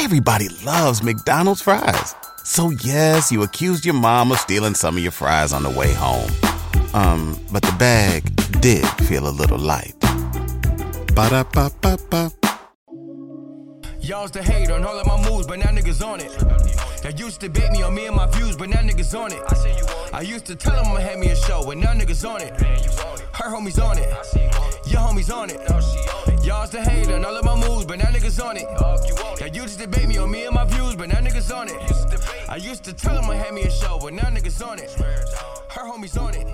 Everybody loves McDonald's fries. So yes, you accused your mom of stealing some of your fries on the way home. Um, but the bag did feel a little light. Ba-da-ba-ba-ba. Y'all used to hate on all of my moves, but now niggas on it. Y'all used to bait me on me and my views, but now niggas on it. I used to tell them I'ma have me a show, but now niggas on it. Her homies on it. Your homies on it. Y'all used to hate on all of my moves, but now niggas on it. Y'all used to debate me on me and my views, but now niggas on it. I used to tell them I'ma me a show, but now niggas on it. Her homies on it.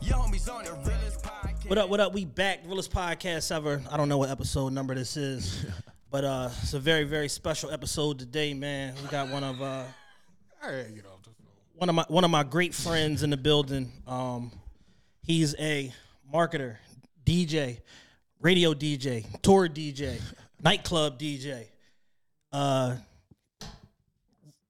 Your homies on it. Realest podcast. What up? What up? We back. Realest podcast ever. I don't know what episode number this is, but uh, it's a very very special episode today, man. We got one of uh, one of my one of my great friends in the building. Um, he's a marketer, DJ, radio DJ, tour DJ, nightclub DJ, uh,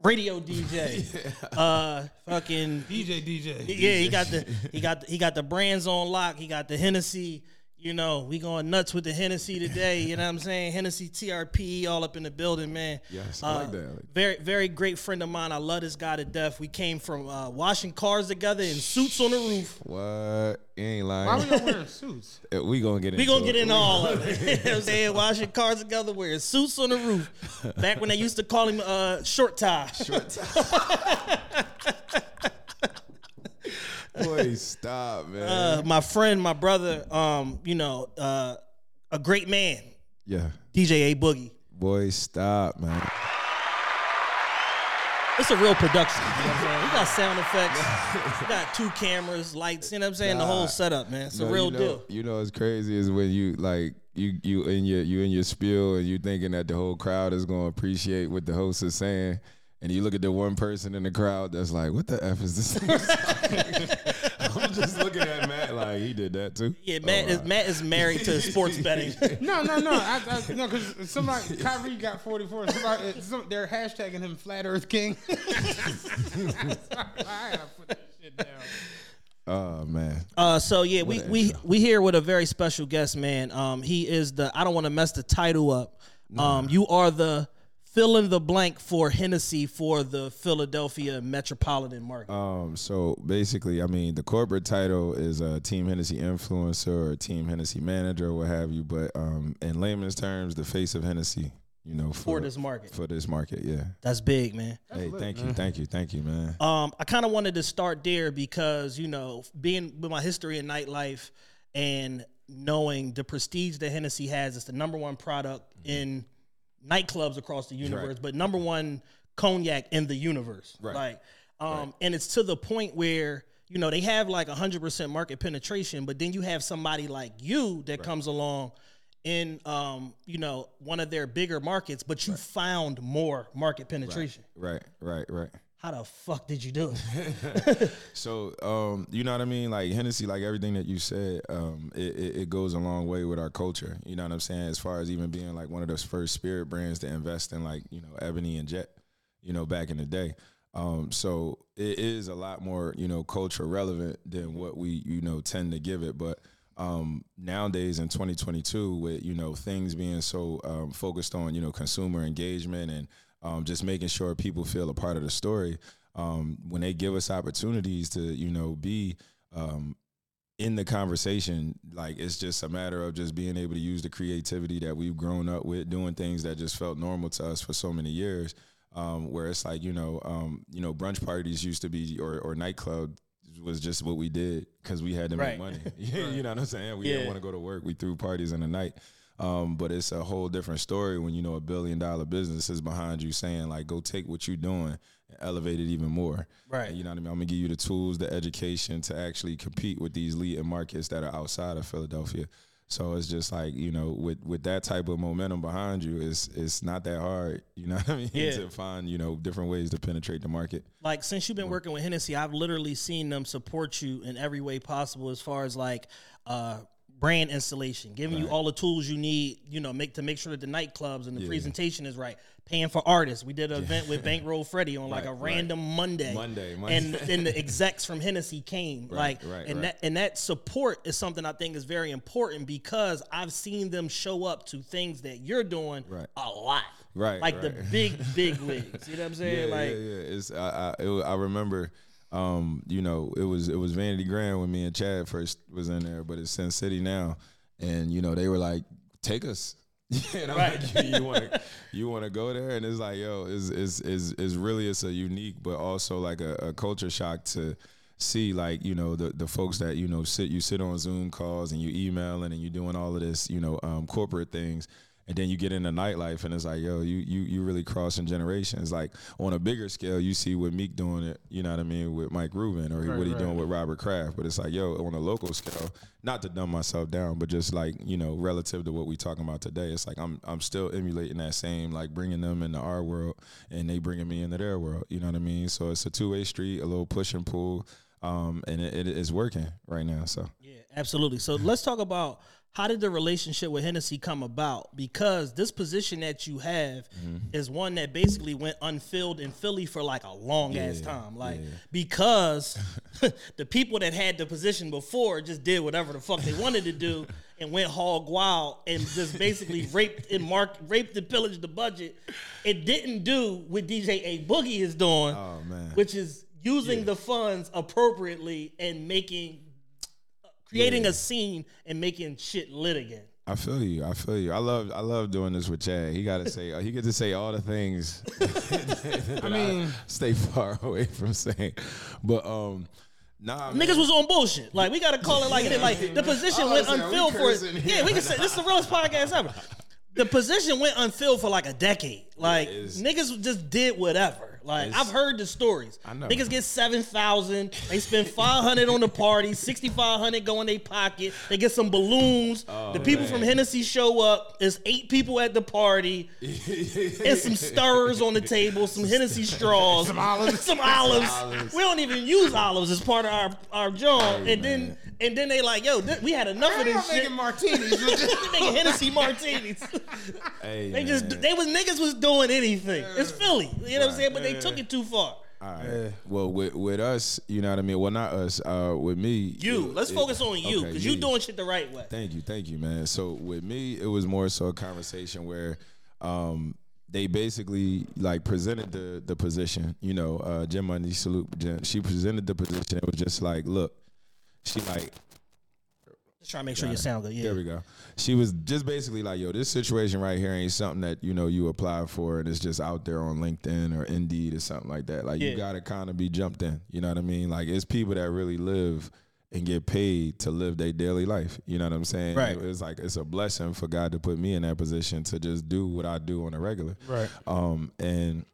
radio DJ, uh, fucking DJ DJ. yeah, he got the he got the, he got the brands on lock. He got the Hennessy. You know, we going nuts with the Hennessy today. You know what I'm saying? Hennessy TRP all up in the building, man. Uh, Yes, I like that, I like that. Very very great friend of mine. I love this guy to death. We came from uh, washing cars together in suits on the roof. What? You ain't lying. Why we not wearing suits? Uh, we gonna get into We gonna get it. in all of it. you know what I'm saying? Washing cars together, wearing suits on the roof. Back when they used to call him uh, short tie. Boy, stop, man. Uh, my friend, my brother, um, you know, uh, a great man, yeah. DJ Aye Boogie. Boy, stop, man. It's a real production. You know what I'm saying? We got sound effects. we got two cameras, lights. You know what I'm saying? The whole setup, man. It's a real you know, deal. You know what's crazy is when you like you you in your you in your spiel and you thinking that the whole crowd is gonna appreciate what the host is saying. And you look at the one person in the crowd that's like, "What the f is this?" I'm just looking at Matt like he did that too. Yeah, Matt is Matt is married to sports betting. No, no, no. I, I, no, because somebody, Kyrie got 44. Somebody, some, they're hashtagging him Flat Earth King. I gotta put that shit down. Oh man, Uh, so yeah, we What an we we here with a very special guest, man. Um, he is the I don't want to mess the title up. Um, you are the fill in the blank for Hennessy for the Philadelphia metropolitan market. Um, so basically, I mean, the corporate title is a Team Hennessy influencer or Team Hennessy manager or what have you. But um, in layman's terms, the face of Hennessy, you know, For this market. For this market, yeah. That's big, man. hey, thank you, thank you, thank you, man. Um, I kind of wanted to start there because you know, being with my history in nightlife and knowing the prestige that Hennessy has, it's the number one product in nightclubs across the universe, Right. but number one cognac in the universe. Right. Like, um, and it's to the point where you know they have like hundred percent market penetration, but then you have somebody like you that comes along. In um, you know, one of their bigger markets, but you found more market penetration. Right, right, right. How the fuck did you do it? So, um, you know what I mean? Like Hennessy, like everything that you said, um, it, it, it goes a long way with our culture. You know what I'm saying? As far as even being like one of those first spirit brands to invest in, like you know, Ebony and Jet. You know, back in the day. Um, so it is a lot more, you know, culture relevant than what we, you know, tend to give it. But um, nowadays in 2022, with you know things being so um, focused on, you know, consumer engagement and um, just making sure people feel a part of the story. Um, when they give us opportunities to, you know, be um, in the conversation, like it's just a matter of just being able to use the creativity that we've grown up with, doing things that just felt normal to us for so many years. Um, where it's like, you know, um, you know, brunch parties used to be, or, or nightclub was just what we did because we had to Right. make money. you know what I'm saying? We Yeah. didn't want to go to work. We threw parties in the night. Um, but it's a whole different story when you know a billion dollar business is behind you saying like, go take what you're doing and elevate it even more. Right. And you know what I mean? I'm gonna give you the tools, the education to actually compete with these leading markets that are outside of Philadelphia. So it's just like you know, with with that type of momentum behind you, it's it's not that hard. You know what I mean? Yeah. to find you know different ways to penetrate the market. like since you've been working with Hennessy, I've literally seen them support you in every way possible as far as like uh brand installation, giving you all the tools you need, you know, make to make sure that the nightclubs and the presentation is right. Paying for artists. We did an event with Bankroll Freddie on like Right, a right. random Monday. Monday, Monday. And then the execs from Hennessy came. like right, and right. that and that support is something I think is very important because I've seen them show up to things that you're doing Right. a lot. Right, Like the big, big leagues. You know what I'm saying? yeah, like yeah, yeah. It's I I, it, I remember, um, you know, it was it was Vanity Grand when me and Chad first was in there, but it's Sin City now, and you know they were like, take us. and I'm Right. like, you want to you want to go there, and it's like, yo, is is is is really it's a unique, but also like a, a culture shock to see like you know the the folks that you know sit you sit on Zoom calls and you emailing and you doing all of this you know um, corporate things and then you get into nightlife and it's like yo you you you really crossing generations like on a bigger scale you see what Meek doing it you know what I mean with Mike Rubin or what he right. doing with Robert Kraft but it's like yo on a local scale not to dumb myself down but just like you know relative to what we talking about today it's like I'm I'm still emulating that same like bringing them into our world and they bringing me into their world you know what I mean so it's a two way street a little push and pull um and it, it is working right now so Yeah, absolutely. So let's talk about how did the relationship with Hennessy come about? Because this position that you have Mm-hmm. is one that basically went unfilled in Philly for like a long ass time. Like because the people that had the position before just did whatever the fuck they wanted to do and went hog wild and just basically raped and marked raped and pillaged the budget. It didn't do what DJ Aye Boogie is doing, Oh, which is using the funds appropriately and making creating a scene and making shit lit again. I feel you. I feel you. I love. I love doing this with Chad. He got to say. He gets to say all the things. I mean- stay far away from saying. But um, nah, man. Niggas was on bullshit. Like we gotta call it like it. Like the position went saying, unfilled for it. Yeah, we can say this is the realest podcast ever. The position went unfilled for like a decade. Like is. niggas just did whatever. Like It's- I've heard the stories. I know. Niggas get seven thousand. They spend five hundred on the party. Sixty five hundred go in their pocket. They get some balloons. Oh, the people from Hennessy show up. There's eight people at the party. and some stirrers on the table, some Hennessy straws, some olives. some olives. Olives. We don't even use olives as part of our our joint. and then and then they like, yo, th- we had enough of this shit. making martinis. with this. Making Hennessy martinis. Hey, they just they was niggas was doing anything. It's Philly, you know what I'm saying? But they took it too far. All right. Well, with with us, you know what I mean. Well, not us. Uh, with me, You, it- let's it- focus on you okay, because you me. doing shit the right way. Thank you, thank you, man. So with me, it was more so a conversation where um, they basically like presented the the position. You know, uh, Jim Money salute. Jim, she presented the position. It was just like, look, she like Just trying to make sure you sound good. Yeah. there we go. She was just basically like, yo, this situation right here ain't something that, you know, you apply for and it's just out there on LinkedIn or Indeed or something like that. Like Yeah. you gotta kind of be jumped in. You know what I mean? Like it's people that really live and get paid to live their daily life. You know what I'm saying? Right. It's like it's a blessing for God to put me in that position to just do what I do on a regular. Right. Um, and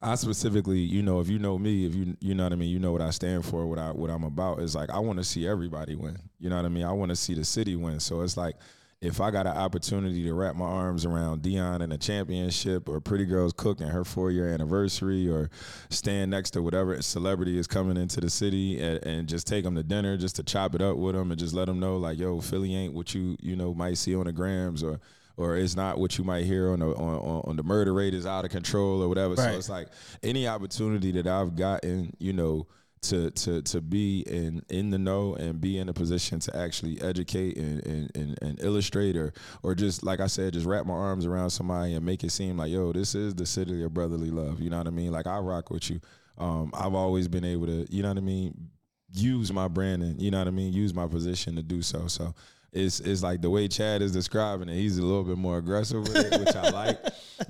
I specifically, you know, if you know me, if you you know what I mean, you know what I stand for, what I what I'm about. Is like I want to see everybody win. You know what I mean? I want to see the city win. So it's like if I got an opportunity to wrap my arms around Dion and a championship, or Pretty Girls Cook and her four year anniversary, or stand next to whatever celebrity is coming into the city and, and just take them to dinner, just to chop it up with them and just let them know like, yo, Philly ain't what you you know might see on the grams or or it's not what you might hear on the on, on, the murder rate is out of control or whatever. Right. So it's like any opportunity that I've gotten, you know, to to to be in in the know and be in a position to actually educate and and, and, and illustrate or or just like I said, just wrap my arms around somebody and make it seem like, yo, this is the city of brotherly love. You know what I mean? Like I rock with you. Um, I've always been able to, you know what I mean, use my branding, you know what I mean, use my position to do so. So it's it's like the way Chad is describing it, he's a little bit more aggressive with it, which I like.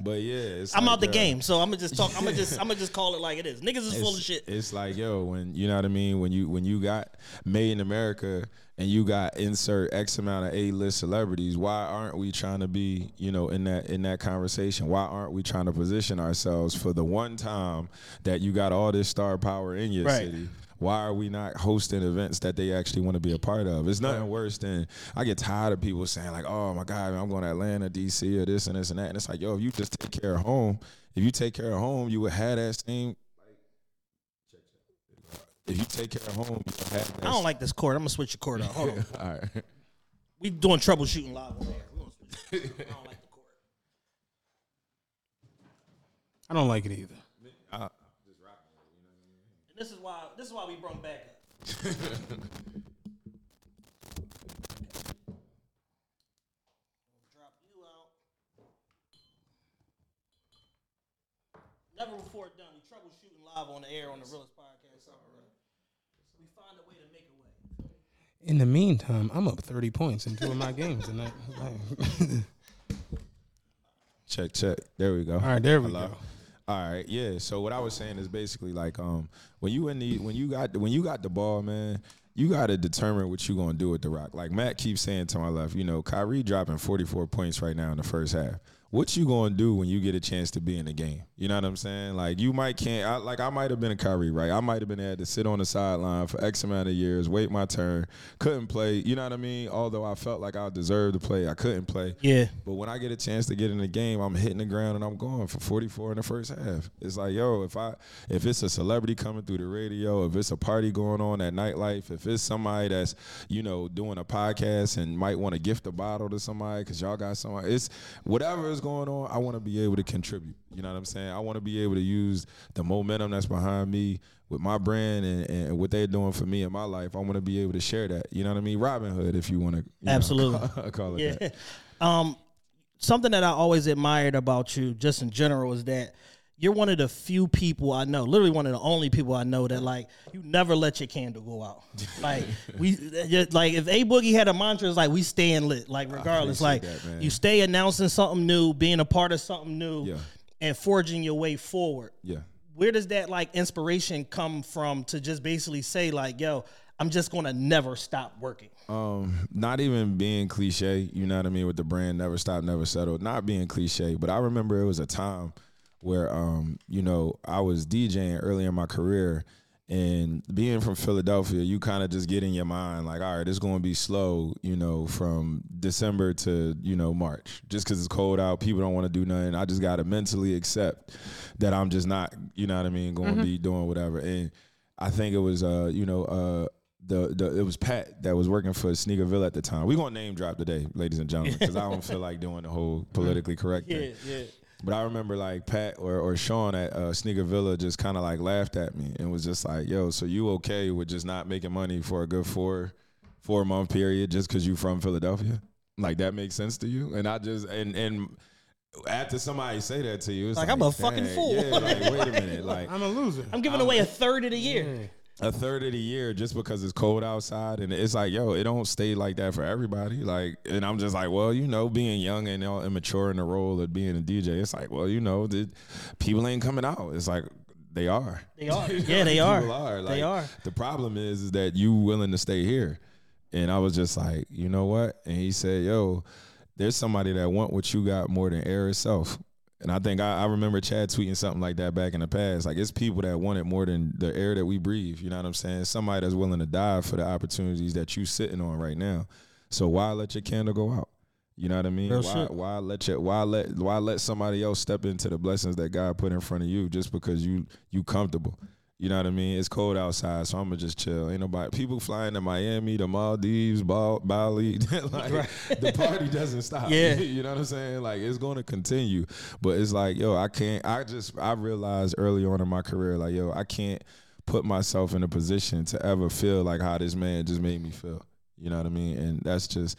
But yeah, it's I'm like, out the uh, game, so I'm gonna just talk. I'm gonna just I'm gonna just call it like it is. Niggas is full of shit. It's like yo, when you know what I mean. When you when you got made in America and you got insert X amount of A list celebrities, why aren't we trying to be you know in that in that conversation? Why aren't we trying to position ourselves for the one time that you got all this star power in your Right. city? Why are we not hosting events that they actually want to be a part of? It's nothing worse than I get tired of people saying like, "Oh my God, I'm going to Atlanta, DC, or this and this and that." And it's like, yo, if you just take care of home, if you take care of home, you would have that same if you take care of home, you have that. I don't like this cord. I'm gonna switch your cord out. Hold on. All right. We doing troubleshooting live on air. We gonna switch. I don't like the court. I don't like it either. And this is why this is why we brought back up. Drop you out. Never before done. We troubleshooting live on the air on the realest podcast. ever. We find a way to make a way. In the meantime, I'm up 30 points in two of my games tonight. Check, check. There we go. All right, there we Hello. go. All right, yeah. So what I was saying is basically like um when you in the when you got when you got the ball, man, you got to determine what you're gonna do with the rock. Like Matt keeps saying to my left, you know, Kyrie dropping 44 points right now in the first half. What you gonna do when you get a chance to be in the game? You know what I'm saying? Like you might can't. I, like I might have been a Kyrie, right? I might have been had to sit on the sideline for X amount of years, wait my turn, couldn't play. You know what I mean? Although I felt like I deserved to play, I couldn't play. Yeah. But when I get a chance to get in the game, I'm hitting the ground and I'm going for 44 in the first half. It's like, yo, if I if it's a celebrity coming through the radio, if it's a party going on at nightlife, if it's somebody that's you know doing a podcast and might want to gift a bottle to somebody because y'all got somebody, it's whatever going on. I want to be able to contribute. You know what I'm saying? I want to be able to use the momentum that's behind me with my brand and, and what they're doing for me in my life. I want to be able to share that. You know what I mean? Robin Hood, if you want to. Absolutely. call it Yeah. that. Um, something that I always admired about you, just in general, is that you're one of the few people I know, literally one of the only people I know that like you never let your candle go out. Like we, like if Aye Boogie had a mantra, it's like we staying lit. Like regardless, like that, you stay announcing something new, being a part of something new, Yeah. and forging your way forward. Yeah. Where does that like inspiration come from to just basically say like, yo, I'm just gonna never stop working? Um, not even being cliche, you know what I mean, with the brand never stop, never settle. Not being cliche, but I remember it was a time where um, you know, I was DJing early in my career and being from Philadelphia, you kind of just get in your mind like, all right, it's going to be slow, you know, from December to, you know, March. Just cuz it's cold out, people don't want to do nothing. I just got to mentally accept that I'm just not, you know what I mean, going to be doing whatever. And I think it was uh, you know, uh the, the it was Pat that was working for Sneaker Villa at the time. We gonna name drop today, ladies and gentlemen, because I don't feel like doing the whole politically correct thing. yeah. But I remember like Pat or, or Sean at uh, Sneaker Villa just kind of like laughed at me and was just like, "Yo, so you okay with just not making money for a good four four month period just because you from Philadelphia? Like that makes sense to you?" And I just and and after somebody say that to you, it's Like, like, I'm a fucking fool. Yeah, like wait a minute, like I'm a loser. I'm giving away a third of the year. A third of the year just because it's cold outside and it's like yo it don't stay like that for everybody like and i'm just like well you know being young and all immature in the role of being a dj it's like well you know the, people ain't coming out it's like they are They are. Yeah, they are. Are. They are. the problem is, is that you willing to stay here and i was just like you know what and he said yo there's somebody that want what you got more than air itself and I think I, I remember Chad tweeting something like that back in the past. Like it's people that want it more than the air that we breathe. You know what I'm saying? Somebody that's willing to die for the opportunities that you sitting on right now. So why let your candle go out? You know what I mean? Real why shit. why let your why let why let somebody else step into the blessings that God put in front of you just because you you comfortable? You know what I mean? It's cold outside, so I'm gonna just chill. Ain't nobody people flying to Miami, the Maldives, Bali. like the party doesn't stop. Yeah. you know what I'm saying? Like it's gonna continue, but it's like yo, I can't. I just I realized early on in my career, like yo, I can't put myself in a position to ever feel like how this man just made me feel. You know what I mean? And that's just.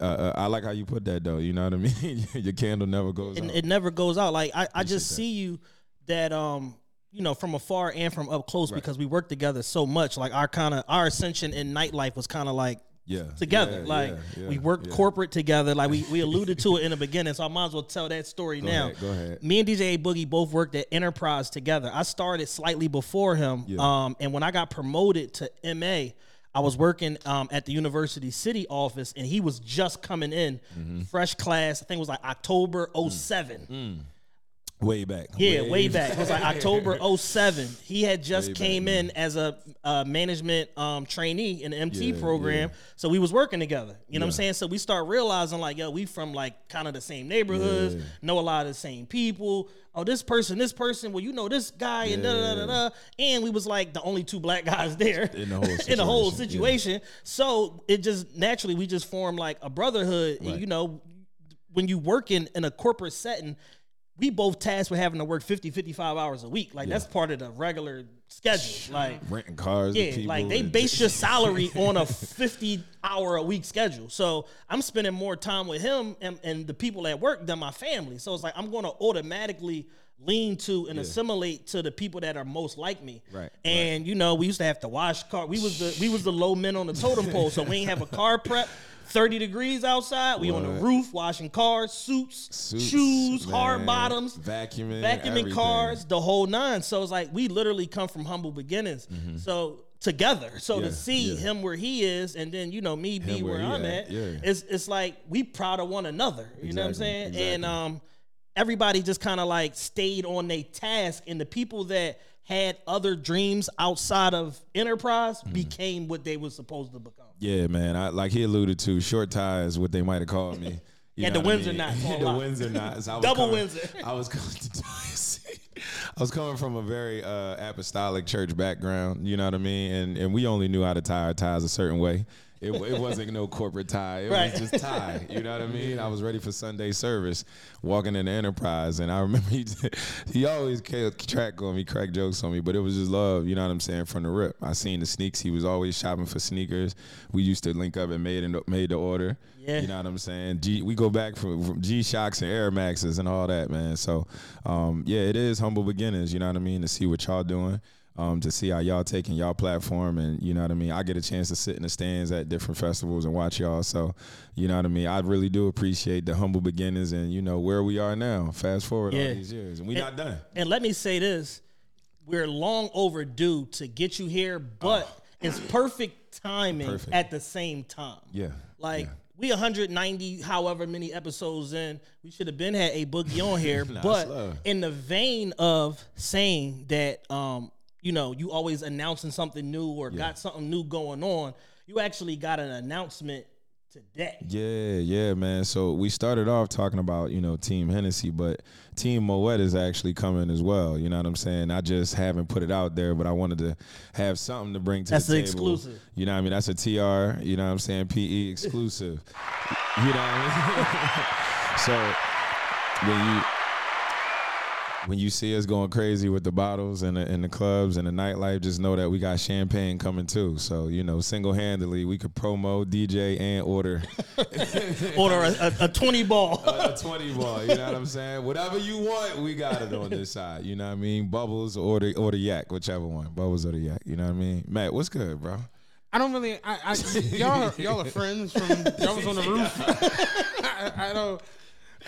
Uh, uh, I like how you put that though. You know what I mean? Your candle never goes and out. it never goes out. Like I, I just that. see you that um you know from afar and from up close because we worked together so much. Like our kind of our ascension in nightlife was kind of like yeah, together. Yeah, like yeah, we worked yeah. corporate together. Like we, we alluded to it in the beginning, so I might as well tell that story now. ahead, go ahead. Me and DJ Aye Boogie both worked at Enterprise together. I started slightly before him, Yeah. um, and when I got promoted to MA, I was working um, at the University City office, and he was just coming in, Mm-hmm. fresh class. I think it was like October Mm. 07. Way back. Yeah, way, back. It was like October 07. He had just Way back, came in as a uh, management um, trainee in the MT Yeah, program. yeah. So we was working together. You know what I'm saying? So we start realizing like, yo, we from like kind of the same neighborhoods, Yeah. know a lot of the same people. Oh, this person, this person, well, you know this guy, and da da da da. And we was like the only two black guys there In the whole in the whole situation, situation. So it just naturally we just formed like a brotherhood. And, you know, when you work in, in a corporate setting, we both tasked with having to work 50, 55 hours a week. Like that's part of the regular schedule. Like Renting cars. yeah, people like they base your salary on a 50 hour a week schedule. So I'm spending more time with him and, and the people at work than my family. So it's like I'm going to automatically lean to and assimilate to the people that are most like me. Right, And you know, we used to have to wash car. We was the we was the low men on the totem pole. So we ain't have a car prep. 30 degrees outside. We on the roof washing cars, suits, Suits, shoes, hard bottoms, vacuuming, vacuuming everything. cars, the whole nine. So it's like we literally come from humble beginnings. So together, so Mm-hmm. Yeah, to see yeah. him where he is, and then you know me be where, where I'm at, at, yeah. it's it's like we proud of one another. You know what I'm saying? Exactly, And um, everybody just kind of like stayed on their task, and the people that had other dreams outside of enterprise Mm-hmm. became what they were supposed to become. Yeah, man. I like he alluded to short ties, what they might have called me. You Yeah, the what I Windsor mean? knots the lock. Windsor knots. I was Double coming- Windsor. I was coming to I was coming from a very uh, apostolic church background. You know what I mean? And and we only knew how to tie our ties a certain way. It, it wasn't no corporate tie. It Right. was just tie. You know what I mean? I was ready for Sunday service, walking in the Enterprise, and I remember he he always kept track on me, crack jokes on me, but it was just love. You know what I'm saying? From the rip, I seen the sneaks. He was always shopping for sneakers. We used to link up and made and made the order. Yeah. You know what I'm saying? G, we go back from, from G Shocks and Air Maxes and all that, man. So, um, yeah, it is humble beginnings. You know what I mean? To see what y'all doing, um, to see how y'all taking y'all platform, and you know what I mean. I get a chance to sit in the stands at different festivals and watch y'all. So, you know what I mean. I really do appreciate the humble beginnings, and you know where we are now. Fast forward Yeah. all these years, and we And- not done. And let me say this: we're long overdue to get you here, but it's perfect timing Oh. Perfect. at the same time. Yeah. Like yeah. we 190, however many episodes in, we should have been had Aye Boogie on here. Nah, but in the vein of saying that, um, you know, you always announcing something new or got something new going on, you actually got an announcement today. Yeah, yeah, man. So we started off talking about, you know, Team Hennessy, but Team Moet is actually coming as well. You know what I'm saying? I just haven't put it out there, but I wanted to have something to bring to That's the the table. exclusive. You know what I mean? That's a TR, you know what I'm saying? PE exclusive. you know what I mean? so when you when you see us going crazy with the bottles and the, and the clubs and the nightlife, just know that we got champagne coming too. So you know, single handedly, we could promo, DJ, and order Order a, a, a 20 ball. a 20 ball. You know what I'm saying? Whatever you want, we got it on this side. You know what I mean? Bubbles or the or the yak, whichever one. Bubbles or the yak. You know what I mean? Matt, what's good, bro? I don't really. I, I y'all are, y'all are friends from y'all was on the roof. I, I don't.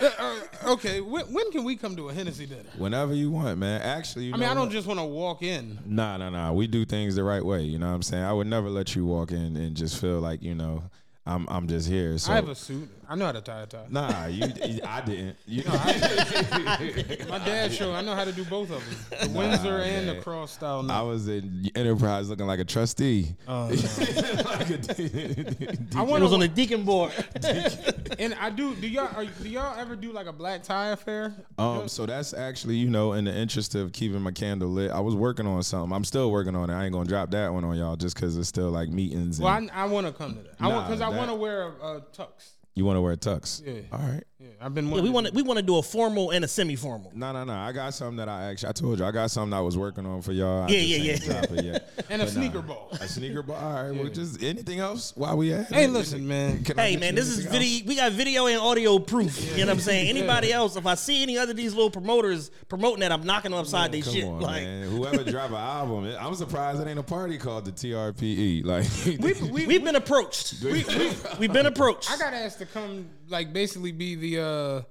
Uh, uh, okay, when, when can we come to a Hennessy dinner? Whenever you want, man. Actually, you I mean, I don't what? just want to walk in. Nah, nah, nah. We do things the right way. You know what I'm saying? I would never let you walk in and just feel like you know I'm I'm just here. So I have a suit. I know how to tie a tie. nah, you I didn't. You My dad showed. I know how to do both of them, the Windsor and the cross style. I was in Enterprise looking like a trustee. Oh, like a I It want was on the deacon board. and I do. Do y'all are, do y'all ever do like a black tie affair? Um, so that's actually, you know, in the interest of keeping my candle lit, I was working on something. I'm still working on it. I ain't gonna drop that one on y'all just because it's still like meetings. And Well, I, I want to come to that. I want Nah, because I want to wear a, a tux. You want to wear a tux? Yeah. All right. Yeah, I've been. Yeah, we want to we want to do a formal and a semi-formal. No, no, no. I got something that I actually, I told you, I got something I was working on for y'all. I Yeah, yeah, yeah. Drop it yet. and a But nah. sneaker ball. A sneaker ball. All right. Well, just anything else while we at? Hey, listen, man. Can Hey man, this is anything else? video. We got video and audio proof. You know what I'm saying? Anybody else? If I see any other of these little promoters promoting that, I'm knocking them upside their Come shit. on, like man. Whoever drop an album, I'm surprised it ain't a party called the TRPE. Like, We, we've been approached. We, have been approached. I got asked to come, like, basically be the uh,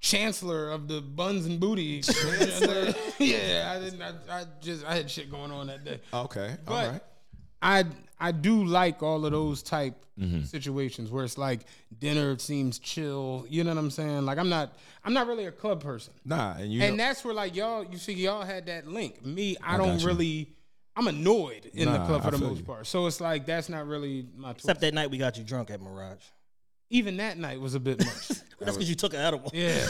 chancellor of the buns and booty. yeah, I didn't. I, I just I had shit going on that day. okay, all But right. I I do like all of those type Mm-hmm. situations where it's like dinner seems chill. You know what I'm saying? Like I'm not I'm not really a club person. Nah, and you and know, that's where like y'all you see y'all had that link. Me, I, I don't really I'm annoyed in the club for I the most you. part. So it's like that's not really my twist. Except that night we got you drunk at Mirage. Even that night was a bit much. That's because you took an edible. yeah.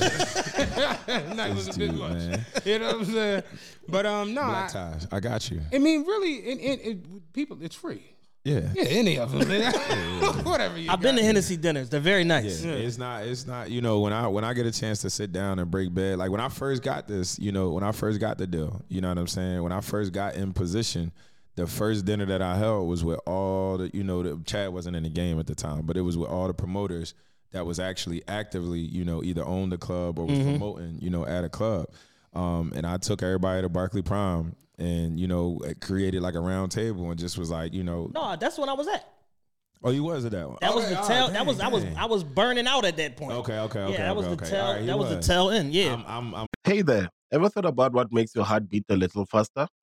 that night was a bit dude, much. man. You know what I'm saying? But um no, I, black ties. I got you. I mean really people it's free. Yeah. Yeah, any of them. Whatever you I've been to Hennessy dinners. They're very nice. Yeah, it's not. It's not. You know, when I when I get a chance to sit down and break bed, like when I first got this, you know, when I first got the deal, you know what I'm saying. When I first got in position, the first dinner that I held was with all the, you know, the Chad wasn't in the game at the time, but it was with all the promoters that was actually actively, you know, either owned the club or was promoting, you know, at a club. Um, and I took everybody to Barclay Prime and you know created like a round table and just was like, you know, No, that's when I was at. oh, you was at that one. That was the all tail. right, that was dang, I was. I was burning out at that point. Okay, okay, okay. Yeah, that was okay, the okay. tail. All right, that was, the was. tail end. Yeah. I'm, I'm, I'm Hey there, ever thought about what makes your heart beat a little faster?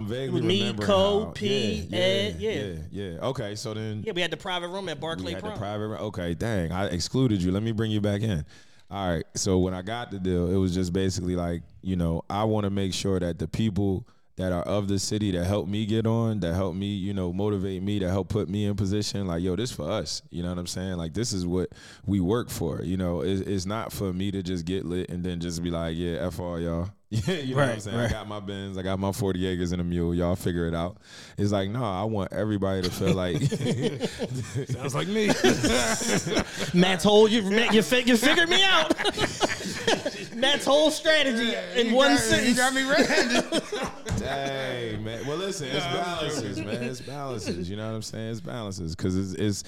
Vaguely Me, Cole, how- P, yeah, Ed, yeah, yeah. yeah. Okay, so then yeah, we had the private room at Barclay we had Prime. the private. room. Okay, dang, I excluded you. Let me bring you back in. All right. So when I got the deal, it was just basically like, you know, I want to make sure that the people that are of the city that help me get on, that help me, you know, motivate me, that help put me in position, like, yo, this for us. You know what I'm saying? Like, this is what we work for. You know, it's, it's not for me to just get lit and then just be like, yeah, F all y'all. Yeah, you know what I'm Right, saying? I got my Benz, I got my 40 acres and a mule. Y'all figure it out. It's like, no, I want everybody to feel like Sounds like me. Matt's whole you Matt, you, fi- you figured me out. Matt's whole strategy in one got- sentence. You got me red-handed. Dang, man. Well, listen, it's balances, man. It's balances. You know what I'm saying? It's balances because it's, it's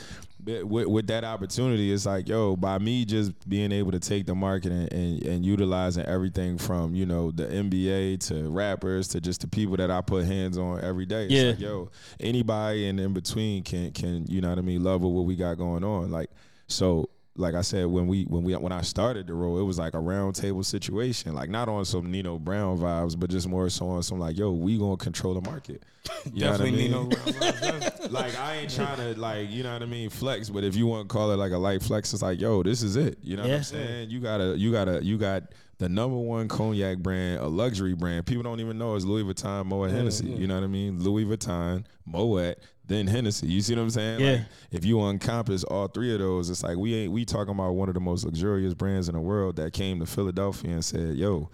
with, with that opportunity. It's like, yo, by me just being able to take the market and, and, and utilizing everything from you know the NBA to rappers to just the people that I put hands on every day. It's Yeah. like, yo, anybody in in between can can you know what I mean? Love what we got going on. Like so like I said, when we when we when I started the role, it was like a round table situation, like not on some Nino Brown vibes, but just more so on some like, yo, we gonna control the market. You Definitely know Nino what I mean? Brown vibes. Like I ain't trying to like you know what I mean flex, but if you want to call it like a light flex, it's like, yo, this is it. You know what I'm saying? You gotta you gotta you got the number one cognac brand, a luxury brand. People don't even know it's Louis Vuitton, Moet Hennessy. You know what I mean? Louis Vuitton, Moet, then Hennessy. You see what I'm saying? Yeah. Like, if you encompass all three of those, it's like we ain't we talking about one of the most luxurious brands in the world that came to Philadelphia and said, "Yo,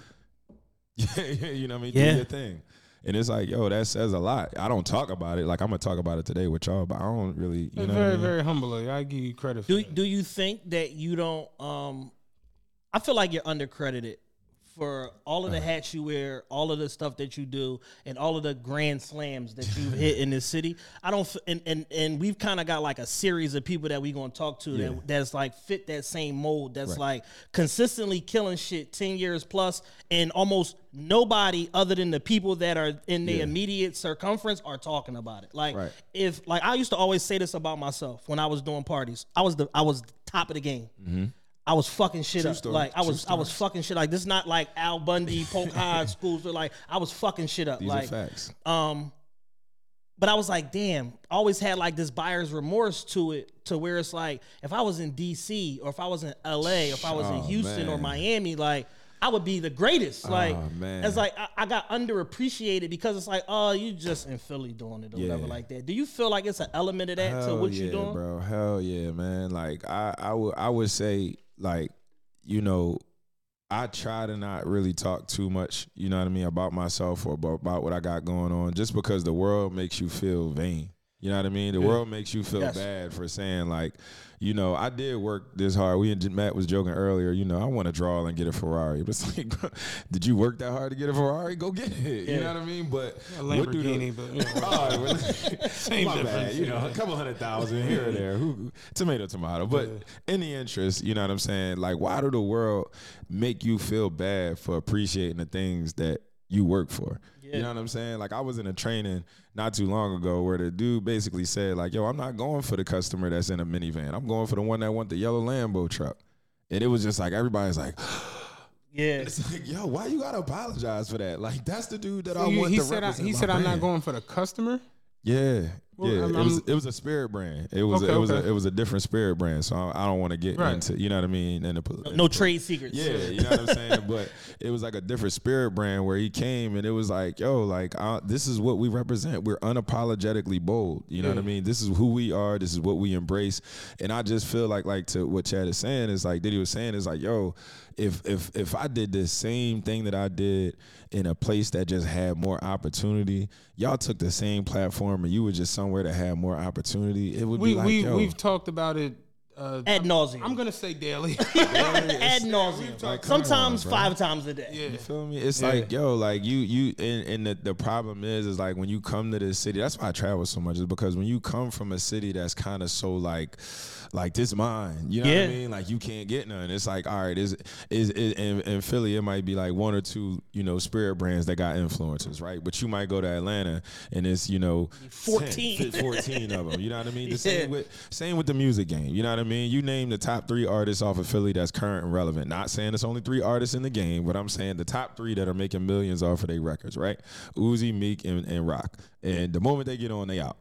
you know what I mean? Yeah. Do your thing." And it's like, yo, that says a lot. I don't talk about it. Like I'm gonna talk about it today with y'all, but I don't really, you That's know. very, what I mean? very humble. I give you credit for Do that. do you think that you don't? Um, I feel like you're undercredited for all of the hats you wear, all of the stuff that you do, and all of the grand slams that you've hit in this city. I don't, f- and and, and we've kind of got like a series of people that we're gonna talk to Yeah. that that's like fit that same mold. That's Right. like consistently killing shit ten years plus, and almost nobody other than the people that are in the Yeah. immediate circumference are talking about it. Like Right. if like I used to always say this about myself when I was doing parties. I was the I was top of the game. Mm-hmm. I was fucking shit True up. story. Like I True was I was fucking shit. Like this is not like Al Bundy, Polk High schools, but like I was fucking shit up. These like are facts. um but I was like, damn, I always had like this buyer's remorse to it, to where it's like, if I was in DC or if I was in LA or if I was in Oh, Houston or. Miami, like I would be the greatest. Like, man. it's like I, I got underappreciated because it's like, oh, you just in Philly doing it or whatever like that. Do you feel like it's an element of that to what yeah, you doing? bro. Hell yeah, man. Like I, I would, I would say, like, you know, I try to not really talk too much, you know what I mean, about myself or about, about what I got going on, just because the world makes you feel vain. You know what I mean? The world makes you feel Yes. bad for saying like, you know, I did work this hard. We and Matt was joking earlier. You know, I want to draw and get a Ferrari. But it's like, bro, did you work that hard to get a Ferrari? Go get it. You know what I mean? But A what do the- Lamborghini, but, you know. Oh, well, Same my bad. difference, You know, a couple hundred thousand here or there. Who, tomato, tomato. But in the interest, you know what I'm saying? Like, why do the world make you feel bad for appreciating the things that you work for? You know what I'm saying? Like, I was in a training not too long ago where the dude basically said, like, yo, I'm not going for the customer that's in a minivan. I'm going for the one that want the yellow Lambo truck. And it was just like everybody's like, Yeah. it's like, yo, why you gotta apologize for that? Like, that's the dude that I So you- want he to said I, he said I'm not going for the customer. Yeah, Well, yeah. I'm- it was I'm- it was a spirit brand. It was Okay, it was okay. a it was a different spirit brand. So I, I don't want to get Right. into you know what I mean. And No trade secrets. Yeah, you know what I'm saying. But it was like a different spirit brand where he came and it was like, yo, like uh, this is what we represent. We're unapologetically bold. You know what I mean? This is who we are. This is what we embrace. And I just feel like like to what Chad is saying is like Diddy was saying is like, yo, if if if I did the same thing that I did in a place that just had more opportunity, y'all took the same platform and you were just somewhere that had more opportunity, it would We be like, we yo, we've talked about it. Uh, Ad nauseum. I'm gonna say daily. Ad nauseum. Like, come on, Sometimes five times a day. Yeah. You feel me? It's Yeah. like, yo, like you, you, and, and the, the problem is, is like when you come to this city, that's why I travel so much, is because when you come from a city that's kind of so like, like this mine, you know what I mean? Like you can't get none. It's like, all right, is is in, in Philly, it might be like one or two, you know, spirit brands that got influences, right? But you might go to Atlanta and it's, you know, 14. 10, 14 of them. You know what I mean? The Yeah. same with same with the music game. You know what I mean? You name the top three artists off of Philly that's current and relevant. Not saying it's only three artists in the game, but I'm saying the top three that are making millions off of their records, right? Uzi, Meek, and, and Rock. And the moment they get on, they out.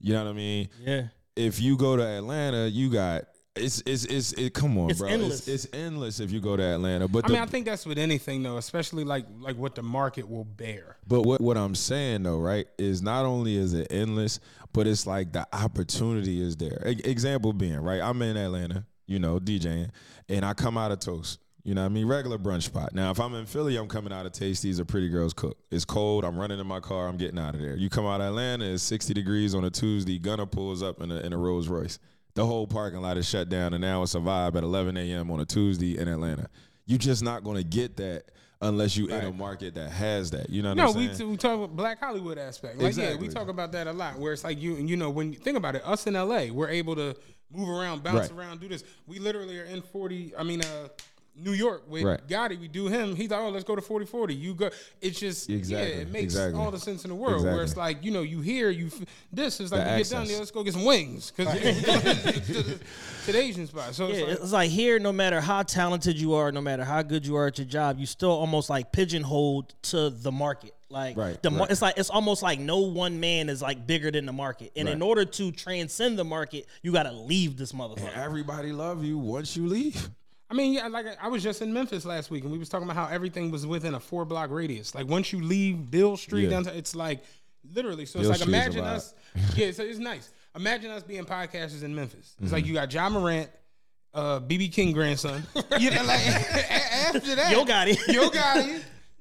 You know what I mean? Yeah. If you go to Atlanta, you got it's it's it's it. Come on, It's bro. endless. It's, it's endless if you go to Atlanta. But I the, mean, I think that's with anything though, especially like like what the market will bear. But what, what I'm saying though, right, is not only is it endless, but it's like the opportunity is there. E- example being, right, I'm in Atlanta, you know, DJing, and I come out of Toast. You know what I mean? Regular brunch spot. Now, if I'm in Philly, I'm coming out of Tasties or Pretty Girls Cook. It's cold. I'm running in my car. I'm getting out of there. You come out of Atlanta, it's 60 degrees on a Tuesday. Gunna pulls up in a, in a Rolls Royce. The whole parking lot is shut down, and now it's a vibe at 11 a.m. on a Tuesday in Atlanta. You're just not going to get that unless you in a market that has that. You know what No, I'm we, saying? t- we talk about Black Hollywood aspect. Like, yeah, Exactly. we talk about that a lot. Where it's like you, you know, when you think about it, us in LA, we're able to move around, bounce Right. around, do this. We literally are in forty. I mean, uh, New York with Right. Gotti, we do him. He's like, oh, let's go to 40 40. You go. It's just, Exactly, yeah, it makes exactly. all the sense in the world. Where it's like, you know, you hear, you f- this is like, The you get done, access. yeah, let's go get some wings. Because to the Asian spot. So Yeah, it's like, it's like here, no matter how talented you are, no matter how good you are at your job, you still almost like pigeonholed to the market. Like Right, the right. it's like it's almost like no one man is like bigger than the market. And in order to transcend the market, you got to leave this And motherfucker. everybody love you once you leave. I mean, yeah, like I was just in Memphis last week, and we was talking about how everything was within a four block radius. Like once you leave Beale Street Yeah. downtown, it's like literally. So Beale it's like Street imagine us. Yeah, so it's nice. Imagine us being podcasters in Memphis. It's Mm-hmm. like you got Ja Morant, uh, BB King grandson. you know, like after that, Yo Gotti. Yo Gotti,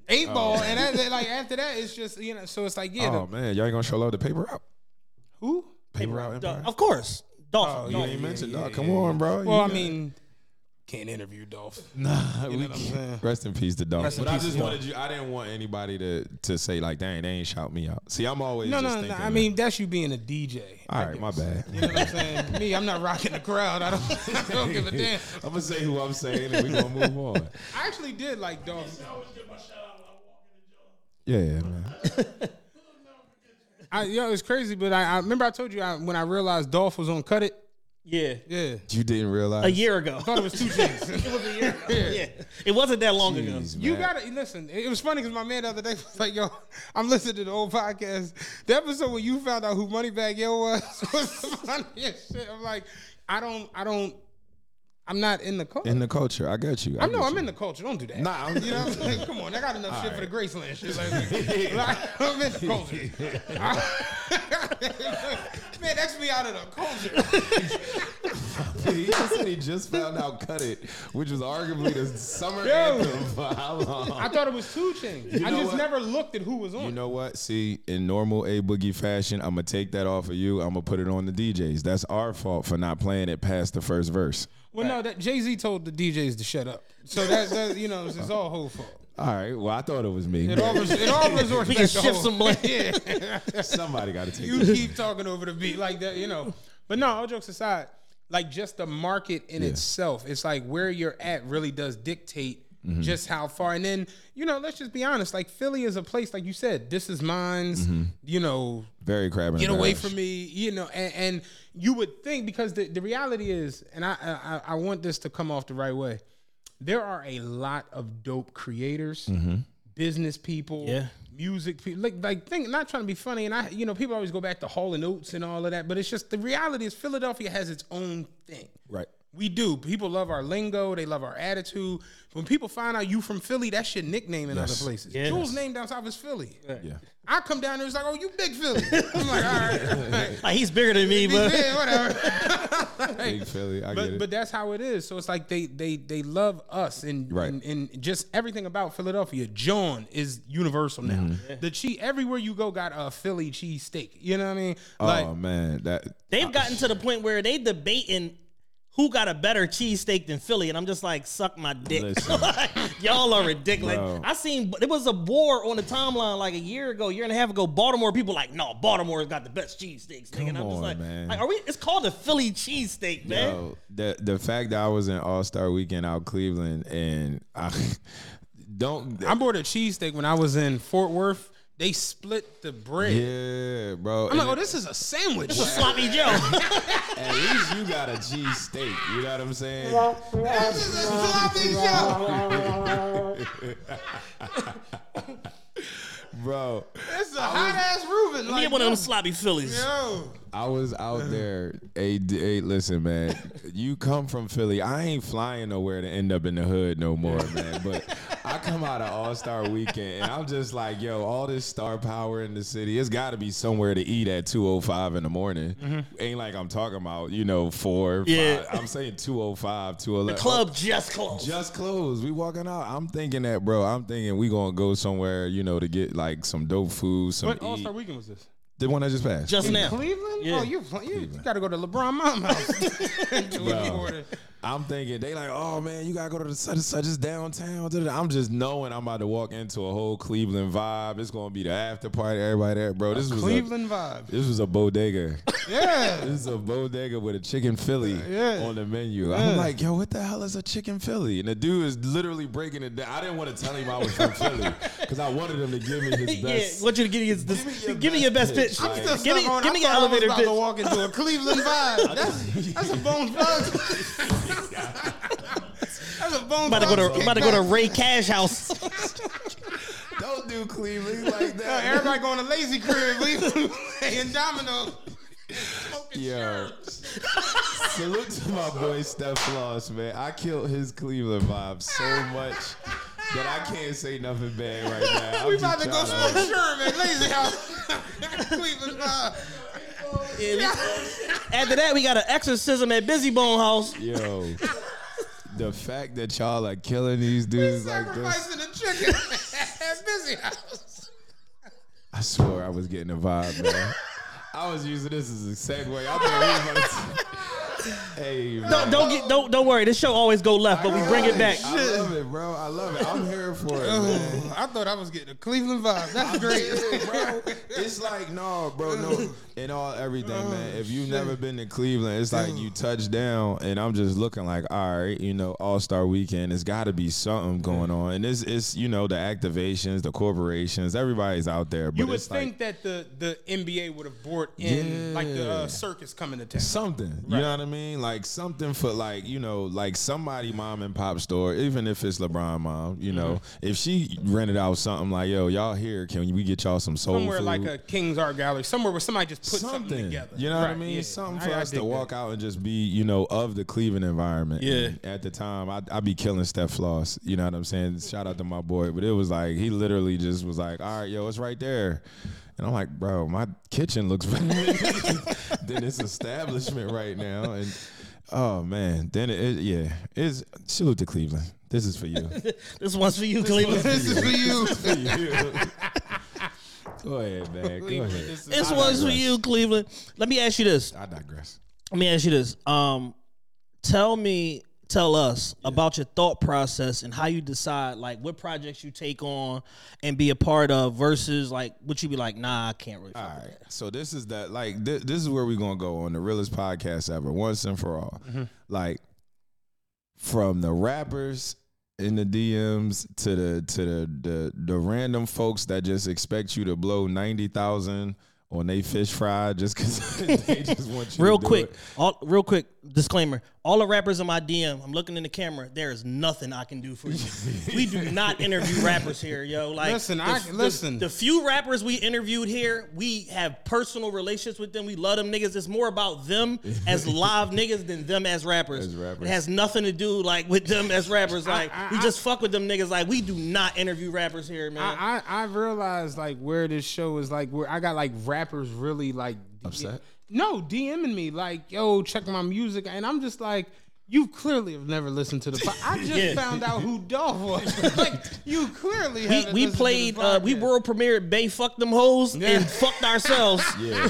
eight ball, and that, that- like after that, it's just you know. So it's like yeah, Oh man, y'all ain't gonna show love the Paper Route. who? Paper Route Duh, empire. Of course, Dolphin. Oh, You Dolphin. ain't mentioned yeah, dog. Come yeah. on, bro. Well, You I got- mean, can't interview Dolph. nah, we know what I'm saying? can't. Rest in peace to Dolph. Rest in But I peace just to wanted you. I didn't want anybody to to say like, dang, they ain't shout me out. See, I'm always No, just no, no. thinking. I mean, that's you being a DJ. all I right, my bad. You know what I'm saying? Me, I'm not rocking the crowd. I don't, I don't give a damn. I'm gonna say who I'm saying, and we gonna move on. I actually did like Dolph. Yeah, yeah, man. I, yo, it's crazy, but I, I remember I told you I, when I realized Dolph was on Cut It. Yeah, Yeah, You didn't realize a year ago. I thought it was Two Chainz. it was a year. Ago. Yeah, it wasn't that long ago. Jeez, You gotta listen. It was funny because my man the other day was like, "Yo, I'm listening to the old podcast. The episode where you found out who Moneybagg Yo was was the funniest shit." I'm like, I don't, I don't I'm not in the culture. In the culture, I got you. I I know I'm you. in the culture. Don't do that. Nah, I'm- you know, what I'm saying? come on. I got enough shit for the Graceland shit. Nah, you know, what I'm saying? come on. I got enough shit for the Graceland shit. Like, like, I'm in the culture. Man, that's me out of the culture. he just said he just found out "Cut It," which was arguably the summer Yo. anthem for how long? I thought it was Two Chainz. You I just what? never looked at who was on. You know what? See, in normal Aye Boogie fashion, I'm gonna take that off of you. I'm gonna put it on the DJs. That's our fault for not playing it past the first verse. Well, no, that Jay Z told the DJs to shut up. So that, that you know, it's, it's all whole fault. All right. Well, I thought it was me. It all, res- it all resorts We can to shift some blame. Yeah. Somebody got to take you keep talking over the beat like that, you know. But no, all jokes aside, like just the market in itself, it's like where you're at really does dictate Mm-hmm. just how far. And then, you know, let's just be honest. Like Philly is a place, like you said, this is mine's. Mm-hmm. You know, Very crab. get away from me. You know, and, and you would think because the, the reality is, and I, I I want this to come off the right way. There are a lot of dope creators, Mm-hmm. business people, Yeah. music people. Like like think not trying to be funny, and I you know people always go back to Hall and Oates and all of that, but it's just the reality is Philadelphia has its own thing. Right. We do. People love our lingo. They love our attitude. When people find out you from Philly, that's your nickname in Yes. other places. Yes. Jules' name down south is Philly. Yeah. I come down there, it's like, oh, you big Philly. I'm like, all right. Like he's bigger than me, but yeah, whatever. Big Philly. I get it. but that's how it is. So it's like they they they love us and Right. and, and just everything about Philadelphia. John is universal now. Mm-hmm. The cheese everywhere you go got a Philly cheese steak. You know what I mean? Like, oh man, that they've gotten to the point where they debating who got a better cheesesteak than Philly, and I'm just like, suck my dick. Like, y'all are ridiculous. Bro. I seen it was a war on the timeline like a year ago, year and a half ago. Baltimore people like, no, Baltimore's got the best cheesesteaks. nigga. And I'm Come just on, like, man. like, are we? It's called a Philly cheesesteak, man. Yo, the the fact that I was in All Star Weekend out Cleveland and I don't I bought a cheesesteak when I was in Fort Worth. They split the bread. yeah, bro. I'm like, oh, this is a sandwich. It's a sloppy Joe. at least you got a cheese steak. You know what I'm saying? this is a sloppy Joe. Bro, It's a hot ass Reuben. Give Like, me one of them sloppy Phillies. yo. I was out there. Hey, hey, listen, man. You come from Philly. I ain't flying nowhere to end up in the hood no more, man. But I come out of All Star Weekend, and I'm just like, yo, all this star power in the city. It's got to be somewhere to eat at 2:05 in the morning. Mm-hmm. Ain't like I'm talking about, you know, four. Yeah. Five. I'm saying 2:05, 2:11. The club just closed. Just closed. We walking out. I'm thinking that, bro. I'm thinking we gonna go somewhere, you know, to get like some dope food, some What All. Star Weekend was this? The one that just passed. just now. Cleveland? Yeah. Oh, you you, you got to go to LeBron Mom house. Do it before the- I'm thinking they like, oh man, you gotta go to the such and such is downtown. I'm just knowing I'm about to walk into a whole Cleveland vibe. It's gonna be the after party, everybody there, bro. This was Cleveland A, vibe. this was a bodega. Yeah. this is a bodega with a chicken Philly Yeah. on the menu. I'm like, yo, what the hell is a chicken Philly? And the dude is literally breaking it down. I didn't want to tell him I was from Philly because I wanted him to give me his Yeah, best. want you to give you this, me your give me your best pitch. pitch. I'm Still Give me, on- give me your thought I was about pitch. to walk into a Cleveland vibe. That's, that's a bone bug. That's a bone About to go to about to go to. Ray Cash house. Don't do Cleveland like Yo, that. Everybody going to Layzie crib. We playing dominoes. Yo. Salute to my boy Steph Floss, man. I killed his Cleveland vibe so much that I can't say nothing bad right now. I'm We about to go trying smoke Sherman, Layzie house. Cleveland vibe. After that, we got an exorcism at Bizzy Bone House. Yo. The fact that y'all are killing these dudes like this, Sacrificing a chicken at Bizzy house. I swear I was getting a vibe, man. I was using this as a segue. I thought we was about. Hey, man. Don't don't get don't don't worry. This show always go left, but we bring it back. I love it, bro. I love it. I'm here for it, oh, man. I thought I was getting a Cleveland vibe. That's great. bro. It's like no, bro, no. In all everything, man. Oh, if you've never been to Cleveland, it's like you touch down, and I'm just looking like, all right, you know, All Star Weekend. It's got to be something going on, and it's it's you know the activations, the corporations, everybody's out there. But You would it's think like that the, the NBA would have in Yeah. like the uh, circus coming to town. something. You know what I mean? Like something for like, you know, like somebody mom and pop store, even if it's LeBron mom, you know, Mm-hmm. if she rented out something like, yo, y'all here, can we get y'all some soul somewhere food? like a King's Art Gallery, somewhere where somebody just put something, something, together. You know what I mean? yeah. Something for I us dig to walk that. out and just be, you know, of the Cleveland environment. Yeah. And at the time, I I be killing Steph Floss. You know what I'm saying? Shout out to my boy, but it was like he literally just was like, "All right, yo, it's right there," and I'm like, "Bro, my kitchen looks better than this establishment right now." And oh man, then it, it yeah, it's salute to Cleveland. This is for you. This one's for you, Cleveland. This is for you. for you. Go ahead, man. Go ahead. This one's for you, Cleveland. Let me ask you this. I digress. Let me ask you this. Um, tell me, tell us about your thought process and how you decide like what projects you take on and be a part of versus like what you be like, nah, I can't really. All right. So this is that like this, this is where we're gonna go on the realest podcast ever, once and for all. Mm-hmm. Like from the rappers in the DMs to the to the the, the random folks that just expect you to blow ninety thousand on they fish fry just because they just want you Real to do quick, it. all, real quick disclaimer: all the rappers in my DM, I'm looking in the camera. There is nothing I can do for you. we do not interview rappers here, yo. Like, Listen, the, I- the- listen. The, few rappers we interviewed here, we have personal relationships with them. We love them niggas. It's more about them as live niggas than them as rappers. As rappers. It has nothing to do like with them as rappers. Like, I- we I- just fuck with them niggas. Like, we do not interview rappers here, man. I, I I've realized like where this show is like where I got like rappers really like Upset? No, DMing me like, yo, check my music, and I'm just like. You clearly have never listened to the. Po- I just Yeah. found out who Dolph was. like you clearly we, haven't we listened to played, uh, we podcast. world premiered Bay Fuck Them Hoes Yeah. and fucked ourselves. Yeah.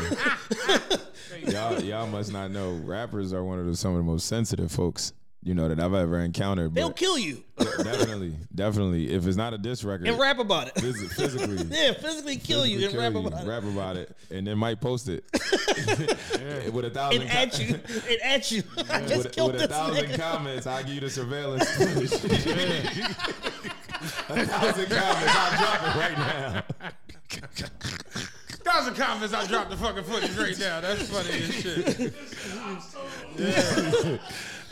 y'all, y'all must not know. Rappers are one of the, some of the most sensitive folks, you know, that I've ever encountered. They'll but kill you definitely, definitely. If it's not a diss record, and rap about it. phys- physically, yeah, physically kill you and physically rap kill you, about it. rap about it, and then might post it with a thousand And at you, and at you. I just with, killed with a thousand nigga. comments. I will give you the surveillance. footage. a thousand comments. I'll drop it right now. Thousand comments. I dropped the fucking footage right now. That's funny as shit.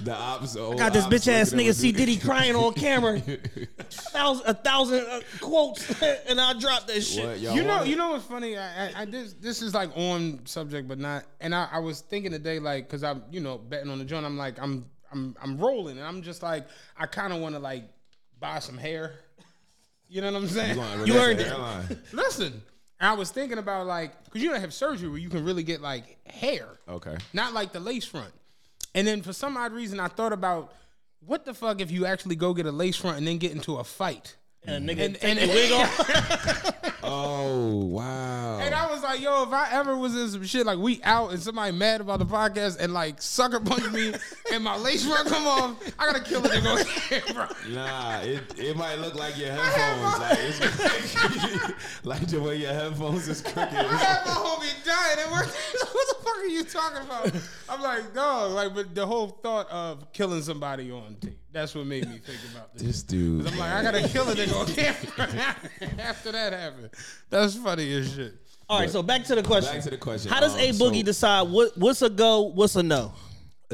The ops. oh, Got this bitch ass nigga see. Diddy crying on camera. thousand, a thousand uh, quotes, and I dropped that shit. What, y'all know, want you know what's funny? I, I, I this this is like on subject, but not. And I, I was thinking today, like, cause I'm, you know, betting on the joint. I'm like, I'm, I'm, I'm rolling, and I'm just like, I kind of want to like buy some hair. You know what I'm saying? You relax earned the it. Listen, I was thinking about like, cause you don't have surgery where you can really get like hair, Okay. not like the lace front. And then for some odd reason, I thought about what the fuck if you actually go get a lace front and then get into a fight. And a nigga And- take and- the wig off. Oh wow. And I was like, yo, if I ever was in some shit like we out and somebody mad about the podcast and like sucker punch me and my lace front come off, I gotta kill it and go bro. Nah, it, it might look like your headphones. like, it's, like the way your headphones is crooked. I had my homie dying and we're what the fuck are you talking about? I'm like, dog, like but the whole thought of killing somebody on tape. That's what made me think about this. This dude. I'm like, I gotta kill a nigga on camera after that happened. That's funny as shit. All right, so back to the question. Back to the question. How does Um, Aye Boogie so- decide what what's a go, what's a no?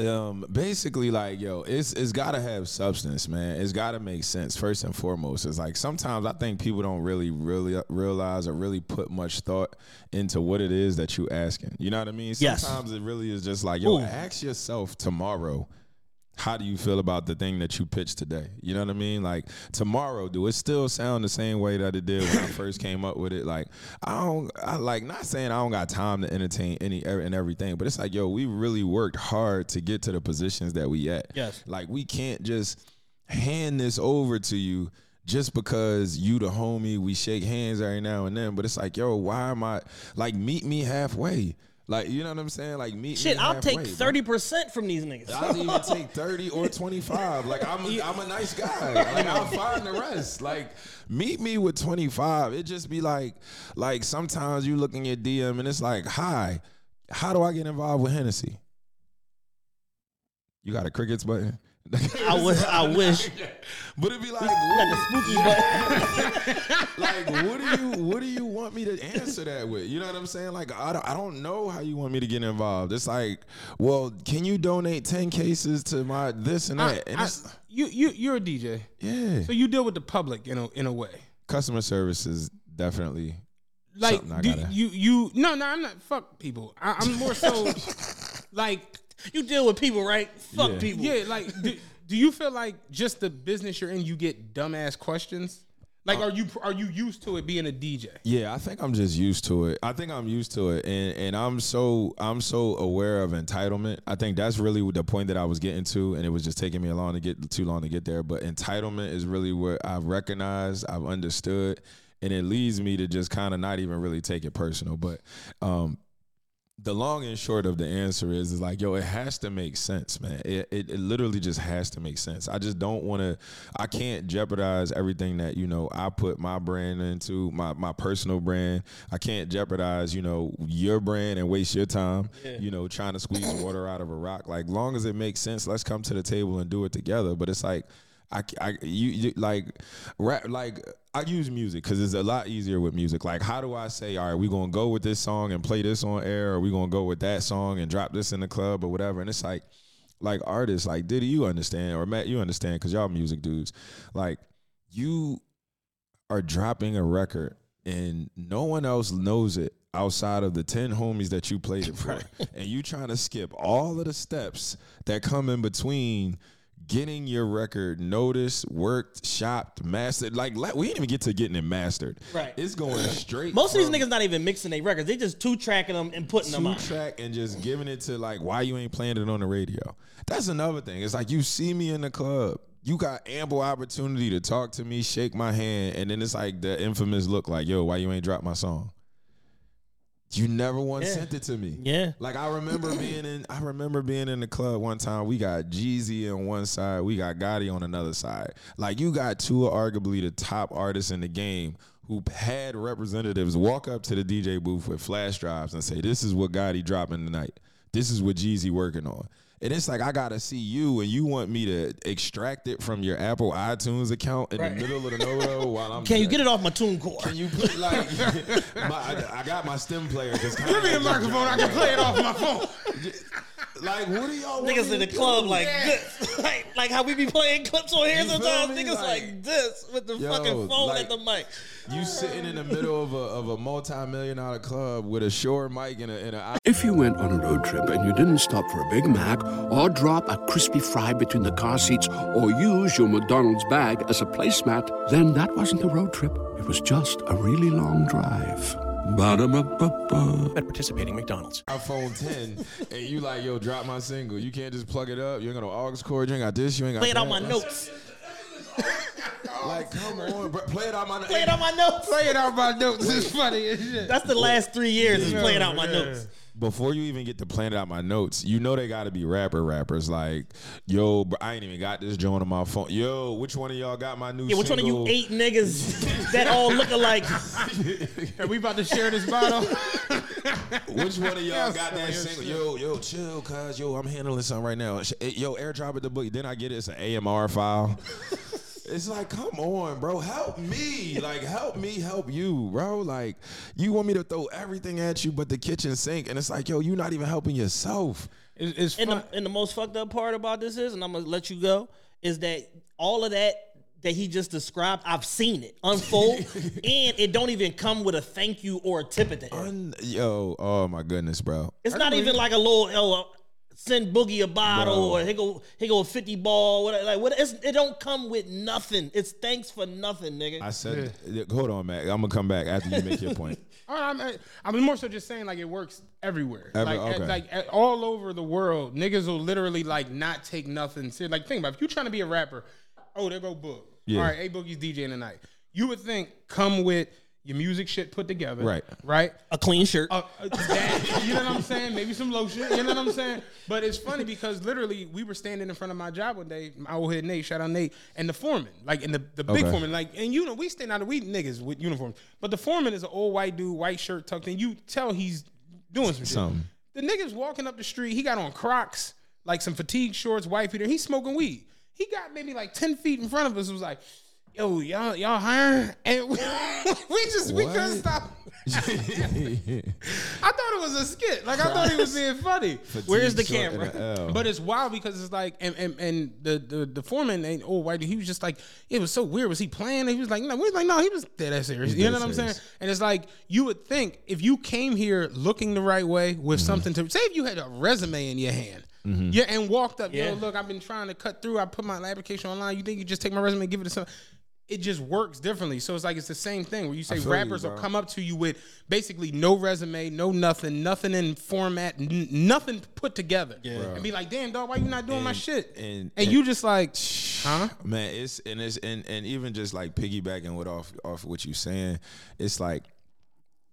um basically like yo it's it's gotta have substance man it's gotta make sense first and foremost it's like sometimes i think people don't really really realize or really put much thought into what it is that you asking you know what i mean Yes. sometimes it really is just like yo Ooh. ask yourself tomorrow how do you feel about the thing that you pitched today? You know what I mean? Like tomorrow, do it still sound the same way that it did when I first came up with it? Like I don't, I like not saying I don't got time to entertain any and everything, but it's like yo, we really worked hard to get to the positions that we at. Yes. Like we can't just hand this over to you just because you the homie. We shake hands every now and then, but it's like yo, why am I like meet me halfway? Like you know what I'm saying? Like meet Shit, me I'll take thirty percent from these niggas. I'll even take 30 or 25. Like I'm a, I'm a nice guy. Like I'll find the rest. Like meet me with 25. It just be like like sometimes you look in your DM and it's like, "Hi, how do I get involved with Hennessy?" You got a crickets button? I wish. I wish. But it'd be like, Got the spooky button. like, what do you, what do you want me to answer that with? You know what I'm saying? Like, I don't, I don't know how you want me to get involved. It's like, well, can you donate ten cases to my this and I- that? And I- it's, you you you're a DJ, yeah, so you deal with the public in a in a way. customer service is definitely Like something I do gotta. you you no no I'm not fuck people. I, I'm more so like You deal with people, right? Fuck Yeah. people. yeah like do, do you feel like just the business you're in you get dumbass questions? Like are you are you used to it being a DJ? Yeah, I think I'm just used to it. I think I'm used to it, and and I'm so I'm so aware of entitlement. I think that's really the point that I was getting to, and it was just taking me a long to get too long to get there. But entitlement is really what I've recognized, I've understood, and it leads me to just kind of not even really take it personal. But um, the long and short of the answer is is like yo it has to make sense man. It, it, it literally just has to make sense. I just don't want to i can't jeopardize everything that you know i put my brand into my my personal brand. I can't jeopardize you know your brand and waste your time you know trying to squeeze water out of a rock. Like long as it makes sense let's come to the table and do it together. But it's like I, I you, you like rap like I use music because it's a lot easier with music. Like, how do I say, all right, we're gonna go with this song and play this on air, or we gonna go with that song and drop this in the club or whatever? And it's like, like artists, like Diddy, you understand, or Matt, you understand, because y'all music dudes, like you are dropping a record and no one else knows it outside of the 10 homies that you played it for. and you trying to skip all of the steps that come in between getting your record noticed, worked, shopped, mastered. Like we didn't even get to getting it mastered. Right. It's going straight. Most of these niggas not even mixing their records. They just two tracking them and putting them two on. track and just giving it to like why you ain't playing it on the radio. That's another thing. It's like you see me in the club. You got ample opportunity to talk to me, shake my hand, and then it's like the infamous look like, yo, why you ain't drop my song? You never once Yeah. sent it to me. Yeah. Like I remember being in I remember being in the club one time. We got Jeezy on one side, we got Gotti on another side. Like you got two of arguably the top artists in the game who had representatives walk up to the DJ booth with flash drives and say, This is what Gotti dropping tonight. This is what Jeezy working on. And it's like I gotta see you, and you want me to extract it from your Apple iTunes account in Right. the middle of the no while I'm. Can you get it off my TuneCore? Can you put like? my, I, I got my stem player because Give me a microphone. I can play it off my phone. Like, what do y'all want Niggas me in the to club do? like this, like, like how we be playing clips on here You sometimes. Niggas like, Like- this with the Yo, fucking phone like- at the mic. You sitting in the middle of a of a multi million dollar club with a Shure mic and a, and a If you went on a road trip and you didn't stop for a Big Mac or drop a crispy fry between the car seats or use your McDonald's bag as a placemat, then that wasn't a road trip. It was just a really long drive. Ba-da-ba-ba-ba. At participating McDonald's. iPhone 10, and you like, yo, drop my single. You can't just plug it up. You ain't got no aux cord. You ain't got this. You ain't got Play it that. on my notes. Like, come on, bro. Play it on my. Notes. Play it on my notes. Play it out my notes. It's funny as shit. That's the last three years is playing out my Yeah. notes. Before you even get to plan out my notes, you know they got to be rapper rappers. Like, yo, bro, I ain't even got this joint on my phone. Yo, which one of y'all got my new? Yeah, which one of you eight niggas that all look alike? Are we about to share this bottle? Which one of y'all That's got that single? Yo, yo, chill, cuz yo, I'm handling something right now. Sh- Yo, airdrop it the book. Then I get it. It's an AMR file. It's like, come on, bro, help me. Like, help me, help you, bro. Like, you want me to throw everything at you but the kitchen sink, and it's like, yo, you're not even helping yourself. It's, it's And fun. the, and the most fucked up part about this is, and I'm gonna let you go, is that all of that that he just described, I've seen it unfold, and it don't even come with a thank you or a tip at the end. Un- yo, oh my goodness, bro. It's not even like a little oh, send Boogie a bottle Bro. or he go he go a fifty ball. Whatever. Like what? It's, it don't come with nothing. It's thanks for nothing, nigga. I said, hold on, Mac. I'm gonna come back after you make your point. All right, uh, I'm, uh, I'm more so just saying like it works everywhere, Every- like okay. like at- all over the world. Niggas will literally like not take nothing. serious. Like think about it. if you trying to be a rapper. Oh, there go Book. Yeah. All right, Aye Boogie's DJing tonight. You would think come with your music shit put together, Right. Right. a clean shirt. Uh, uh, that, you know what I'm saying? Maybe some lotion. You know what I'm saying? But it's funny because literally we were standing in front of my job one day, my old head Nate, shout out Nate, and the foreman, like and the, the big Okay. foreman, like and you know we stand out of we niggas with uniforms, but the foreman is an old white dude, white shirt tucked in. You tell he's doing some shit. Something. The nigga's walking up the street. He got on Crocs, like some fatigue shorts, white beater. He's smoking weed. He got maybe like ten feet in front of us. Was like, "Yo, y'all, y'all hiring?" And we, we just we couldn't stop. I thought it was a skit. Like I thought he was being funny. Where's the Fatigue short camera? a L. But it's wild because it's like, and and, and the, the the foreman ain't old white. dude, He was just like, it was so weird. Was he playing? He was like, no, we was like, no, he was dead ass serious. He's You know dead what I'm saying? And it's like you would think if you came here looking the right way with mm-hmm. something to say, if you had a resume in your hand. Mm-hmm. Yeah, and walked up. Yeah. Yo, look, I've been trying to cut through. I put my application online. You think you just take my resume, and give it to some? It just works differently. So it's like it's the same thing where you say feel you, rappers will come up to you with basically no resume, no nothing, nothing in format, n- nothing put together, and be like, "Damn, dog, why you not doing my shit?" and- And, and- you just like, huh? man it's and it's and, and even just like piggybacking what off off what you saying it's like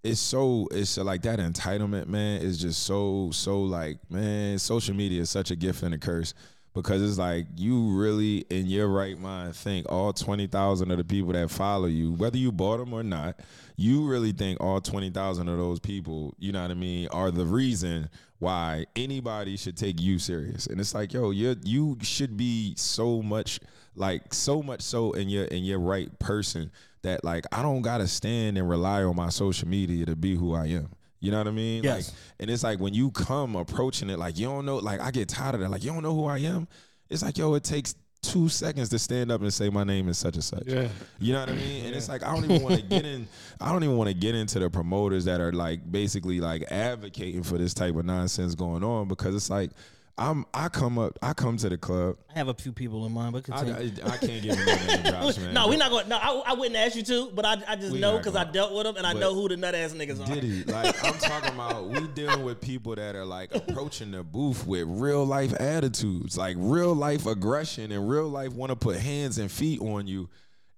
it's so it's like that entitlement man is just so so like man social media is such a gift and a curse because it's like you really in your right mind think all 20,000 of the people that follow you whether you bought them or not you really think all 20,000 of those people you know what I mean are the reason why anybody should take you serious and it's like yo you you should be so much like so much so in your in your right person that like I don't gotta stand and rely on my social media to be who I am. You know what I mean? Yes. Like, and it's like when you come approaching it, like you don't know, like I get tired of that. Like you don't know who I am. It's like yo, it takes two seconds to stand up and say my name is such and such. Yeah. You know what I mean? And it's like I don't even want to get in. I don't even want to get into the promoters that are like basically like advocating for this type of nonsense going on because it's like I'm I come up I come to the club. I have a few people in mind, but I, continue. I, I can't give them no name drops, man. no, we're not going. No, I, I wouldn't ask you to, but I, I just We know because I dealt with them and I know who the nut ass niggas are. Diddy, like I'm talking about, we dealing with people that are like approaching the booth with real life attitudes, like real life aggression and real life want to put hands and feet on you.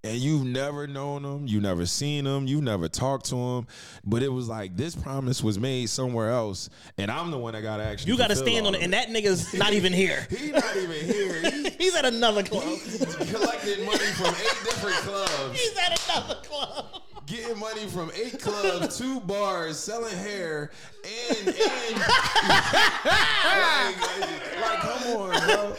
And you've never known them, you never seen them, you never talked to them, but it was like this promise was made somewhere else, and I'm the one that got to actually. You got to stand on it, and that nigga's not even here. He not even here. He, He's at another club. he collected money from eight different clubs. He's at another club. getting money from eight clubs, two bars, selling hair, and and like, like, come on, bro.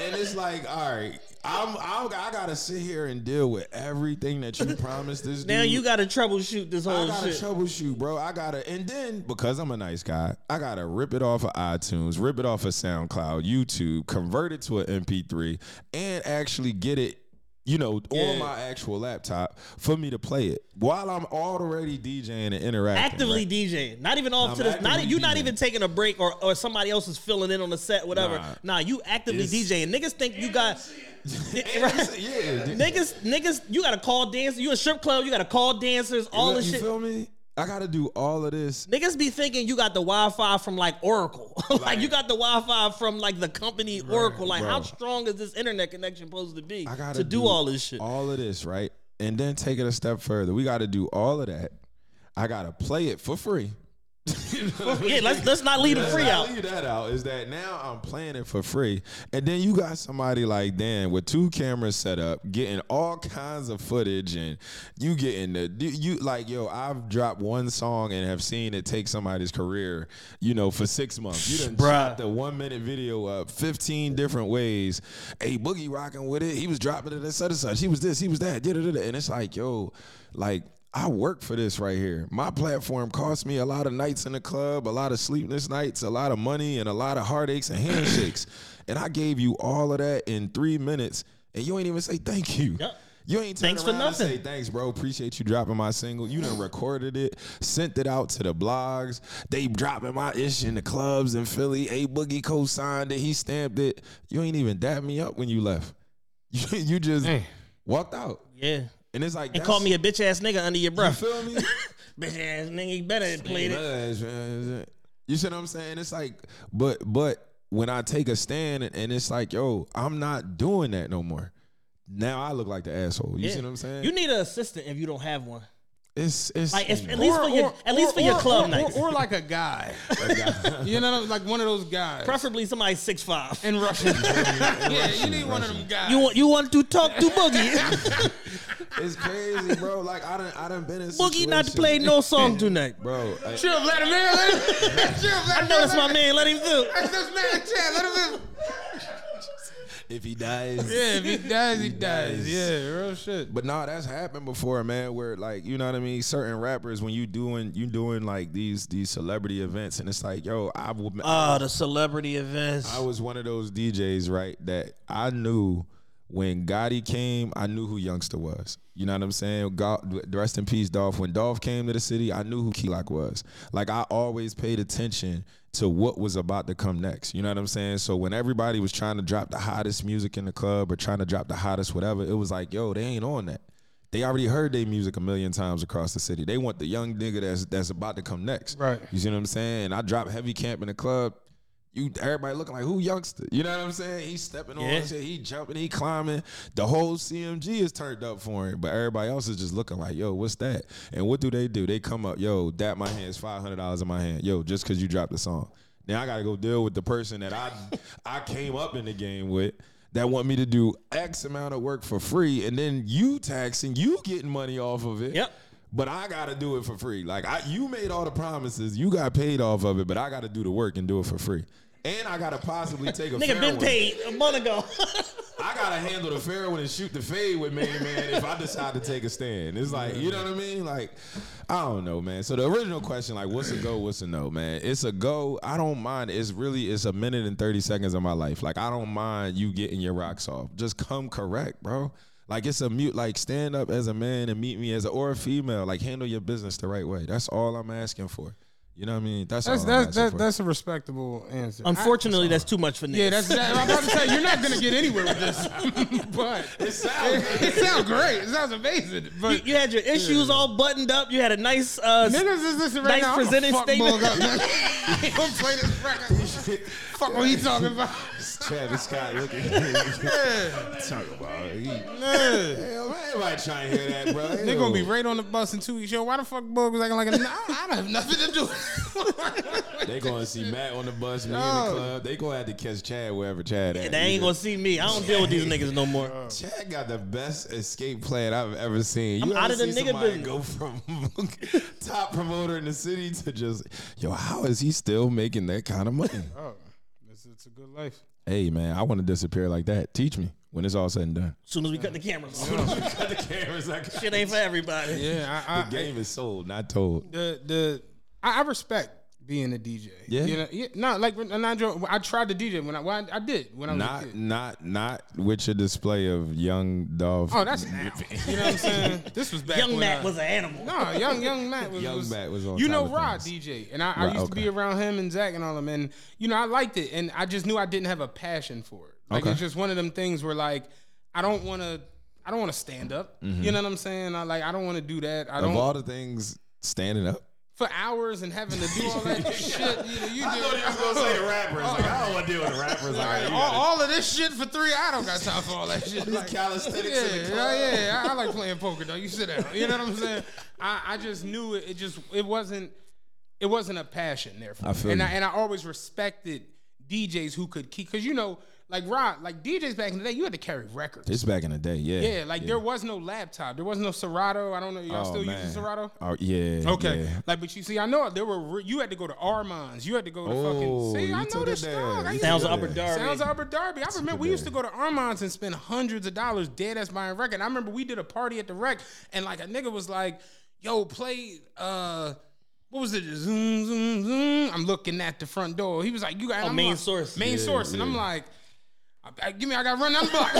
And it's like, all right, I'm, I'm I gotta sit here and deal with everything that you promised this. Now dude. you got to troubleshoot this whole. Shit. I gotta shit. troubleshoot, bro. I gotta, and then because I'm a nice guy, I gotta rip it off of iTunes, rip it off of SoundCloud, YouTube, convert it to an MP3, and actually get it, you know, on my actual laptop for me to play it while I'm already DJing and interacting. Actively right? DJing, not even off I'm to this. Not you not even taking a break or, or somebody else is filling in on the set, whatever. Nah. Nah, you actively It's- DJing. Niggas think you got. Right. yeah. Niggas, niggas, you gotta call dancers. You a strip club, you gotta call dancers, all you, this you shit. feel me? I gotta do all of this. Niggas be thinking you got the Wi-Fi from like Oracle, like you got the Wi-Fi from like the company Oracle. Like how strong is this internet connection supposed to be I gotta to do, all this shit? All of this, right? And then take it a step further. We gotta do all of that. I gotta play it for free. yeah, let's let's not leave the Let's free out. Leave that out. Is that now I'm playing it for free, and then you got somebody like Dan with two cameras set up, getting all kinds of footage, and you getting the you like yo. I've dropped one song and have seen it take somebody's career, you know, for six months. You done Bruh. shot the one minute video up fifteen different ways. Hey, Boogie rocking with it. He was dropping it at such and such. He was this. He was that. And it's like yo, like. I work for this right here. My platform cost me a lot of nights in the club, a lot of sleepless nights, a lot of money, and a lot of heartaches and handshakes. and I gave you all of that in three minutes, and you ain't even say thank you. Yep. You ain't Thanks for nothing. say thanks, bro. Appreciate you dropping my single. You done recorded it, sent it out to the blogs. They dropping my ish in the clubs in Philly. Aye Boogie co-signed it. He stamped it. You ain't even dab me up when you left. You, you just Hey. walked out. Yeah, And it's like and call me a bitch ass nigga under your breath. You feel me? bitch ass nigga, you better played it. You see what I'm saying? It's like, but but when I take a stand and, and it's like, yo, I'm not doing that no more. Now I look like the asshole. You Yeah. see what I'm saying? You need an assistant if you don't have one. It's it's Like if, at least for your Or- at least or- for your or- club or, nights. or, or like a guy. you know, like one of those guys. Preferably somebody six five. in Russian. yeah, you need one of them guys. You want you want to talk to Boogie? it's crazy, bro. Like I done I done been in Boogie not situations- play no song tonight. bro. I- Chill, let him in. Let him. Chill, let I know that's my man. Let him do. That's this man. Chill, let him in. If he dies. Yeah, if he dies, he, He dies. dies. Yeah, real shit. But nah, that's happened before, man. Where like you know what I mean. Certain rappers, when you doing you doing like these these celebrity events, and it's like, yo, I would. Oh, ah, the celebrity events. I was one of those DJs, right? That I knew when Gotti came, I knew who Youngsta was. You know what I'm saying? God, rest in peace, Dolph. When Dolph came to the city, I knew who Key Glock was. Like I always paid attention to what was about to come next. You know what I'm saying? So when everybody was trying to drop the hottest music in the club or trying to drop the hottest whatever, it was like, yo, they ain't on that. They already heard their music a million times across the city. They want the young nigga that's that's about to come next. Right. You see what I'm saying? I drop heavy camp in the club. You everybody looking like who Youngsta? You know what I'm saying? He's stepping on Yeah. shit, he jumping, he climbing. The whole CMG is turned up for him, but everybody else is just looking like, yo, what's that? And what do they do? They come up, yo, that my hand is five hundred dollars in my hand, yo, just because you dropped the song. Now I gotta go deal with the person that I I came up in the game with that want me to do X amount of work for free, and then you taxing, you getting money off of it. Yep. But I gotta do it for free. Like I, you made all the promises, you got paid off of it, but I gotta do the work and do it for free. And I gotta possibly take a Nigga been one. paid a month ago. I gotta handle the fair one and shoot the fade with me, Man if I decide to take a stand. It's like, you know what I mean? Like, I don't know, man. So the original question, like, what's a go, what's a no, man? It's a go. I don't mind. It's really it's a minute and 30 seconds of my life. Like, I don't mind you getting your rocks off. Just come correct, bro. Like it's a mute, like stand up as a man and meet me as a or a female. Like handle your business the right way. That's all I'm asking for. You know what I mean? That's That's all I'm that's asking that, for. that's a respectable answer. I- Unfortunately, that's too much for niggas. yeah, that's. That, I'm about to say you're not gonna get anywhere with this, but it sounds it sounds great. It sounds amazing, you, but you had your issues all buttoned up. You had a nice, uh, niggas is listening right nice now. I'm gonna presented fuck statement. Bug up, man. He gonna play this record. fuck what he talking about. Travis Scott looking. Talk about it. He- Yeah. Hell, man, everybody trying to hear that, bro. They gonna be right on the bus in two weeks. Yo, why the fuck Boog was acting like a? I I don't have nothing to do. They gonna see Matt on the bus, me in the club. They gonna have to catch Chad wherever Chad at. They ain't gonna see me. I don't deal with these niggas no more. Chad got the best escape plan I've ever seen. You I'm out ever of the see nigga business. go from top promoter in the city to just yo? How is he still making that kind of money? Oh, it's, it's a good life. Hey man, I want to disappear like that. Teach me when it's all said and done. As soon as we cut the cameras, Cut the cameras. I got shit ain't for everybody. Yeah, I, I, the game is sold, not told. the the I, I respect being a DJ. Yeah? you know, yeah, no, like when- and I, jo- I tried to DJ when I when I, I did when I was a Not, kid. not, not with your display of young Dolph. Oh, that's now. You know what I'm saying? This was back Young when Matt I, was an animal. No, young young Matt was Young was- Matt was on You know Rod things. DJ, and I, I Right, used to be around him and Zach and all them, and you know I liked it, and I just knew I didn't have a passion for it. Like Okay. it's just one of them things where like I don't want to. I don't want to stand up. You know what I'm saying? I like I don't want to do that. I Mm-hmm. of don't all the things standing up. For hours and having to do all that shit. You, know, you do. the rappers. Like, I don't want to deal with the rappers. Like, all, all of this shit for three, I don't got time for all that shit. Like, calisthenics yeah, in the club. yeah, yeah. I, I like playing poker though. You sit down. You know what I'm saying? I, I just knew it. It just it wasn't it wasn't a passion there for I me. feel and you. I and I always respected DJs who could keep because you know like Rod like DJs back in the day you had to carry records. It's back in the day, yeah. yeah, like there was no laptop. There was no Serato. I don't know. Y'all Oh, still man. using Serato? Oh yeah. Okay, yeah. like, but you see, I know there were re- you had to go to Armand's, you had to go to Oh, fucking. See, you I know this it dog. I You used Sounds to of Upper Darby. Sounds of Upper Darby. I remember we used to go to Armand's and spend hundreds of dollars dead ass buying record. I remember we did a party at the rec, and like a nigga was like, "Yo, play." uh what was it? Zoom, zoom, zoom. I'm looking at the front door. He was like, "You got Oh, I'm main like- source. main Yeah, source," and I'm like, I, I- "Give me, I got to run down the block."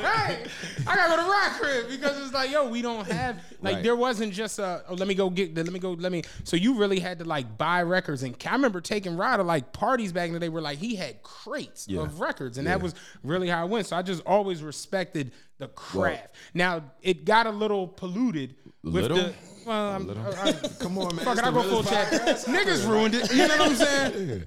right. I gotta go to Rock Crib because it's like, yo, we don't have like Right. there wasn't just a oh, let me go get the let me go let me so you really had to like buy records and I remember taking Rod to like parties back in the day where like he had crates Yeah. of records and that was really how it went. So I just always respected the craft. now it got a little polluted with the well, I'm, I, I, Come on, man. fuck it, I go full realest chat. Niggas ruined it. You know what I'm saying?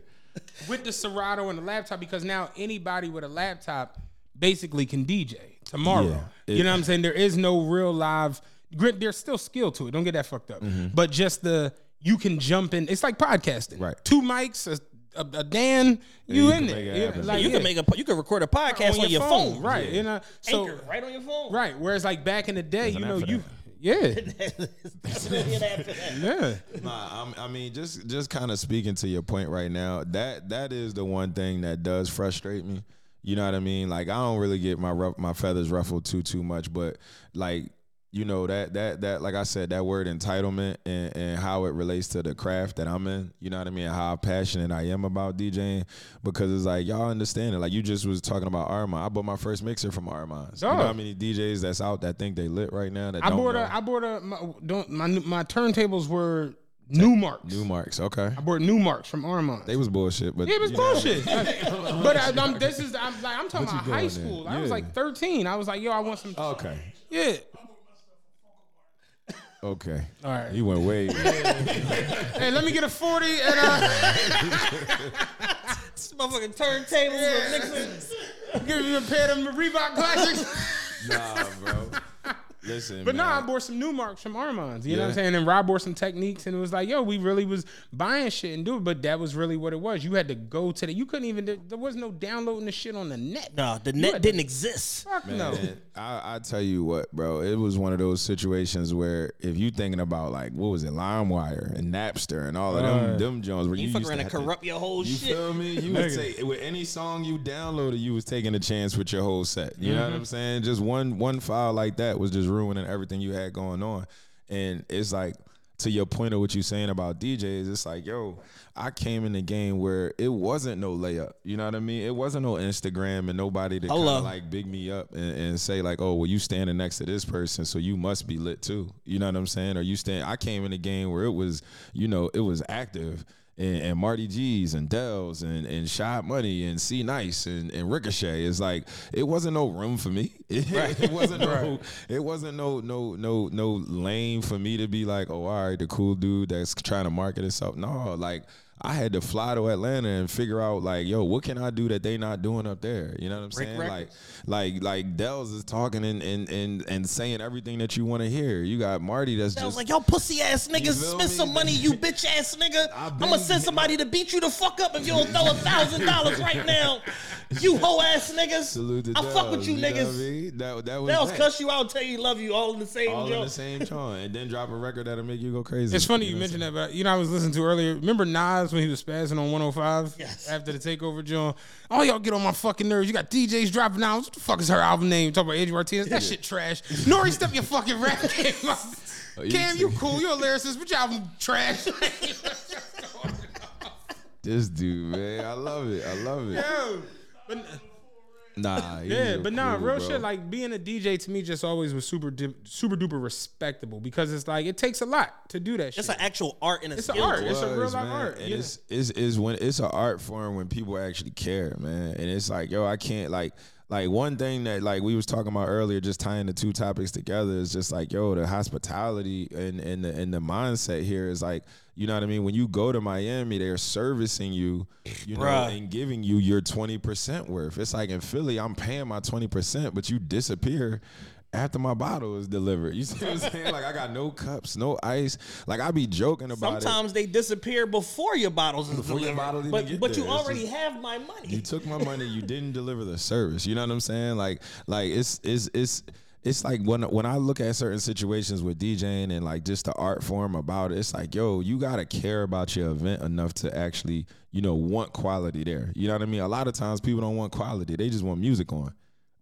With the Serato and the laptop because now anybody with a laptop basically can DJ tomorrow. Yeah. It- you know what I'm saying? There is no real live grit. There's still skill to it. Don't get that fucked up. Mm-hmm. But just the you can jump in. It's like podcasting. Right. Two mics, a, a, a Dan, you, you in there. it Yeah, like, you yeah. can make a you can record a podcast on, your, phone, right? You know, so Anchor right on your phone. right. Whereas like back in the day, There's you know, you that. Yeah, yeah. Nah, I'm, I mean, just just kind of speaking to your point right now. That that is the one thing that does frustrate me. You know what I mean? Like I don't really get my ruff, my feathers ruffled too too much, but like you know that that that like I said that word entitlement and, and how it relates to the craft that I'm in. You know what I mean? How passionate I am about DJing because it's like y'all understand it. Like you just was talking about Armand. I bought my first mixer from Armand. You know how many DJs that's out that think they lit right now that I bought know? a. I bought a. My, don't my my turntables were Numarks. New marks, okay. I bought Numarks from Armand. They was bullshit, but Yeah, it was bullshit. but I, I'm, this is I'm like I'm talking What about high school. there? I was like 13. I was like, yo, I want some. Okay. Yeah. Okay. All right. You went way. Hey, let me get a 40 and uh, This motherfucking turntables, mixers. give you a pair of them Reebok classics. nah, bro. Listen, But no, I bought some Numarks from Armand's. You know what I'm saying? And Rob bought some Technics, and it was like, yo, we really was buying shit and do it. But that was really what it was. You had to go to the. You couldn't even. There was no downloading the shit on the net. No, the You net didn't exist. Fuck no. I, I tell you what, bro. It was one of those situations where if you thinking about like what was it, LimeWire and Napster and all of them Right. them Jones, where you, You fuck used around to and have to- corrupt your whole You shit. You feel me? You would say with any song you downloaded, you was taking a chance with your whole set. You know what mm-hmm. I'm saying? Just one one file like that was just ruining everything you had going on. And it's like to your point of what you're saying about DJs, it's like, yo, I came in the game where it wasn't no layup. You know what I mean? It wasn't no Instagram and nobody to kind of like big me up and, and say like, oh, well, you standing next to this person, so you must be lit too. You know what I'm saying? Or you stand. I came in the game where it was, you know, it was active. And, and Marty G's and Dells and and Shot Money and C Nice and, and Ricochet. It's like it wasn't no room for me. It, wasn't no it wasn't no no no no lane for me to be like, oh, all right, the cool dude that's trying to market himself. No, like I had to fly to Atlanta and figure out like, yo, what can I do that they not doing up there? You know what I'm saying? Like, like, like Dells is talking and and and, and saying everything that you want to hear. You got Marty that's I just like, yo, pussy ass niggas, feel spend me? some money, you bitch ass nigga. I've I'm been- gonna send somebody to beat you the fuck up if you don't throw a thousand dollars right now. You hoe ass niggas. salute to I fuck with Dells, you know what I niggas. mean? That that was They'll that. cuss you out, tell you love you, all in the same all in the same joint, and then drop a record that'll make you go crazy. It's funny you know what mentioned that, but you know I was listening to earlier. Remember Nas when he was spazzing on 105 Yes. after the takeover, John? Oh y'all get on my fucking nerves. You got DJs dropping out. What the fuck is her album name? Talk about Adrian Martinez. That shit trash. Nori, step your fucking rap game up. Oh, you Cam, you cool. You're a lyricist, but your album trash. This dude, man, I love it. I love it. Yo, but, Nah, yeah, but nah, cool real bro. shit. Like being a DJ to me just always was super, di- super duper respectable because it's like it takes a lot to do that It's shit. an actual art and a It's an skill. art. It's a real life art, And yeah. it's, it's it's when it's an art form when people actually care, man. And it's like, yo, I can't like like one thing that like we was talking about earlier, just tying the two topics together is just like, yo, the hospitality and and the and the mindset here is like, you know what I mean? When you go to Miami, they're servicing you, you know, Bruh. and giving you your twenty percent worth. It's like in Philly, I'm paying my twenty percent, but you disappear after my bottle is delivered. You see what I'm saying? Like I got no cups, no ice. Like I be joking about it. Sometimes they disappear before your bottles is Before delivered. bottles even but but you there. It's already just- have my money. You took my money. You didn't deliver the service. You know what I'm saying? Like, like it's it's it's it's like when when I look at certain situations with DJing and like just the art form about it, it's like, yo, you gotta care about your event enough to actually, you know, want quality there. You know what I mean? A lot of times people don't want quality; they just want music on.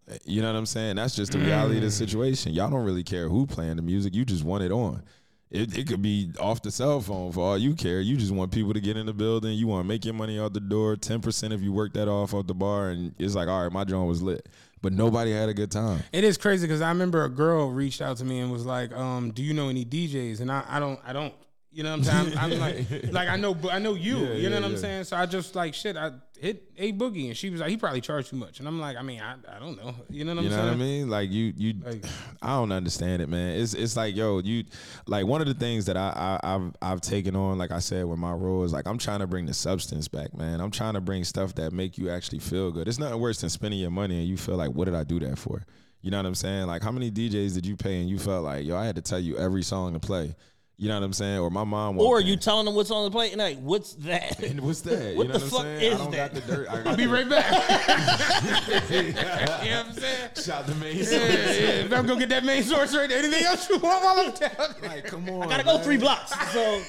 Eh, you know what I'm saying? That's just the reality of the mm. situation. Y'all don't really care who playing the music. You just want it on. It, it could be off the cell phone for all you care. You just want people to get in the building. You want to make your money out the door. Ten percent if you work that off at the bar, and it's like, all right, my joint was lit, but nobody had a good time. It is crazy because I remember a girl reached out to me and was like, um, "Do you know any DJs?" And I, I don't, I don't, you know what I'm saying? I'm, I'm like, like I know, I know you. Yeah, you know yeah, what I'm yeah. saying? So I just like shit. I hit Aye Boogie, and she was like, "He probably charged too much," and I'm like, I mean, I, I don't know. You know what I'm saying? You know saying? what I mean? Like you, you. Like- I don't understand it, man. It's it's like yo, you, like one of the things that I, I I've I've taken on, like I said, with my role is like I'm trying to bring the substance back, man. I'm trying to bring stuff that make you actually feel good. It's nothing worse than spending your money and you feel like, what did I do that for? You know what I'm saying? Like how many DJs did you pay and you felt like, yo, I had to tell you every song to play. You know what I'm saying? Or my mom. Or walked you in. telling them what's on the plate and like, what's that? And what's that? What you know the what fuck I'm saying? is I don't that? got the dirt. I I'll be the- right back. you know what I'm saying? Shout the main Yeah, source. yeah. If I'm gonna get that main source right there, anything else you want while I'm down there? Like, come on. I gotta go man. three blocks. So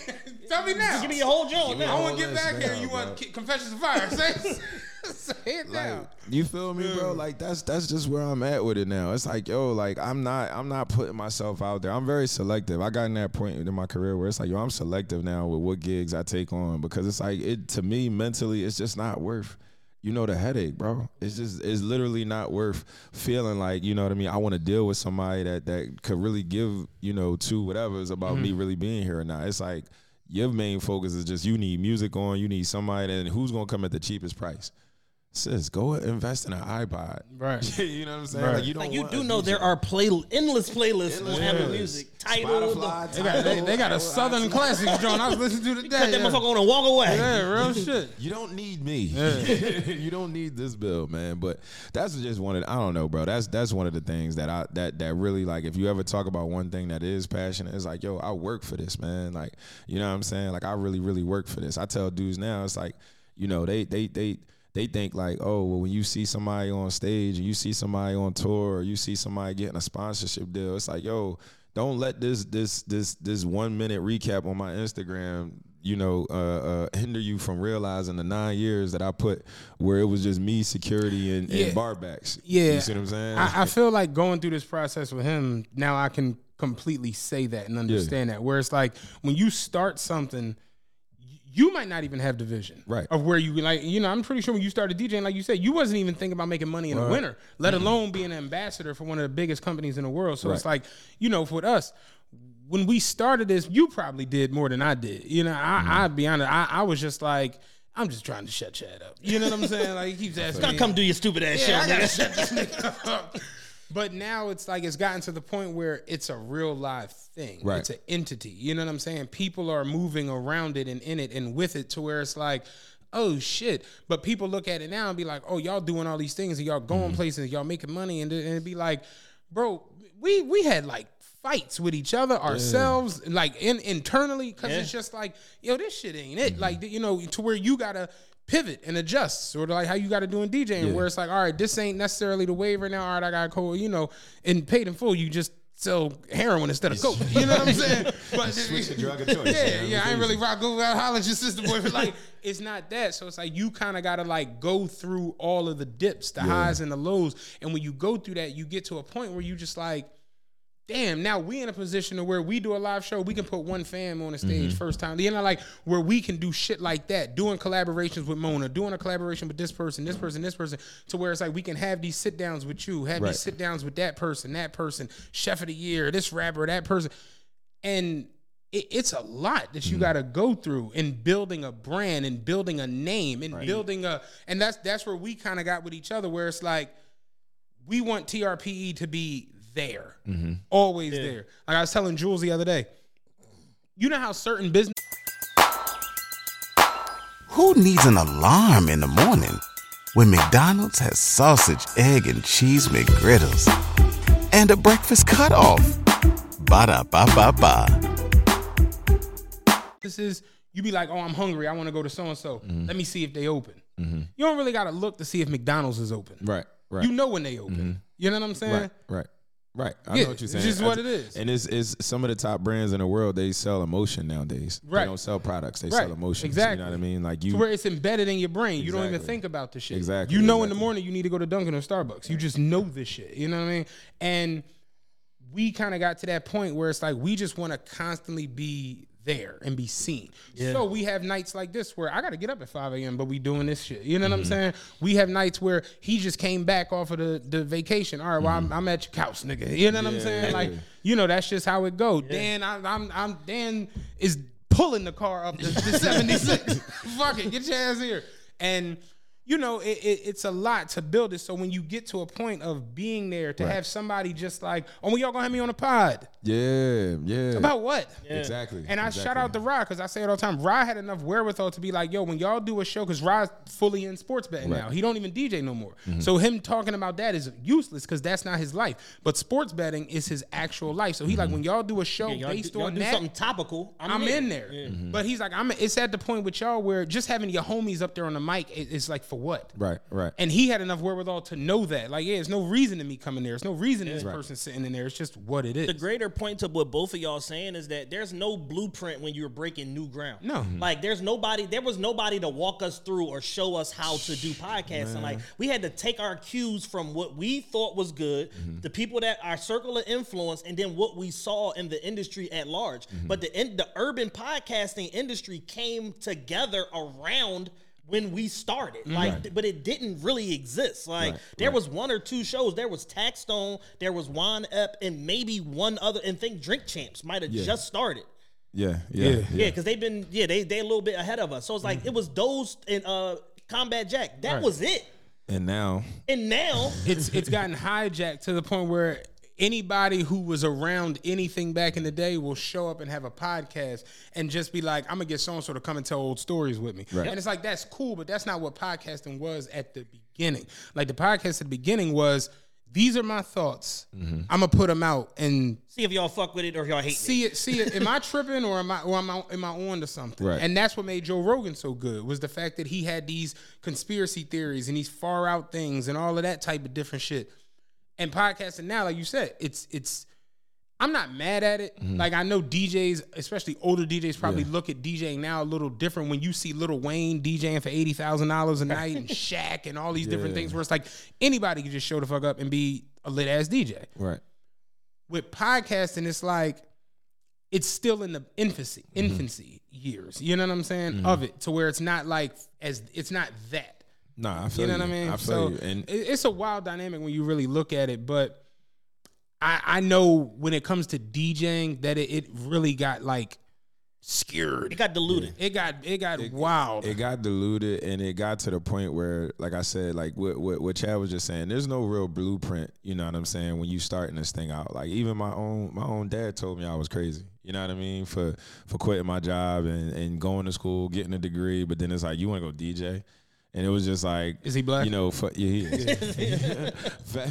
Tell me now. give me your whole joint me I want to get this back here. now, You bro. want Confessions of Fire? Say, say it now. Like, you feel me, bro? Like that's that's just where I'm at with it now. It's like, yo, like I'm not I'm not putting myself out there. I'm very selective. I got in that point in my career where it's like, yo, I'm selective now with what gigs I take on because it's like it to me mentally, it's just not worth. You know the headache, bro. It's just it's literally not worth feeling like you know what I mean. I want to deal with somebody that that could really give you know to whatever is about me mm-hmm. really being here or not. It's like your main focus is just you need music on, you need somebody, and who's gonna come at the cheapest price. Sis, go invest in an iPod. Right. you know what I'm saying? Right. Like you don't. Like you do know DJ. there are play endless playlists on Apple playlists. Music. Title, Spotify, the, They got, they, they got a Southern iTunes. Classics joint I was listening to today. cut that yeah. motherfucker on and walk away. Yeah, real shit. You don't need me. you don't need this bill, man. But that's just one of the, I don't know, bro. That's that's one of the things that I that that really like. If you ever talk about one thing that is passionate, it's like, yo, I work for this, man. Like, you know what I'm saying? Like, I really really work for this. I tell dudes now, it's like, you know, they they they. They think like, oh, well, when you see somebody on stage and you see somebody on tour or you see somebody getting a sponsorship deal, it's like, yo, don't let this this this this one minute recap on my Instagram, you know, uh, uh, hinder you from realizing the nine years that I put where it was just me, security, and, Yeah. and bar backs. Yeah, you see what I'm saying? I, I feel like going through this process with him now, I can completely say that and understand that. Where it's like when you start something, you might not even have the vision Right. of where you like. You know, I'm pretty sure when you started DJing, like you said, you wasn't even thinking about making money in the winter, let alone being an ambassador for one of the biggest companies in the world. So it's like, you know, for us. When we started this, you probably did more than I did. You know, I, Mm-hmm. I'd be honest. I, I was just like, I'm just trying to shut Chad up. You know what I'm saying? Like he keeps asking Gotta me, come do your stupid ass yeah, I shit, gotta shut this nigga up. But now it's like it's gotten to the point where it's a real live thing. Right. It's an entity. You know what I'm saying? People are moving around it and in it and with it to where it's like, oh shit. But people look at it now and be like, oh, y'all doing all these things and y'all going Mm-hmm. places, y'all making money, and, and it'd be like, bro, we we had like fights with each other ourselves like in internally because it's just like yo this shit ain't it Mm-hmm. like you know to where you gotta pivot and adjust sort of like how you gotta do in DJing where it's like all right this ain't necessarily the wave right now all right I gotta call you know and paid in full you just sell heroin instead of coke you know what I'm saying? But Switch the drug of choice, yeah man. yeah I ain't really rock go out holler sister boy but like it's not that so it's like you kind of gotta like go through all of the dips the highs and the lows and when you go through that you get to a point where you just like damn, now we in a position to where we do a live show, we can put one fam on the stage mm-hmm. first time. You know, like where we can do shit like that, doing collaborations with Mona, doing a collaboration with this person, this person, this person, to where it's like we can have these sit downs with you, have Right. these sit downs with that person, that person, chef of the year, this rapper, that person. And it, it's a lot that you mm-hmm. got to go through in building a brand and building a name and building a and that's that's where we kind of got with each other where it's like we want TRPE to be there, mm-hmm. always there. Like I was telling Jules the other day, you know how certain business Who needs an alarm in the morning when McDonald's has sausage, egg, and cheese McGriddles and a breakfast cutoff? Ba da ba ba ba. This is, you be like, oh, I'm hungry, I want to go to so and so. Mm-hmm. Let me see if they open. Mm-hmm. You don't really got to look to see if McDonald's is open. right, right. You know when they open. Mm-hmm. You know what I'm saying? Right, right, right. I Yeah, know what you're it's saying. just I what it is. And it's, it's some of the top brands in the world. They sell emotion nowadays. Right. They don't sell products. They Right, sell emotions. Exactly. You know what I mean? Like you. To where it's embedded in your brain. You don't even think about the shit. Exactly, You know in the morning you need to go to Dunkin' or Starbucks. You just know this shit. You know what I mean? And we kind of got to that point where it's like we just want to constantly be there and be seen. So we have nights like this where I got to get up at 5 a.m. but we doing this shit. You know what I'm mm-hmm. saying? We have nights where he just came back off of the, the vacation. All right, well I'm, mm-hmm. I'm at your couch, nigga. You know what I'm saying? Like you know that's just how it go. Dan, I'm, I'm I'm Dan is pulling the car up the 76. Fuck it, get your ass here. And you know, it, it, it's a lot to build it. So when you get to a point of being there, to Right. have somebody just like, oh, when y'all gonna have me on a pod Yeah, yeah. about what? Exactly. And I exactly. shout out to Rod because I say it all the time. Rod had enough wherewithal to be like, yo, when y'all do a show, because Rod's fully in sports betting Right. Mm-hmm. now. He don't even DJ no more. So him talking about that is useless because that's not his life. But sports betting is his actual life. So he Mm-hmm. like when y'all do a show Yeah, based do, y'all on do that. something topical. I'm, I'm in there. there. Mm-hmm. But he's like, I'm it's at the point with y'all where just having your homies up there on the mic is, is like for what? Right, right. And he had enough wherewithal to know that. Like, yeah, there's no reason to me coming there. There's no reason this Right. person sitting in there. It's just what it is. The greater point to what both of y'all saying is that there's no blueprint when you're breaking new ground. No. Mhm. like there's nobody. There was nobody to walk us through or show us how to do podcasting. Like we had to take our cues from what we thought was good, the people that our circle of influence, and then what we saw in the industry at large. But the in, the urban podcasting industry came together around. When we started, like, but it didn't really exist. Like, Right, there right. was one or two shows. There was Taxstone, there was Juan Ep, and maybe one other. And think Drink Champs might have Yeah. just started. Yeah, yeah, Yeah. Yeah, because they've been yeah they they a little bit ahead of us. So it's like it was those and uh Combat Jack. That Right. was it. And now, And now it's it's gotten hijacked to the point where anybody who was around anything back in the day will show up and have a podcast and just be like, I'm gonna get so and so to come and tell old stories with me. Right. And it's like that's cool, but that's not what podcasting was at the beginning. Like the podcast at the beginning was these are my thoughts. Mm-hmm. I'm gonna put them out and see if y'all fuck with it or if y'all hate it. see it. See it. Am I tripping or am I or am I am I on to something? Right. And that's what made Joe Rogan so good was the fact that he had these conspiracy theories and these far out things and all of that type of different shit. And podcasting now, like you said, it's it's. I'm not mad at it. Mm-hmm. Like I know DJs, especially older DJs, probably look at DJing now a little different when you see Lil Wayne DJing for eighty thousand dollars a night and Shaq and all these different things. Where it's like anybody can just show the fuck up and be a lit ass DJ right, with podcasting, it's like it's still in the infancy, mm-hmm. infancy years. You know what I'm saying? Mm-hmm. Of it to where it's not like as it's not that. Nah, I feel You you. know what I mean? I feel so you. And it- it's a wild dynamic when you really look at it. But I, I know when it comes to DJing that it, it really got like scared. It got diluted. It got it got wild. it got diluted and it got to the point where like i said like what, what what chad was just saying there's no real blueprint you know what i'm saying when you starting this thing out like even my own my own dad told me i was crazy you know what i mean for for quitting my job and and going to school getting a degree but then it's like you want to go dj and it was just like Is he black? you know for, yeah, he is. Fa-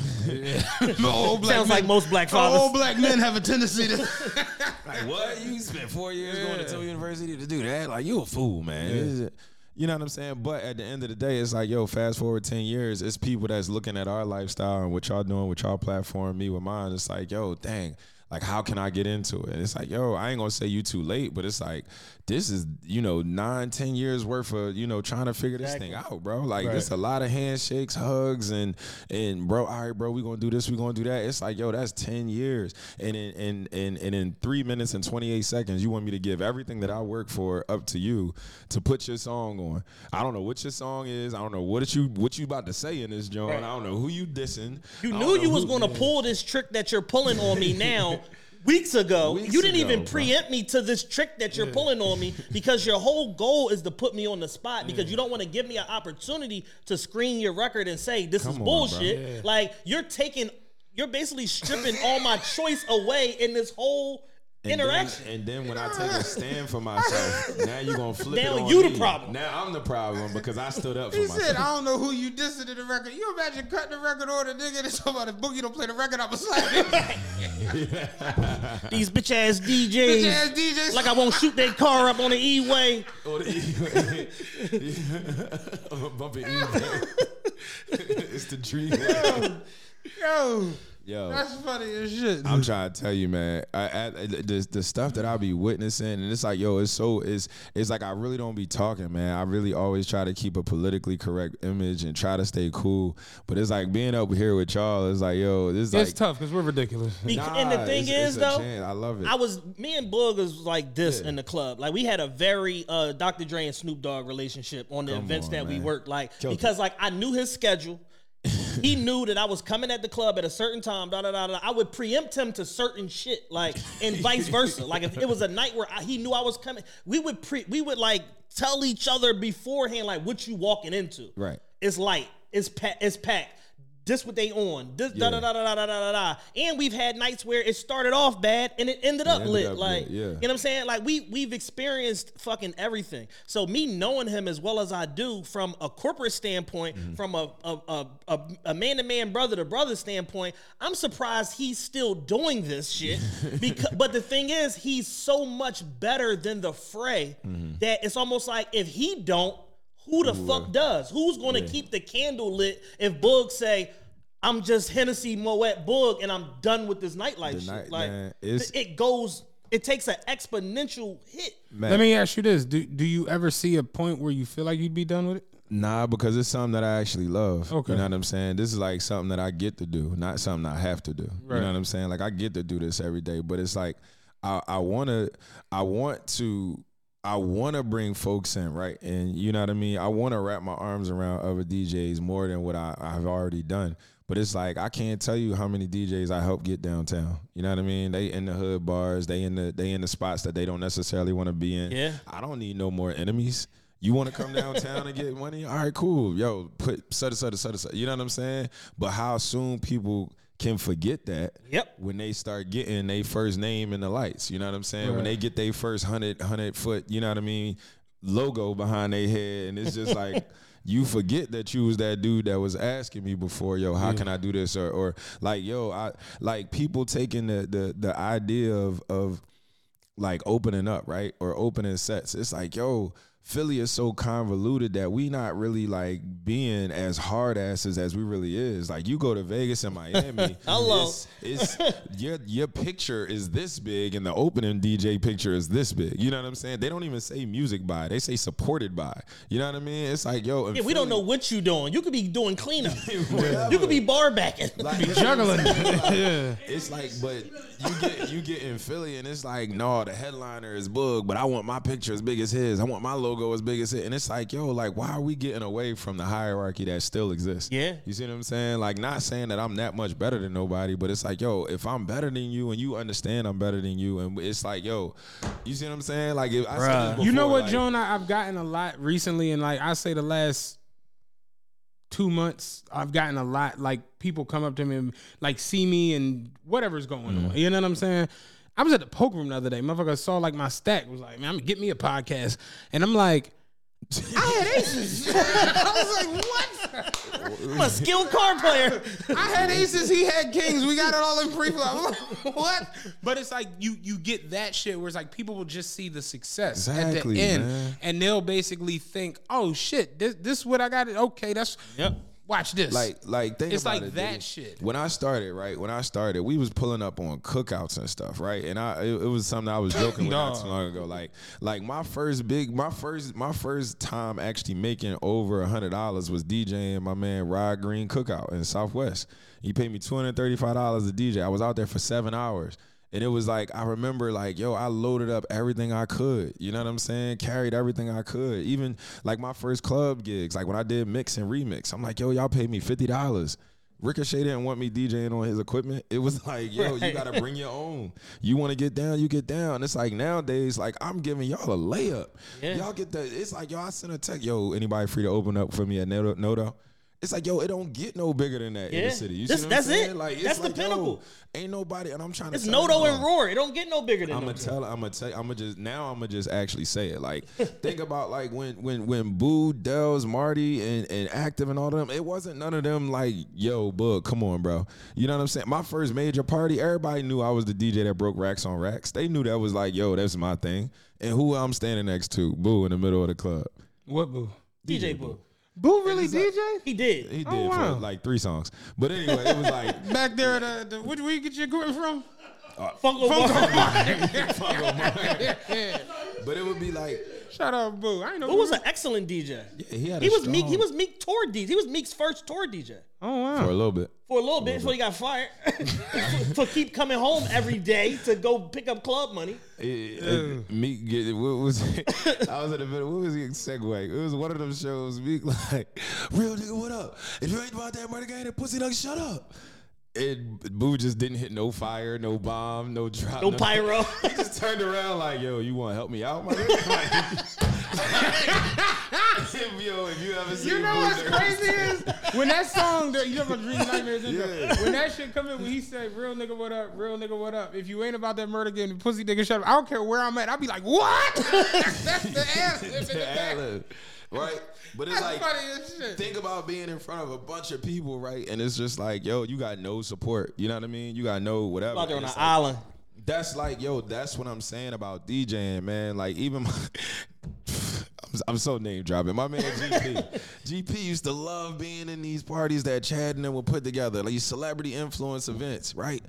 old black Sounds men- like most black fathers. Old black men have a tendency to. Like what? You spent four years going to Temple University to do that? Like you a fool, man. It's- You know what I'm saying? But at the end of the day, it's like, yo, fast forward ten years, it's people that's looking at our lifestyle and what y'all doing with y'all platform, me with mine. It's like, yo, dang, like how can I get into it? And it's like, yo, I ain't gonna say you too late, but it's like this is, you know, nine, ten years worth of, you know, trying to figure this thing out, bro. Like it's a lot of handshakes, hugs, and and bro, all right, bro, we gonna do this, we gonna do that. It's like, yo, that's ten years, and in in in and in three minutes and twenty eight seconds, you want me to give everything that I work for up to you to put your song on. I don't know what your song is. I don't know what you what you about to say in this joint. I don't know who you dissing. You knew you was to pull this trick that you're pulling on me now. Weeks ago, Weeks you didn't ago, even bro. preempt me to this trick that you're pulling on me because your whole goal is to put me on the spot because you don't want to give me an opportunity to screen your record and say this is Come on, bro. bullshit. Like you're taking, you're basically stripping all my choice away in this whole And then- interaction. and then when I take a stand for myself, now you're gonna flip Now it on you the me. problem. Now I'm the problem because I stood up for He myself. said, I don't know who you dissed in the record. You imagine cutting the record on a nigga and somebody Boogie don't play the record, I'm a slap. These bitch ass DJs, Bitch ass DJs. like I won't shoot their car up on the E-way. Or the I'm a bumping eBay. it's the dream. Yo, Yo. That's funny as shit. I'm trying to tell you, man. I, I, the the stuff that I be witnessing, and it's like, yo, it's so it's it's like I really don't be talking, man. I really always try to keep a politically correct image and try to stay cool. But it's like being up here with y'all. It's like, yo, this is it's like. tough because we're ridiculous. Bec- and the Nah, thing it's- is, it's a though, chance. I love it. I was me and Boog was like this in the club. Like we had a very uh, Dr. Dre and Snoop Dogg relationship on the Come events on, that we worked. Like Killed because like I knew his schedule. He knew that I was coming at the club at a certain time. Da da da da. I would preempt him to certain shit, like and vice versa. Like if it was a night where I, he knew I was coming, we would pre we would like tell each other beforehand like what you walking into. Right. it's light, it's pa- it's packed. This what they on. This da da da da da da da da. And we've had nights where it started off bad and it ended up ended lit. up like lit, yeah. you know what I'm saying? Like we we've experienced fucking everything. So me knowing him as well as I do from a corporate standpoint, Mm-hmm. from a a a, a, man to man, brother to brother standpoint, I'm surprised he's still doing this shit. because but the thing is, he's so much better than the fray Mm-hmm. that it's almost like if he don't, who the fuck uh, does? Who's gonna keep the candle lit if Boog say, I'm just Hennessy Moet Boog and I'm done with this nightlife The shit. night- like man, it goes, it takes an exponential hit. Man, Let me ask you this: Do do you ever see a point where you feel like you'd be done with it? Nah, because it's something that I actually love. Okay. You know what I'm saying? This is like something that I get to do, not something I have to do. You know what I'm saying? Like I get to do this every day, but it's like I, I wanna I want to I wanna bring folks in, right? And you know what I mean? I wanna wrap my arms around other DJs more than what I, I've already done. But it's like I can't tell you how many DJs I help get downtown. You know what I mean? They in the hood bars, they in the they in the spots that they don't necessarily want to be in. Yeah. I don't need no more enemies. You want to come downtown and get money? All right, cool. Yo, put such such such such. You know what I'm saying? But how soon people can forget that? Yep. When they start getting their first name in the lights, you know what I'm saying? When they get their first hundred hundred foot, you know what I mean, logo behind their head, and it's just like. You forget that you was that dude that was asking me before, yo, how can I do this? Or, or like, yo, I like people taking the the the idea of of like opening up, right? Or opening sets. It's like, yo, Philly is so convoluted that we not really like being as hard asses as we really is. Like you go to Vegas and Miami. Hello. It's, it's your your picture is this big and the opening DJ picture is this big. You know what I'm saying? They don't even say music by. They say supported by. You know what I mean? It's like, yo, in Yeah, we don't know what you doing. You could be doing cleanup. Whatever. you could be bar backing. like, Juggling. yeah. It's like, but you get you get in Philly, and it's like, no, the headliner is Boog, but I want my picture as big as his. I want my logo as big as it. And it's like, yo, like, why are we getting away from the hierarchy that still exists? Yeah. You see what I'm saying? Like, not saying that I'm that much better than nobody, but it's like, yo, if I'm better than you and you understand I'm better than you, and it's like, yo, you see what I'm saying? Like, if I said this You know what, like, Joan? I, I've gotten a lot recently, and like I say, the last two months, I've gotten a lot. Like people come up to me and like see me and whatever's going Mm-hmm. on. You know what I'm saying? I was at the poker room the other day. Motherfucker saw like my stack was like, man, I'm gonna get me a podcast, and I'm like. I had aces. I was like, what? I'm a skilled card player. I had aces. He had kings. We got it all in pre-flop. I'm like, what? But it's like you you get that shit where it's like people will just see the success at the end, man. and they'll basically think, oh shit, this this is what I got. It Okay, that's Yep. Watch this. Like, like, think It's about like it, that dude. shit. When I started, right? When I started, we was pulling up on cookouts and stuff, right? And I, it, it was something I was joking with not too long ago. Like, like my first big, my first, my first time actually making over a hundred dollars was DJing my man Rod Green Cookout in Southwest. He paid me two hundred thirty five dollars a DJ. I was out there for seven hours. And it was like I remember like yo, I loaded up everything I could. You know what I'm saying? Carried everything I could. Even like my first club gigs, like when I did mix and remix, I'm like, yo, y'all paid me fifty dollars. Ricochet didn't want me DJing on his equipment. It was like, yo, you gotta bring your own. You want to get down, you get down. It's like nowadays, like I'm giving y'all a layup. Yeah. Y'all get the. It's like yo, I sent a text. Yo, anybody free to open up for me at Noto? Noto? It's like yo, it don't get no bigger than that in the city. You This- see what that's I'm saying? it. Like it's That's the like, yo, pinnacle. ain't nobody, and I'm trying to. It's tell Noto and Roar. It don't get no bigger than that. I'm gonna tell. I'm gonna tell. I'm gonna just now. I'm gonna just actually say it. Like, think about like when when when Boo, Dells, Marty, and and Active and all of them. It wasn't none of them like, yo, Boog, come on, bro. You know what I'm saying? My first major party, everybody knew I was the DJ that broke racks on racks. They knew that was like, yo, that's my thing. And who I'm standing next to, Boo, in the middle of the club. what boo? DJ Boo. Boo really DJ? He did. He oh, did Oh, wow. for like three songs. But anyway, it was like. Back there at the, the where, where you get your equipment from? Uh, Funko Bar. But it would be like, Shout out Boo. I ain't know. Who was an excellent DJ? yeah, he had. He a was Meek. He was Meek tour DJ. He was Meek's first tour DJ Oh wow. for a little bit. for a little bit before he got fired for keep coming home every day to go pick up club money. It, it, Meek get what was I was in the middle. What was the segue? It was one of them shows. Meek like, real nigga, what up? If you ain't about that murder game, then pussy nigga, shut up. It Boo just didn't hit no fire, no bomb, no drop, No pyro. he just turned around like, "Yo, you want to help me out, my nigga?" Yo, if you ever seen You know Boo what's there- crazy is when that song, that you know about Dream Nightmares, Yeah. when that shit come in, when he said, "Real nigga, what up? Real nigga, what up?" If you ain't about that murder game, pussy nigga, shut up. I don't care where I'm at. I'll be like, "What?" That's the answer. the ad-lib, right? But it's That's like funny as shit. think about being in front of a bunch of people, right? And it's just like, yo, you got no support. You know what I mean? You got no whatever. Out there on an like- island. That's like, yo, that's what I'm saying about DJing, man. Like even my I'm, I'm so name dropping. My man GP. GP used to love being in these parties that Chad and them would put together, like these celebrity influence events, right?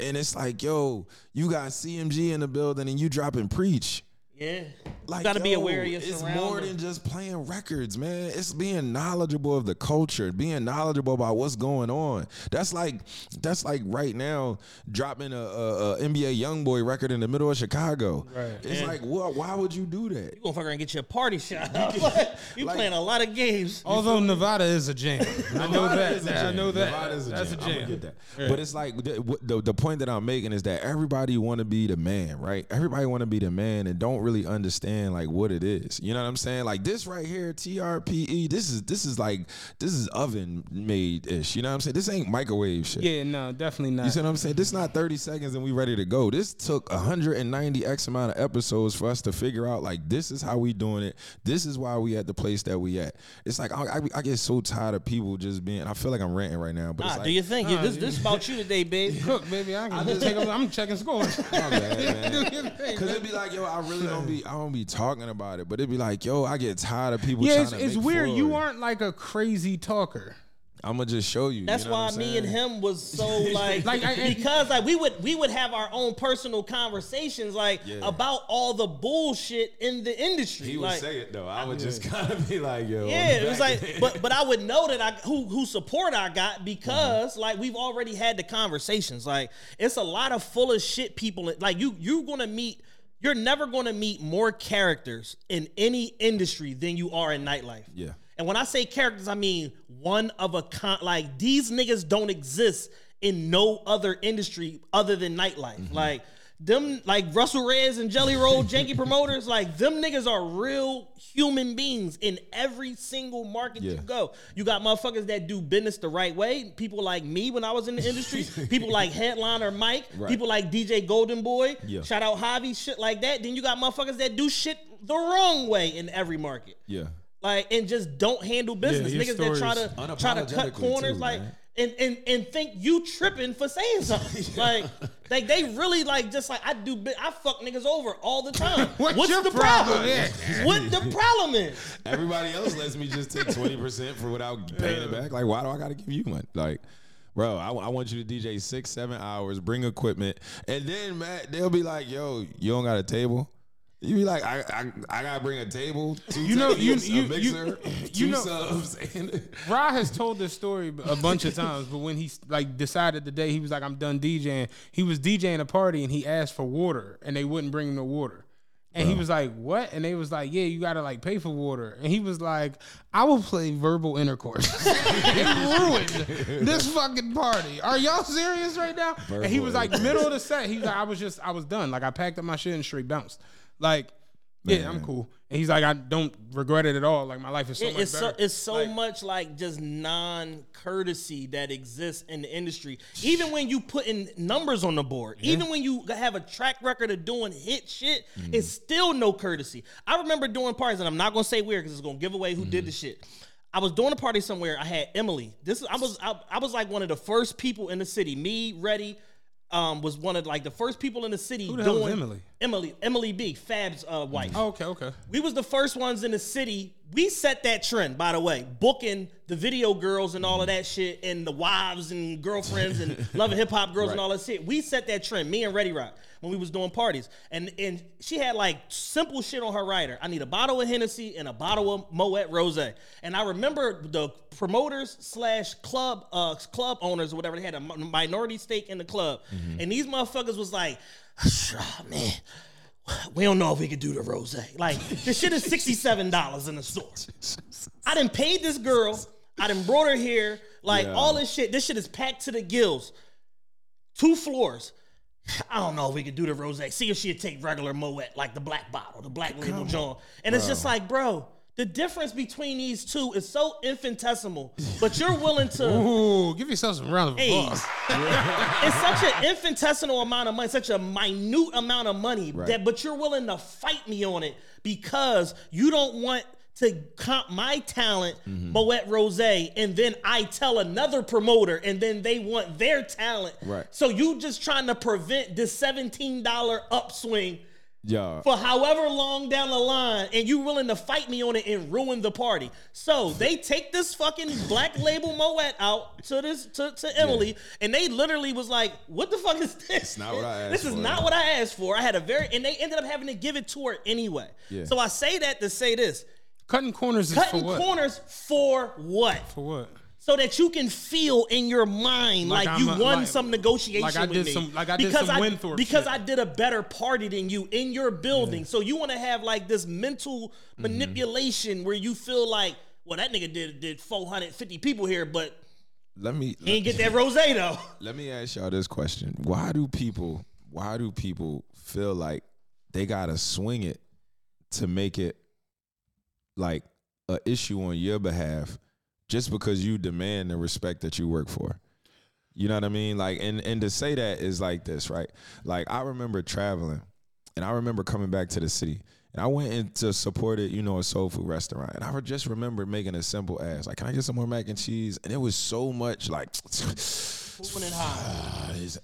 And it's like, yo, you got CMG in the building and you dropping preach. Yeah. Like, you gotta be aware of your It's more than just playing records, man. It's being knowledgeable of the culture, being knowledgeable about what's going on. That's like that's like right now dropping a, a, a NBA YoungBoy record in the middle of Chicago. Right. It's Yeah. like, what? Why would you do that? You gonna fuck around and get your party shot up. you like- playing a lot of games. Although Nevada is a jam, I know Nevada that. is a I jam. know that. Nevada's a That's jam. a I'ma get that. But it's like the, the the point that I'm making is that everybody want to be the man, right? Everybody want to be the man and don't really understand like what it is. You know what I'm saying? Like this right here, TRPE. This is this is like this is oven made ish. You know what I'm saying? This ain't microwave shit. Yeah, no, definitely not. You see what I'm saying? This is not 30 seconds and we ready to go. This took 190 X amount of episodes for us to figure out like this is how we doing it. This is why we at the place that we at. It's like I, I, I get so tired of people just being. I feel like I'm ranting right now, but Nah, it's like, do you think Nah, this this about you today, babe? Cook, baby, I can take. A, I'm checking scores. My bad, Do man. your thing, Cause man. it'd be like, yo, I really don't be, I don't be talking about it, but it'd be like, yo, I get tired of people. Yeah, trying it's, to it's make weird. You forward. aren't like a crazy talker. I'm gonna just show you. That's you know why what I'm me and him was so like, Like, I- I- because like we would we would have our own personal conversations like Yeah. about all the bullshit in the industry. He would say it though. I would just kind of be like, yo. Yeah, it was like, end. but but I would know that I who who support I got because Mm-hmm. like we've already had the conversations. Like it's a lot of full of shit people. Like you you're gonna meet. You're never gonna meet more characters in any industry than you are in nightlife. Yeah. And when I say characters, I mean one of a con. Like these niggas don't exist in no other industry other than nightlife. Mm-hmm. Like them, like Russell Reyes and Jelly Roll, janky promoters. Like them niggas are real human beings in every single market you go. You got motherfuckers that do business the right way. People like me when I was in the industry. people like Headliner Mike. Right. People like DJ Golden Boy. Yeah. Shout out Javi, shit like that. Then you got motherfuckers that do shit the wrong way in every market yeah. like and just don't handle business. your Niggas that try to try to cut corners, too, like man. And, and and think you tripping for saying something. Like like they really like just like I do. I fuck niggas over all the time. What's your problem? Yeah. What the problem is? Everybody else lets me just take twenty percent for without paying it back. Like, why do I got to give you one? Like, bro, I, I want you to DJ six, seven hours, bring equipment, and then Matt, they'll be like, "Yo, you don't got a table." You be like, I, I, I gotta bring a table, two You know- you- Technics, you- a mixer, you two know- subs, and Ra has told this story a bunch of times, but when he like decided the day he was like, I'm done DJing, he was DJing a party and he asked for water and they wouldn't bring him no water. And he was like, "What?" And they was like, "Yeah, you gotta like pay for water." And he was like, "I will play verbal intercourse." it ruined this fucking party. Are y'all serious right now? and he was like, middle of the set, he was like, "I was just, I was done. Like I packed up my shit and straight bounced." Like, yeah, I'm cool. And he's like, "I don't regret it at all. Like my life is so It- much it's better." so it's so Like, much like just non courtesy that exists in the industry. Even when you put in numbers on the board, even when you have a track record of doing hit shit, mm-hmm. it's still no courtesy. I remember doing parties, and I'm not gonna say where because it's gonna give away who did mm-hmm. the shit. I was doing a party somewhere. I had Emily. This is I was I, I was like one of the first people in the city. Me, Ready, um, was one of like the first people in the city Who the hell doing is Emily? Emily Emily B. Fab's uh, wife. Oh, okay, okay. We was the first ones in the city. We set that trend, by the way, booking the video girls and all of that shit, and the wives and girlfriends and loving hip hop girls and all that shit. We set that trend. Me and Ready Rock when we was doing parties, and and she had like simple shit on her rider. I need a bottle of Hennessy and a bottle of Moet Rose. And I remember the promoters slash club uh club owners or whatever they had a minority stake in the club, and these motherfuckers was like, oh, man we don't know if we could do the rose. Like this shit is sixty seven dollars in the store. I didn't pay this girl. I didn't brought her here. Like Yeah. all this shit. This shit is packed to the gills. two floors. I don't know if we could do the rose. See if she'd take regular Moet, like the black bottle, the black label John. And it's just like, bro, the difference between these two is so infinitesimal, but you're willing to. Ooh, give yourself some round of applause. it's such an infinitesimal amount of money, such a minute amount of money that, but you're willing to fight me on it because you don't want to comp my talent, Mm-hmm. Moet Rose, and then I tell another promoter, and then they want their talent. Right. So you just trying to prevent this seventeen dollar upswing Yeah. for however long down the line, and you willing to fight me on it and ruin the party. So they take this fucking black label Moet out to this to, to Emily, and they literally was like, "What the fuck is this? not what I asked This is for." not what I asked for." I had a very, and they ended up having to give it to her anyway. Yeah. So I say that to say this: Cutting corners is cutting for what? corners for what? For what? so that you can feel in your mind Like like, you a- won like- some negotiation like I with did me. some- like I did because some I, Winthorpe because shit. I did a better party than you in your building. So you want to have like this mental Mm-hmm. manipulation where you feel like, well, that nigga did did 450 people here, but Let me he ain't get that rose though. Let me ask y'all this question: Why do people? Why do people feel like they gotta swing it to make it like a issue on your behalf, just because you demand the respect that you work for? You know what I mean? Like, and and to say that is like this, right? Like, I remember traveling, and I remember coming back to the city. And I went in to support it, you know, a soul food restaurant. And I just remember making a simple ask, like, can I get some more mac and cheese? And it was so much like it high. it's,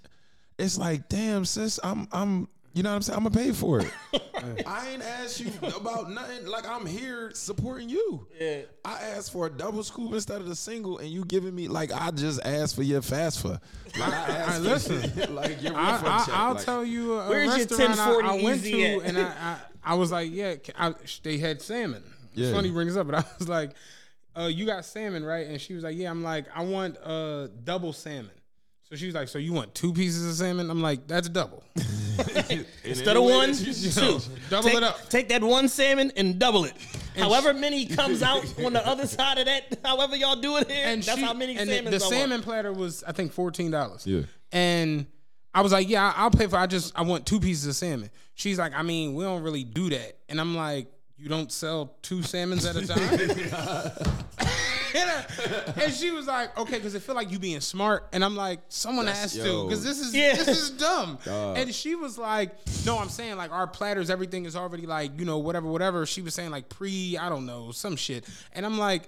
it's like, damn, sis, I'm, I'm, you know what I'm saying? I'm gonna pay for it. I ain't asked you about nothing. Like I'm here supporting you. Yeah. I asked for a double scoop instead of the single, and you giving me like I just asked for your fast for. Like, I asked Hey, listen. like your I, I, I'll like, tell you a, a Where's your restaurant I, 1040 I went to, at? and I, I, I was like, yeah, I, they had salmon. It's Yeah. funny you bring this up, but I was like, uh, you got salmon, right? And she was like, yeah. I'm like, I want uh, double salmon. So she was like, so you want two pieces of salmon? I'm like, that's double. Instead of one, two. Double take, it up. Take that one salmon and double it. however many comes out on the other side of that, however y'all do it here, and that's she- how many and the- salmons the, I want. salmon platter was I think fourteen dollars. Yeah. And I was like, yeah, I- I'll pay for. I just I want two pieces of salmon. She's like, I mean, we don't really do that. And I'm like, you don't sell two salmons at a time. And, I- and she was like, okay, because it feel like you being smart. And I'm like, someone has to, because this is Yeah. this is dumb. And she was like, no, I'm saying like our platters, everything is already like you know whatever, whatever. She was saying like pre, I don't know, some shit. And I'm like,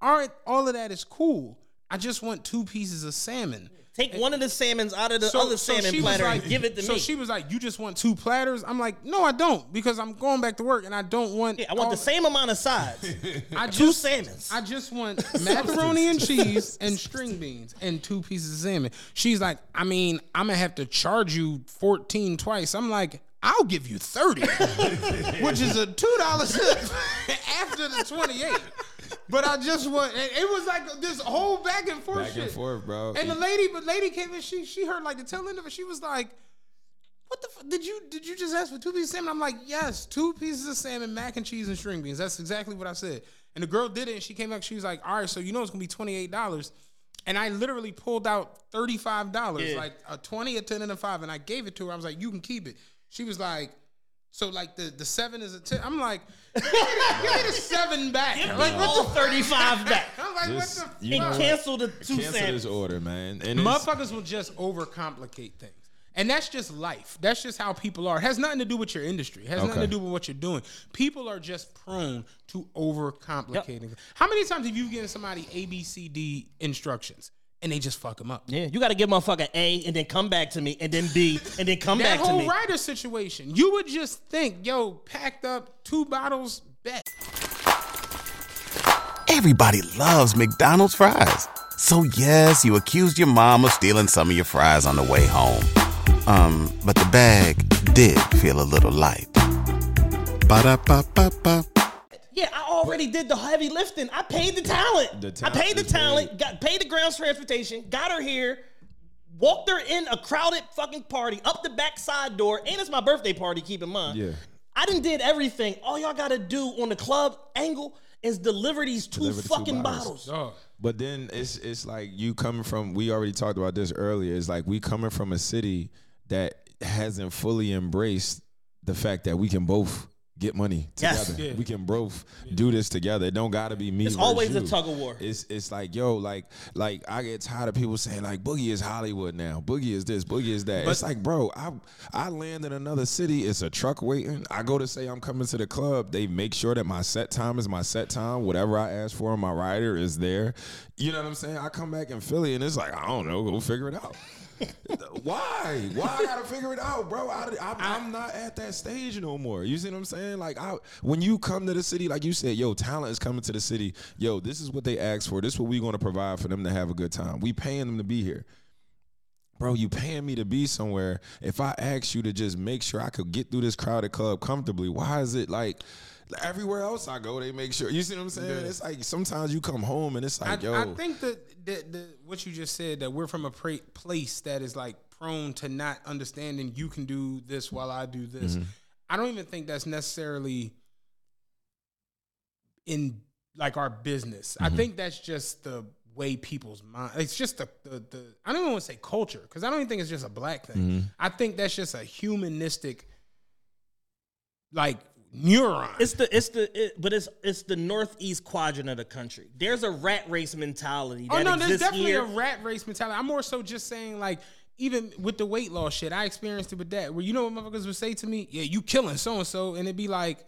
all right, all of that is cool. I just want two pieces of salmon. Take one of the salmons out of the other salmon she was platter like- and give it to so me. So she was like, "You just want two platters?" I'm like, "No, I don't, because I'm going back to work and I don't want. yeah, I want all the same amount of sides. I Two salmons. I just want macaroni and cheese and string beans and two pieces of salmon." She's like, "I mean, I'm gonna have to charge you 14 twice." I'm like. I'll give you 30, which is a $2 tip after the 28. But I just want, and it was like this whole back and forth back shit. and forth, bro. And the lady, but lady came in. She she heard like the tail end of it. She was like, "What the? F- did you did you just ask for two pieces of salmon?" I'm like, "Yes, two pieces of salmon, mac and cheese, and string beans. That's exactly what I said." And the girl did it, and she came back. She was like, "All right, so you know it's gonna be twenty eight dollars." And I literally pulled out thirty five dollars, Yeah. like a twenty, a ten, and a five, and I gave it to her. I was like, "You can keep it." She was like. So like the the seven is a ten. I'm like, give me the, give me the seven back. Give me like what all the 35 back. I'm like, Just- what the you And fuck? what? cancel the two Cancel salmons. this order, man. And Motherfuckers will just overcomplicate things. And that's just life. That's just how people are. It has nothing to do with your industry. It has nothing to do with what you're doing. People are just prone to overcomplicating. How many times have you given somebody A, B, C, D instructions and they just fuck them up? Yeah, you got to give motherfucker A and then come back to me and then B and then come back to me. That whole me. rider situation, you would just think, yo, packed up two bottles, bet. Everybody loves McDonald's fries. So yes, you accused your mom of stealing some of your fries on the way home. Um, but the bag did feel a little light. Ba-da-ba-ba-ba. Yeah, I already did the heavy lifting. I paid the talent. The I paid the talent is paid. Got paid the grounds transportation. Got her here. Walked her in a crowded fucking party up the back side door, and it's my birthday party. Keep in mind. Yeah. I didn't did everything. All y'all gotta do on the club angle is deliver these two Deliver the two fucking bottles. bottles. Dog. But then it's it's like you coming from. We already talked about this earlier. It's like we coming from a city that hasn't fully embraced the fact that we can both get money Yes. together. Yeah. We can both do this together. It don't gotta be me. It's always a tug of war. It's it's like yo, like like I get tired of people saying like Boogie is Hollywood now. Boogie is this. Boogie is that. it's like bro, I I land in another city. It's a truck waiting. I go to say I'm coming to the club. They make sure that my set time is my set time. Whatever I ask for, my rider is there. You know what I'm saying? I come back in Philly and it's like I don't know. Go figure it out. Why? Why I gotta figure it out, bro? I, I'm not at that stage no more. You see what I'm saying? Like, I, when you come to the city, like you said, yo, talent is coming to the city. Yo, this is what they asked for. This is what we're gonna provide for them to have a good time. We paying them to be here. Bro, you paying me to be somewhere. If I ask you to just make sure I could get through this crowded club comfortably, why is it like everywhere else I go, they make sure? You see what I'm saying? It's like sometimes you come home and it's I, like, yo, I think that the, the what you just said that we're from a pra- place that is like prone to not understanding you can do this while I do this. Mm-hmm. I don't even think that's necessarily in like our business. Mm-hmm. I think that's just the way people's mind. It's just the the, the I don't even want to say culture because I don't even think it's just a black thing. Mm-hmm. I think that's just a humanistic like neuron. It's the it's the it, but it's it's the northeast quadrant of the country. There's a rat race mentality. Oh that no, there's definitely here. a rat race mentality. I'm more so just saying like even with the weight loss shit, I experienced it with that. Where you know what motherfuckers would say to me, "Yeah, you killing so and so," and it'd be like,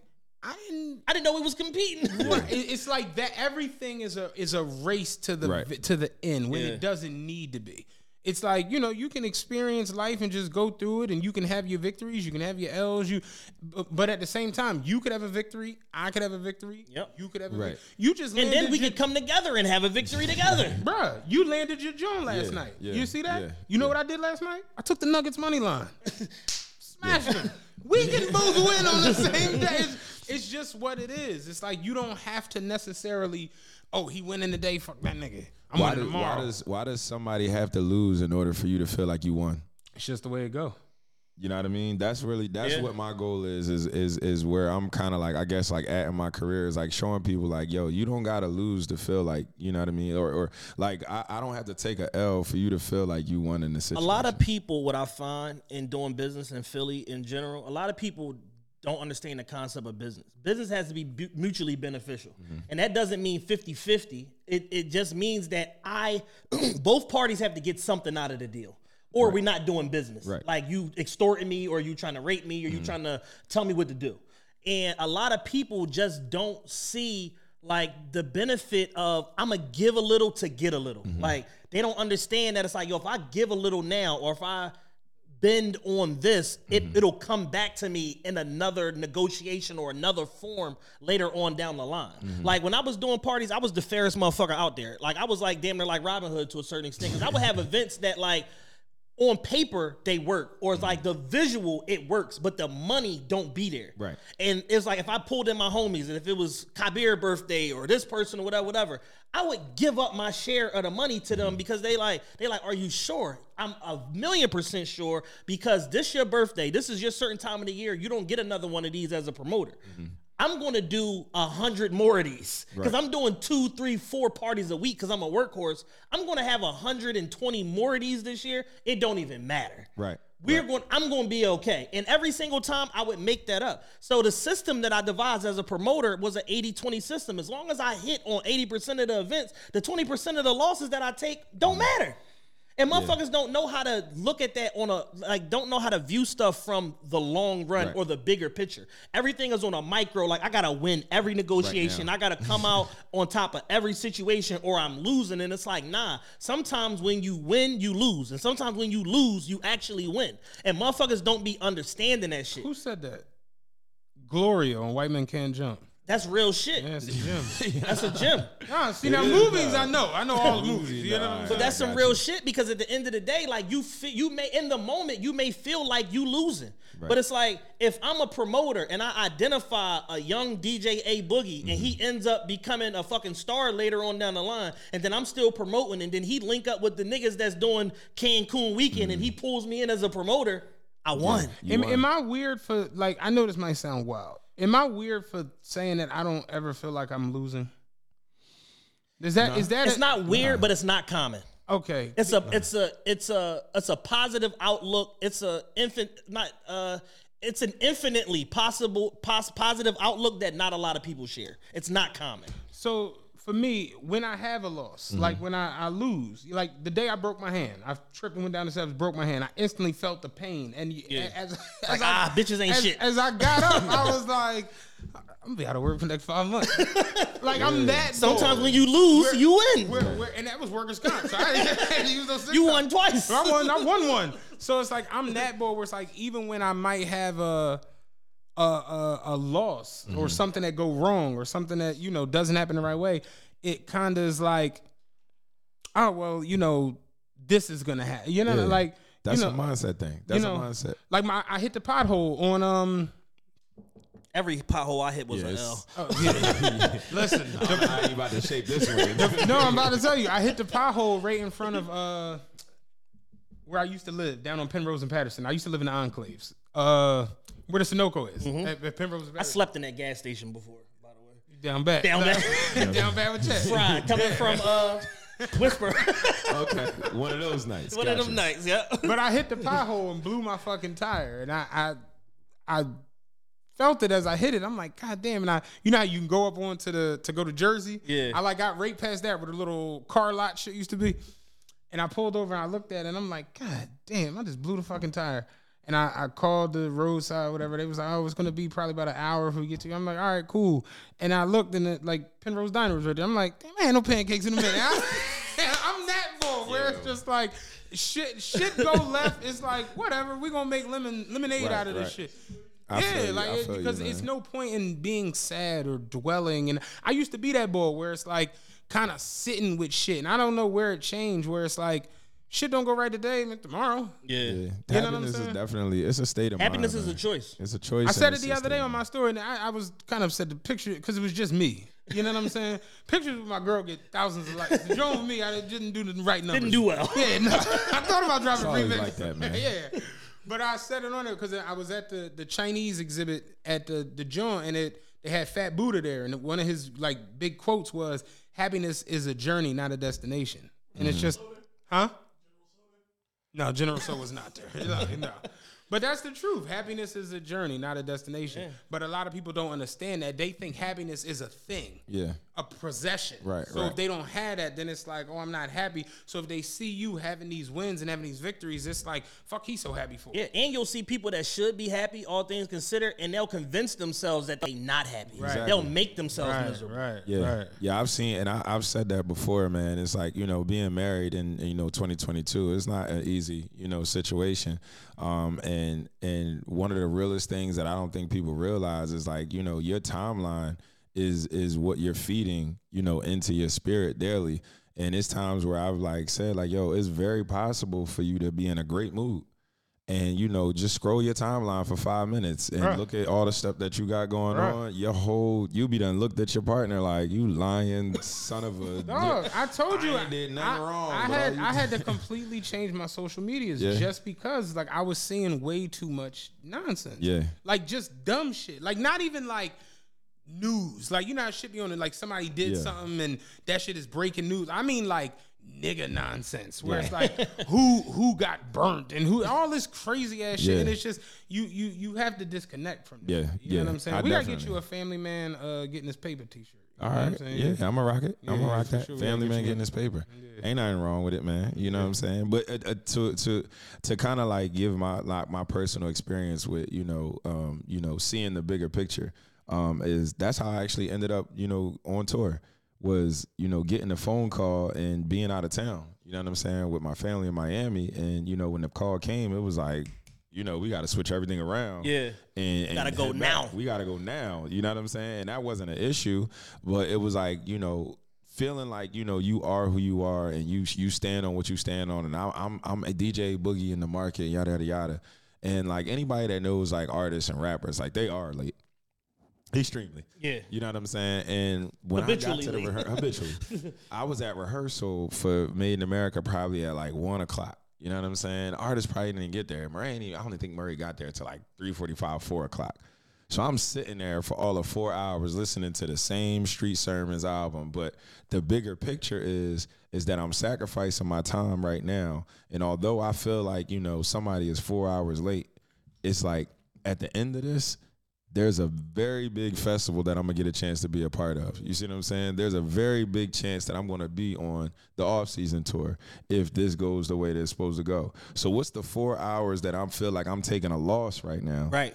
"I didn't." I didn't know we was competing. Right. It's like that. Everything is a is a race to the Right. to the end when Yeah. it doesn't need to be. It's like you know you can experience life and just go through it, and you can have your victories, you can have your L's. You, but, but at the same time, you could have a victory. I could have a victory. Yep. You could have a Right. victory. You just and then we your- could come together and have a victory together. Bruh, you landed your joint last Yeah, night. yeah, you see that? yeah, you know what I did last night? I took the Nuggets money line. Smashed them. We can both win on the same day. It's, it's just what it is. It's like you don't have to necessarily, oh, he went in the day, fuck that nigga. I'm why, winning does, why does why does somebody have to lose in order for you to feel like you won? it's just the way it go. You know what I mean? That's really that's Yeah. what my goal is is is is where I'm kind of like I guess like at in my career is like showing people like yo you don't gotta lose to feel like you know what I mean or or like I, I don't have to take a L for you to feel like you won in the situation. a lot of people, what I find in doing business in Philly in general, a lot of people don't understand the concept of business. Business has to be bu- mutually beneficial. Mm-hmm. And that doesn't mean 50 50. It, it just means that I, both parties have to get something out of the deal. Or we're not doing business. Right. Mm-hmm. Like you extorting me, or you trying to rape me, or you trying to tell me what to do. And a lot of people just don't see like the benefit of I'm gonna give a little to get a little. Mm-hmm. Like they don't understand that it's like yo, if I give a little now, or if I bend on this, it, mm-hmm. it'll come back to me in another negotiation or another form later on down the line. Mm-hmm. Like when I was doing parties, I was the fairest motherfucker out there. Like I was like damn near like Robin Hood to a certain extent. Cause I would have events that like on paper they work, or it's like the visual it works, but the money don't be there. Right. And it's like if I pulled in my homies, and if it was Kabir birthday or this person or whatever, whatever, I would give up my share of the money to them mm-hmm. because they like they like, are you sure? I'm a million percent sure because this your birthday. This is your certain time of the year. You don't get another one of these as a promoter. Mm-hmm. I'm going to do a hundred more of these because I'm doing two, three, four parties a week because I'm a workhorse. I'm going to have a hundred and twenty more of these this year. It don't even matter. Right. We're going. I'm going to be okay. And every single time I would make that up. So the system that I devised as a promoter was an 80-20 system. As long as I hit on 80% of the events, the 20% of the losses that I take don't mm-hmm. matter. And motherfuckers don't know how to look at that on a like don't know how to view stuff from the long run Right. or the bigger picture. Everything is on a micro. Like I gotta win every negotiation. now. I gotta come out on top of every situation, or I'm losing. And it's like nah. Sometimes when you win, you lose, and sometimes when you lose, you actually win. And motherfuckers don't be understanding that shit. Who said that? Gloria on White Men Can't Jump. That's real shit. Yeah, it's a gym. That's a gym. nah, see now movies I know. I know all the movies. You know Nah. But that's some real you. shit because at the end of the day, like you feel, you may in the moment you may feel like you losing, but it's like if I'm a promoter and I identify a young DJ Aye Boogie and he mm-hmm. ends up becoming a fucking star later on down the line, and then I'm still promoting, and then he link up with the niggas that's doing Cancun weekend, and he mm-hmm. pulls me in as a promoter, I won. Am, am I weird for like? I know this might sound wild. Am I weird for saying that I don't ever feel like I'm losing? Is that is that It's a- not weird, but it's not common. okay? It's a it's a it's a it's a positive outlook. It's a infant not uh it's an infinitely possible pos- positive outlook that not a lot of people share. It's not common. So for me, when I have a loss, like when I, I lose, like the day I broke my hand, I tripped and went down the steps, broke my hand. I instantly felt the pain, and you- as, as Like, I, ah, bitches ain't as, shit. As I got up, I was like, I'm gonna be out of work for the next five months. like I'm that. Sometimes bored. when you lose, Where- you win. where- where- and that was workers' comp. So I didn't to use those You won twice. I won. I won one. So it's like I'm that bored where it's like even when I might have a a a, a loss or something that go wrong or something that you know doesn't happen the right way, it kind of is like, oh well, you know, this is gonna happen. You know, Yeah. like That's you a mindset thing. That's you know, a mindset. Like my, I hit the pothole on um. Every pothole I hit was an L. Oh, yeah. Listen, I ain't about to shape this one. no, I'm about to tell you, I hit the pothole right in front of uh where I used to live, down on Penrose and Pattison. I used to live in the enclaves. Uh where the Sunoco is. At, at Penrose and I slept in that gas station before, by the way. down bad. Down bad. down bad with Chad. Fried coming from uh Whisper. okay, one of those nights. One of Gotcha. them nights, yeah. But I hit the pothole and blew my fucking tire. And I I I felt it as I hit it. I'm like, God damn. And I you know how you can go up onto the to go to Jersey? Yeah. I like got right past that where the little car lot shit used to be. And I pulled over and I looked at it and I'm like, God damn, I just blew the fucking tire. And I, I called the roadside, whatever. They was like, oh, it's gonna be probably about an hour if we get to you. I'm like, all right, cool. And I looked and it like Penrose Diner was right there. I'm like, damn, man, no pancakes in a minute. I'm that boy where it's just like shit, shit go left. It's like whatever. We're gonna make lemon lemonade Right, out of this shit. I yeah, you, like I it- feel you, because it's no point in being sad or dwelling. And I used to be that boy where it's like kind of sitting with shit. And I don't know where it changed. Where it's like shit don't go right today, man, tomorrow. Yeah. Yeah. You know what I'm Happiness is definitely it's a state of mind. Happiness mind, is a choice. It's a choice. I said it the other day on my story, and I, I was kind of upset the picture because it was just me. You know what I'm saying? Pictures with my girl get thousands of likes. The joint with me, I didn't do the right numbers. Didn't do well. Yeah, no. I thought about dropping always three like that, man. yeah. But I said it on there because I was at the, the Chinese exhibit at the, the joint and it they had Fat Buddha there. And one of his like big quotes was happiness is a journey, not a destination. And it's mm-hmm. just huh? No, General Tso was not there. No, no. But that's the truth. Happiness is a journey, not a destination. But a lot of people don't understand that. They think happiness is a thing Yeah. A possession. Right, So right. if they don't have that, then it's like, oh, I'm not happy. So if they see you having these wins and having these victories, it's like, fuck, he's so happy for. Yeah, and you'll see people that should be happy, all things considered, and they'll convince themselves that they're not happy. Right. They'll make themselves Right, miserable. right, Yeah, right. yeah, I've seen and I, I've said that before, man. It's like you know, being married in you know 2022, it's not an easy you know situation. Um, and and one of the realest things that I don't think people realize is like you know your timeline is is what you're feeding you know into your spirit daily. And it's times where I've like said like, yo, it's very possible for you to be in a great mood. And you know, just scroll your timeline for five minutes and Right. look at all the stuff that you got going Right. on. Your whole you be done looked at your partner like you lying son of a. Dog, I told you, I ain't did nothing I, wrong, I had I had to completely change my social medias Yeah. just because like I was seeing way too much nonsense. Yeah. like just dumb shit. Like not even like news. Like you know shit be on it. Like somebody did Yeah. something and that shit is breaking news. I mean like nigga nonsense. Where it's like who who got burnt and who all this crazy ass shit. Yeah. And it's just you you you have to disconnect from that. Yeah, you yeah. know what I'm saying. I we gotta get you a family man uh getting his paper T-shirt. You know what I'm yeah, I'm gonna rock it. I'm Yeah, gonna rock that. sure. Family man getting one. his paper. Ain't nothing wrong with it, man. You know what I'm saying? But uh, uh, to to to kind of like give my like my personal experience with you know um you know seeing the bigger picture um is that's how I actually ended up you know on tour was you know getting a phone call and being out of town. You know what I'm saying with my family in Miami, and you know when the call came, it was like. You know, we got to switch everything around. Yeah. and, and Gotta go head back. now. We got to go now. You know what I'm saying? And that wasn't an issue, but it was like you know feeling like you know you are who you are and you you stand on what you stand on. And I, I'm I'm a DJ Boogie in the market, yada yada yada. And like anybody that knows like artists and rappers, like they are late. Extremely. Yeah. You know what I'm saying? And when Habitually I got to the rehearsal, habitually, I was at rehearsal for Made in America probably at like one o'clock. You know what I'm saying? Artists probably didn't get there. Morray, ain't even- I don't think Morray got there until like three forty-five, four o'clock. So I'm sitting there for all of four hours listening to the same Street Sermons album. But the bigger picture is is that I'm sacrificing my time right now. And although I feel like, you know, somebody is four hours late, it's like at the end of this, there's a very big festival that I'm gonna get a chance to be a part of. You see what I'm saying? There's a very big chance that I'm gonna be on the off season tour if this goes the way that it's supposed to go. So what's the four hours that I'm feel like I'm taking a loss right now? Right.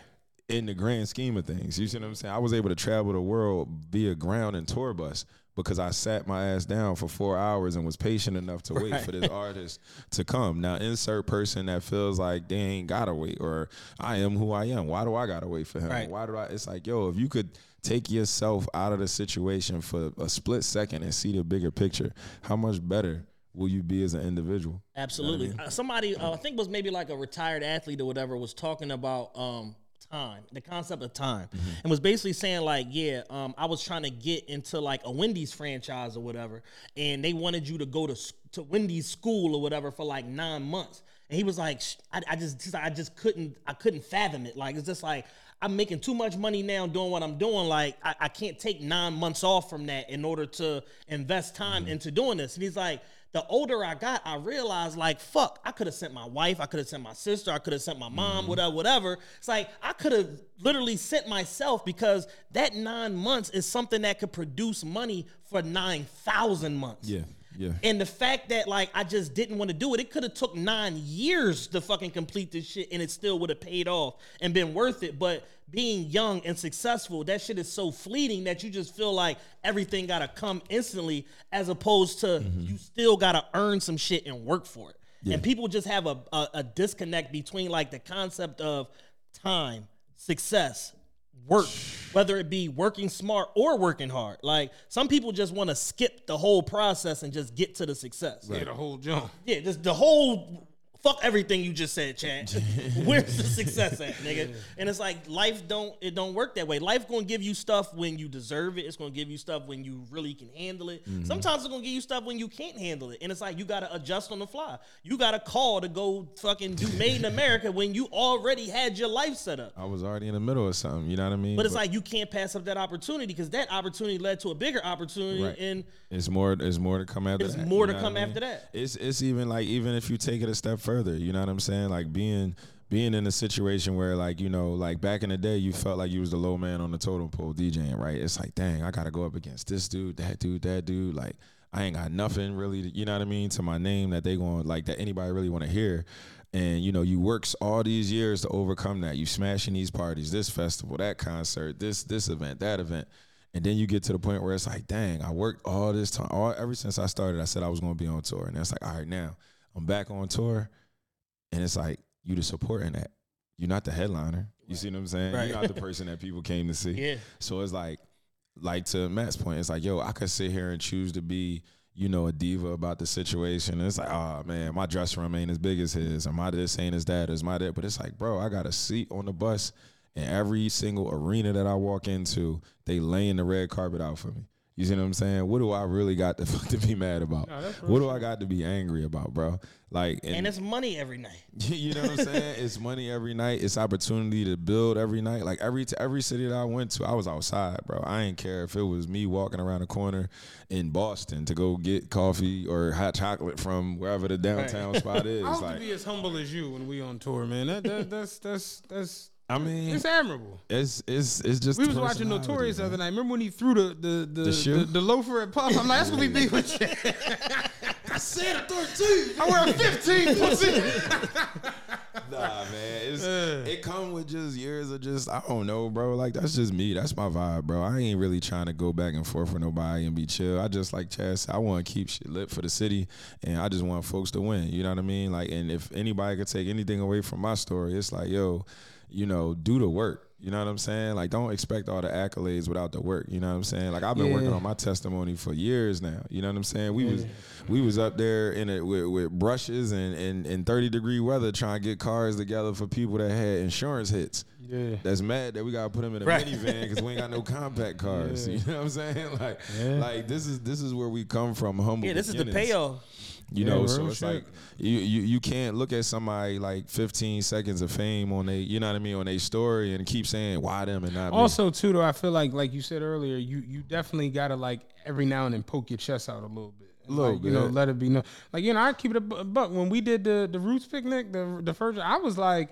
In the grand scheme of things. You see what I'm saying? I was able to travel the world via ground and tour bus because I sat my ass down for four hours and was patient enough to wait for this artist to come. Now, insert person that feels like they ain't gotta wait, or I am who I am. Why do I gotta wait for him? Right. Why do I? It's like, yo, if you could take yourself out of the situation for a split second and see the bigger picture, how much better will you be as an individual? Absolutely. Uh, somebody, uh, I think it was maybe like a retired athlete or whatever, was talking about um, time, the concept of time, and was basically saying like, yeah, um, I was trying to get into like a Wendy's franchise or whatever, and they wanted you to go to to Wendy's school or whatever for like nine months, and he was like, I, I just, I just couldn't, I couldn't fathom it. Like it's just like. I'm making too much money now doing what I'm doing. Like I, I can't take nine months off from that in order to invest time into doing this. And he's like, the older I got, I realized like, fuck, I could have sent my wife, I could have sent my sister, I could have sent my mom, mm-hmm. whatever, whatever. It's like I could have literally sent myself because that nine months is something that could produce money for nine thousand months. Yeah, yeah. And the fact that like I just didn't want to do it, it could have took nine years to fucking complete this shit, and it still would have paid off and been worth it. But being young and successful, that shit is so fleeting that you just feel like everything gotta come instantly, as opposed to mm-hmm. you still gotta earn some shit and work for it. And people just have a, a a disconnect between like the concept of time, success, work, whether it be working smart or working hard. Like some people just want to skip the whole process and just get to the success. Yeah, the whole jump. Yeah, just the whole fuck everything you just said, Chad. Where's the success at, nigga? And it's like life don't it don't work that way. Life gonna give you stuff when you deserve it. It's gonna give you stuff when you really can handle it. Mm-hmm. Sometimes it's gonna give you stuff when you can't handle it. And it's like you gotta adjust on the fly. You gotta call to go fucking do made in America when you already had your life set up. I was already in the middle of something. You know what I mean? But it's like you can't pass up that opportunity because that opportunity led to a bigger opportunity. Right. And It's more. It's more to come after It's that. more to come I mean? after that. It's it's even like even if you take it a step further, you know what I'm saying? Like being being in a situation where like you know like back in the day you felt like you was the low man on the totem pole DJing, right? It's like dang, I gotta go up against this dude, that dude, that dude. Like I ain't got nothing really, you know what I mean, to my name that they going like that anybody really want to hear. And you know, you works all these years to overcome that. You smashing these parties, this festival, that concert, this this event, that event. And then you get to the point where it's like, dang, I worked all this time. All ever since I started, I said I was gonna be on tour. And it's like, all right, now I'm back on tour. And it's like, you the support in that. You're not the headliner. You see what I'm saying? Right. You're not the person that people came to see. Yeah. So it's like, like to Matt's point, it's like, yo, I could sit here and choose to be, you know, a diva about the situation. And it's like, oh man, my dress room ain't as big as his, or my this ain't as that, or my that. But it's like, bro, I got a seat on the bus, and every single arena that I walk into, they laying the red carpet out for me. You see what I'm saying? What do I really got to to be mad about? what do I got to be angry about, bro? Like, and it's money every night. you know what I'm saying? It's money every night. It's opportunity to build every night. Like every every city that I went to, I was outside, bro. I ain't care if it was me walking around the corner in Boston to go get coffee or hot chocolate from wherever the downtown spot is. I hope Like, to be as humble as you when we on tour, man. That, that that's that's that's. I mean, It's admirable. it's it's it's just We was watching Notorious the other night. Remember when he threw the the the, The the, the loafer at Puff? I'm like, that's what we be with. I said a 13. I wear a 15. pussy. Nah, man. It's, it come with just years of just I don't know, bro. Like that's just me. That's my vibe, bro. I ain't really trying to go back and forth with nobody and be chill. I just like said, I want to keep shit lit for the city, and I just want folks to win. You know what I mean? Like, and if anybody could take anything away from my story, it's like, yo, you know, do the work. You know what I'm saying? Like, don't expect all the accolades without the work. You know what I'm saying? Like, I've been working on my testimony for years now. You know what I'm saying? We was we was up there in it with, with brushes and, and, and 30 degree weather trying to get cars together for people that had insurance hits. Yeah. That's mad that we gotta put them in a Right. minivan because we ain't got no compact cars. Yeah. You know what I'm saying? Like, like this is this is where we come from. Humble. Yeah, this is the payoff. You Yeah, know, so it's shit. like you, you you can't look at somebody like 15 seconds of fame on a you know what I mean, on a story and keep saying why them and not me. Also, too, though, I feel like, like you said earlier, you you definitely gotta like every now and then poke your chest out a little bit. Little Like, you know, let it be known. Like you know, I keep it a bu- buck. When we did the the roots picnic, the the first, I was like,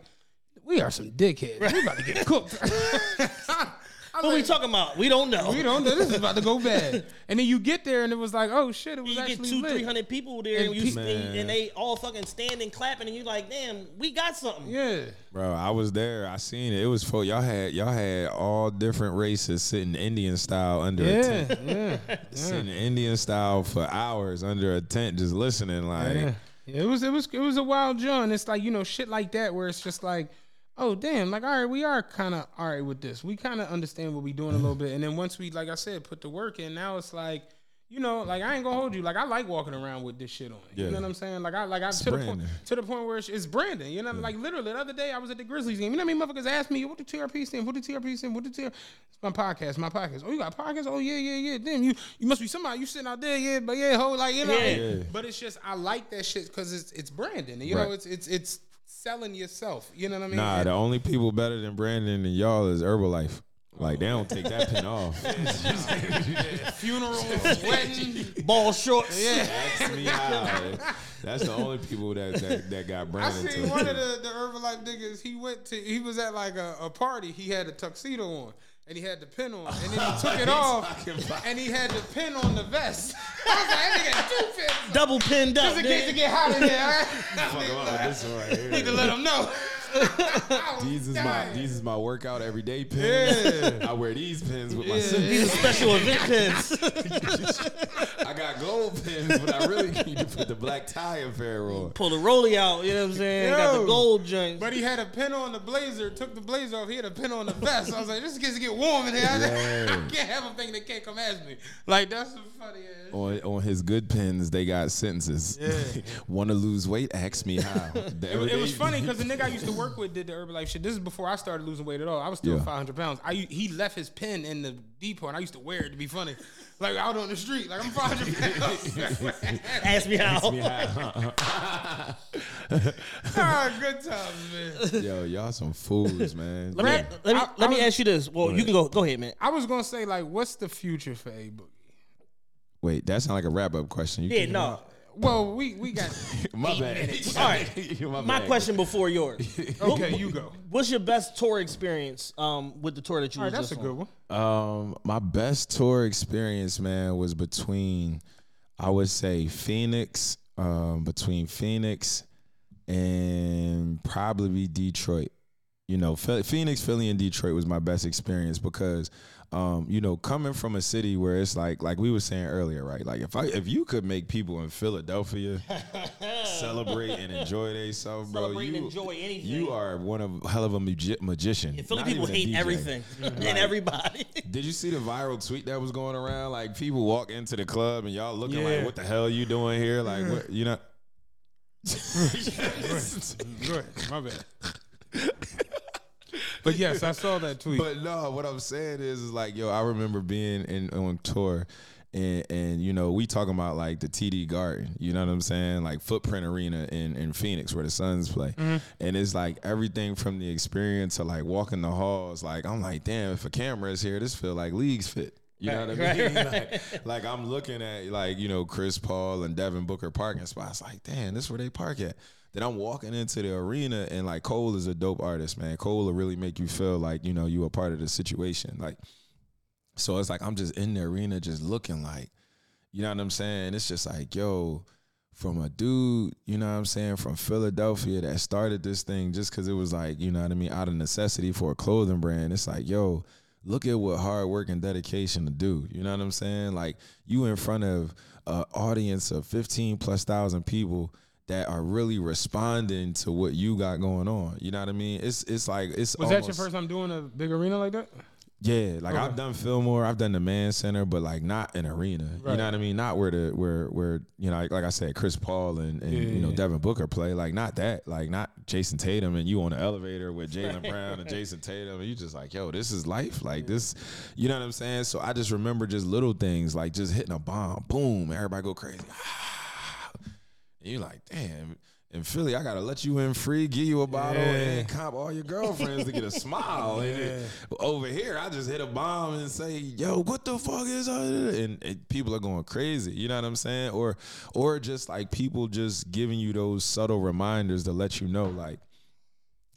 we are some dickheads. We about to get cooked. I was What we talking about? We don't know. We don't know. This is about to go bad. And then you get there, and it was like, oh shit, it was You get actually two, three hundred people there, and, And you, pe- and, and they all fucking standing, clapping, and you're like, damn, we got something. Yeah. Bro, I was there. I seen it. It was for y'all had y'all had all different races sitting Indian style under a Yeah, tent. yeah, Sitting Indian style for hours under a tent just listening like yeah. It was it was it was a wild John. It's like you know shit like that where it's just like, oh damn, like all right, we are kind of all right with this. We kind of understand what we're doing a little bit, and then once we like I said put the work in, now it's like. You know, like I ain't gonna hold you. Like I like walking around with this shit on. Yeah. You know what I'm saying? Like I, like I to the point, to the point where it's, it's branding. You know, like literally the other day I was at the Grizzlies game. You know, how many motherfuckers asked me, "What the TRP stand? What the TRP stand? What the TRP?" It's my podcast. My podcast. Oh, you got a podcast? Oh yeah, yeah, yeah. Damn, you you must be somebody. You sitting out there, yeah, but yeah, whole like you know. Yeah. Yeah. But it's just I like that shit because it's it's branding. You Right. know, it's it's it's selling yourself. You know what I mean? Nah, And- the only people better than Brandon and y'all is Herbalife. Like they don't take that pin off. funeral, wedding. Ball shorts. Yeah. Ask me how. That's the only people that that, that got I Brandon. seen to one of the, the Herbalife niggas. He went to he was at like a, a party. He had a tuxedo on. And he had the pin on, and then he took it off, and he had the pin on the vest. I was like, that nigga had two pins. Double pinned up. just in case it get hot in here. Fuck him up with this one right here. Need to let him know. I was These is my these is my workout everyday pins. I wear these pins with my suit. These are special event pins. I got gold pins, but I really need to put the black tie affair on. Pull the rollie out. You know what I'm saying? Got the gold joints. But he had a pin on the blazer, took the blazer off. He had a pin on the vest. I was like, this gets to get warm in here. I, can't have a thing they can't come ask me. Like, that's some funny ass. On on his good pins, they got sentences. Want to lose weight? Ask me how. It, it was funny because the nigga I used to work with did the Herbalife shit. This is before I started losing weight at all. I was still Yeah. 500 pounds. I u- he left his pen in the depot, and I used to wear it to be funny, like out on the street, like I'm 500 pounds. Ask me how. Ask me how. ah, good times, man. Yo, y'all some fools, man. Let me Right. let me I- let I me was- ask you this. Well, you can go go ahead, man. I was gonna say like, what's the future for Aye Boogie? Wait, that sound like a wrap up question. You Yeah, can- no. Well, we we got. My bad. All right. My, My bad. question before yours. Okay, you go. What's your best tour experience um, with the tour that you All right, was that's a just good one. Um, my best tour experience, man, was between, I would say Phoenix, um, between Phoenix and probably Detroit. You know, Phoenix, Philly, and Detroit was my best experience because, um, you know, coming from a city where it's like, like we were saying earlier, right? Like if I, if you could make people in Philadelphia celebrate and enjoy themselves, bro, Celebrate and you enjoy anything. you are one of hell of a magi- magician. Yeah, Philly people hate DJ. everything and everybody. Did you see the viral tweet that was going around? Like people walk into the club and y'all looking Yeah. like, "What the hell you doing here?" Like, what you know? Go ahead. My bad. But yes, I saw that tweet. But no, what I'm saying is, is like, yo, I remember being in on tour. And, and you know we talking about like the TD Garden, you know what I'm saying, like Footprint Arena in, in Phoenix where the Suns play, mm-hmm. and it's like everything from the experience to like walking the halls. Like I'm like, damn, if a camera is here, this feel like leagues fit. You know what I Right, mean? right, Like, like I'm looking at like you know Chris Paul and Devin Booker parking spots. Like, damn, this where they park at. Then I'm walking into the arena and like Cole is a dope artist, man. Cole will really make you feel like you know you a part of the situation. Like, so it's like I'm just in the arena, just looking like, you know what I'm saying? It's just like, yo, from a dude, you know what I'm saying, from Philadelphia that started this thing just because it was like, you know what I mean, out of necessity for a clothing brand. It's like, yo, look at what hard work and dedication to do. You know what I'm saying? Like you in front of an audience of 15 plus thousand people that are really responding to what you got going on. You know what I mean? It's it's like it's was that your first time doing a big arena like that? yeah, like Okay. I've done Fillmore, I've done the Mann Center, but like not an arena. You know what I mean? Not where the where where you know like, like I said, Chris Paul and, and Yeah, you know yeah. Devin Booker play. Like not that. Like not Jayson Tatum and you on the elevator with Jaylen Brown and Jayson Tatum, and you just like, yo, this is life. Like this, you know what I'm saying? So I just remember just little things like just hitting a bomb, boom, everybody go crazy. Ah. And you're like, damn. In Philly, I gotta let you in free, give you a bottle, Yeah. and comp all your girlfriends to get a smile. And it- over here, I just hit a bomb and say, "Yo, what the fuck is that?" And, and people are going crazy. You know what I'm saying? Or, or just like people just giving you those subtle reminders to let you know, like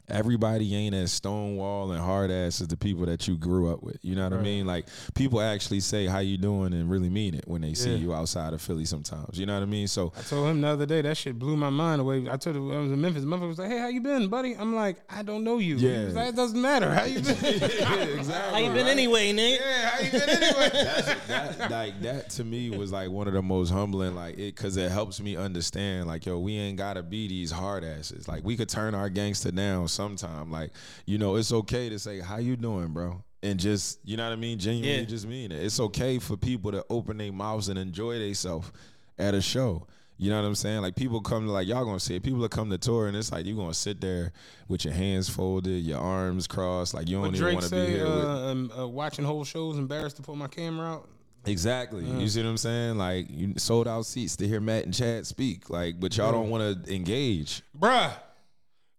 everybody ain't as stonewall and hard ass as the people that you grew up with. You know what I mean? Like people actually say how you doing and really mean it when they see you outside of Philly sometimes. You know what I mean? So I told him the other day that shit blew my mind away. I told him I was in Memphis. Memphis was like, "Hey, how you been, buddy?" I'm like, "I don't know you." Yeah. He was like, it doesn't matter. How you been? exactly. How you been anyway, nigga? yeah, how you been anyway? That's, that, like that to me was like one of the most humbling, like it, cause it helps me understand, like yo, we ain't gotta be these hard asses. Like we could turn our gangster down sometime. Like you know, it's okay to say how you doing, bro, and just you know what I mean, genuinely Yeah. just mean it. It's okay for people to open their mouths and enjoy themselves at a show. You know what I'm saying? Like people come to like y'all gonna say it. People that come to tour and it's like you gonna sit there with your hands folded, your arms crossed, like you don't even want to be here. Uh, with, um, uh, watching whole shows, embarrassed to pull my camera out. Exactly. You see what I'm saying? Like you sold out seats to hear Matt and Chad speak. Like, but y'all don't want to engage. Bruh.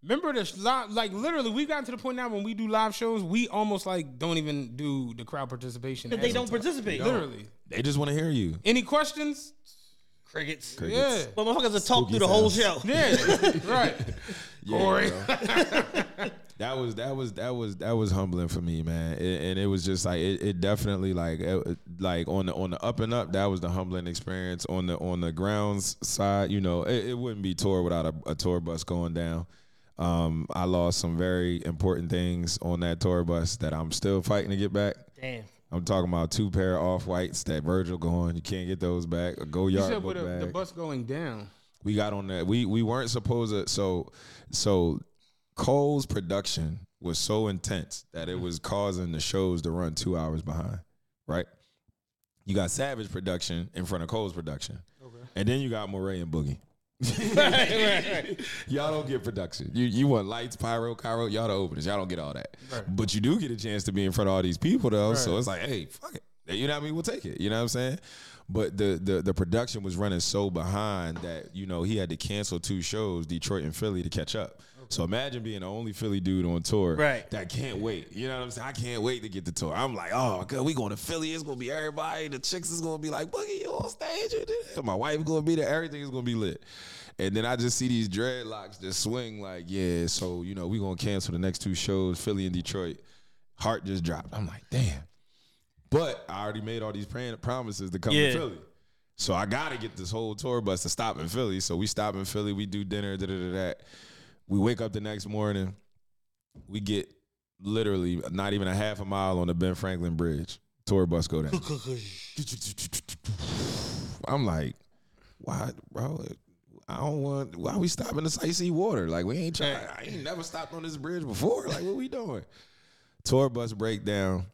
Remember this live, like literally, we got to the point now when we do live shows, we almost like don't even do the crowd participation. They don't a- participate. Literally. They just want to hear you. Any questions? Crickets. Yeah. But motherfuckers will talk through the whole show. Yeah. right. Yeah, Corey. bro. that was that was that was that was humbling for me, man. It- and it was just like it, it definitely like it, like on the on the up and up. That was the humbling experience. On the on the grounds side, you know, it, it wouldn't be tour without a, a tour bus going down. Um, I lost some very important things on that tour bus that I'm still fighting to get back. Damn. I'm talking about two pair of off whites that Virgil going. You can't get those back. A go You yard said with the, bag. the bus going down. we got on that. We we weren't supposed to. So so Cole's production was so intense that it was causing the shows to run two hours behind. Right. You got Savage production in front of Cole's production, and then you got Morray and Boogie. Y'all don't get production. You you want lights, pyro, Cairo. Y'all the openers. Y'all don't get all that. But you do get a chance to be in front of all these people though. So it's like, hey, fuck it. You know what I mean? We'll take it. You know what I'm saying? But the the the production was running so behind that you know he had to cancel two shows, Detroit and Philly, to catch up. So imagine being the only Philly dude on tour Right. that can't wait. You know what I'm saying? I can't wait to get the tour. I'm like, oh, God, we going to Philly. It's gonna be everybody. The chicks is gonna be like, Boogie, you on stage? My wife gonna be there. Everything is gonna be lit. And then I just see these dreadlocks just swing like, yeah. So you know we gonna cancel the next two shows, Philly and Detroit. Heart just dropped. I'm like, damn. But I already made all these promises to come Yeah. to Philly. So I gotta get this whole tour bus to stop in Philly. So we stop in Philly, we do dinner, da da da da. We wake up the next morning, we get literally not even a half a mile on the Ben Franklin Bridge. Tour bus go down. I'm like, why, bro? I don't want. Why we stopping to sightsee water? Like we ain't trying. I ain't never stopped on this bridge before. Like what we doing? Tour bus breakdown.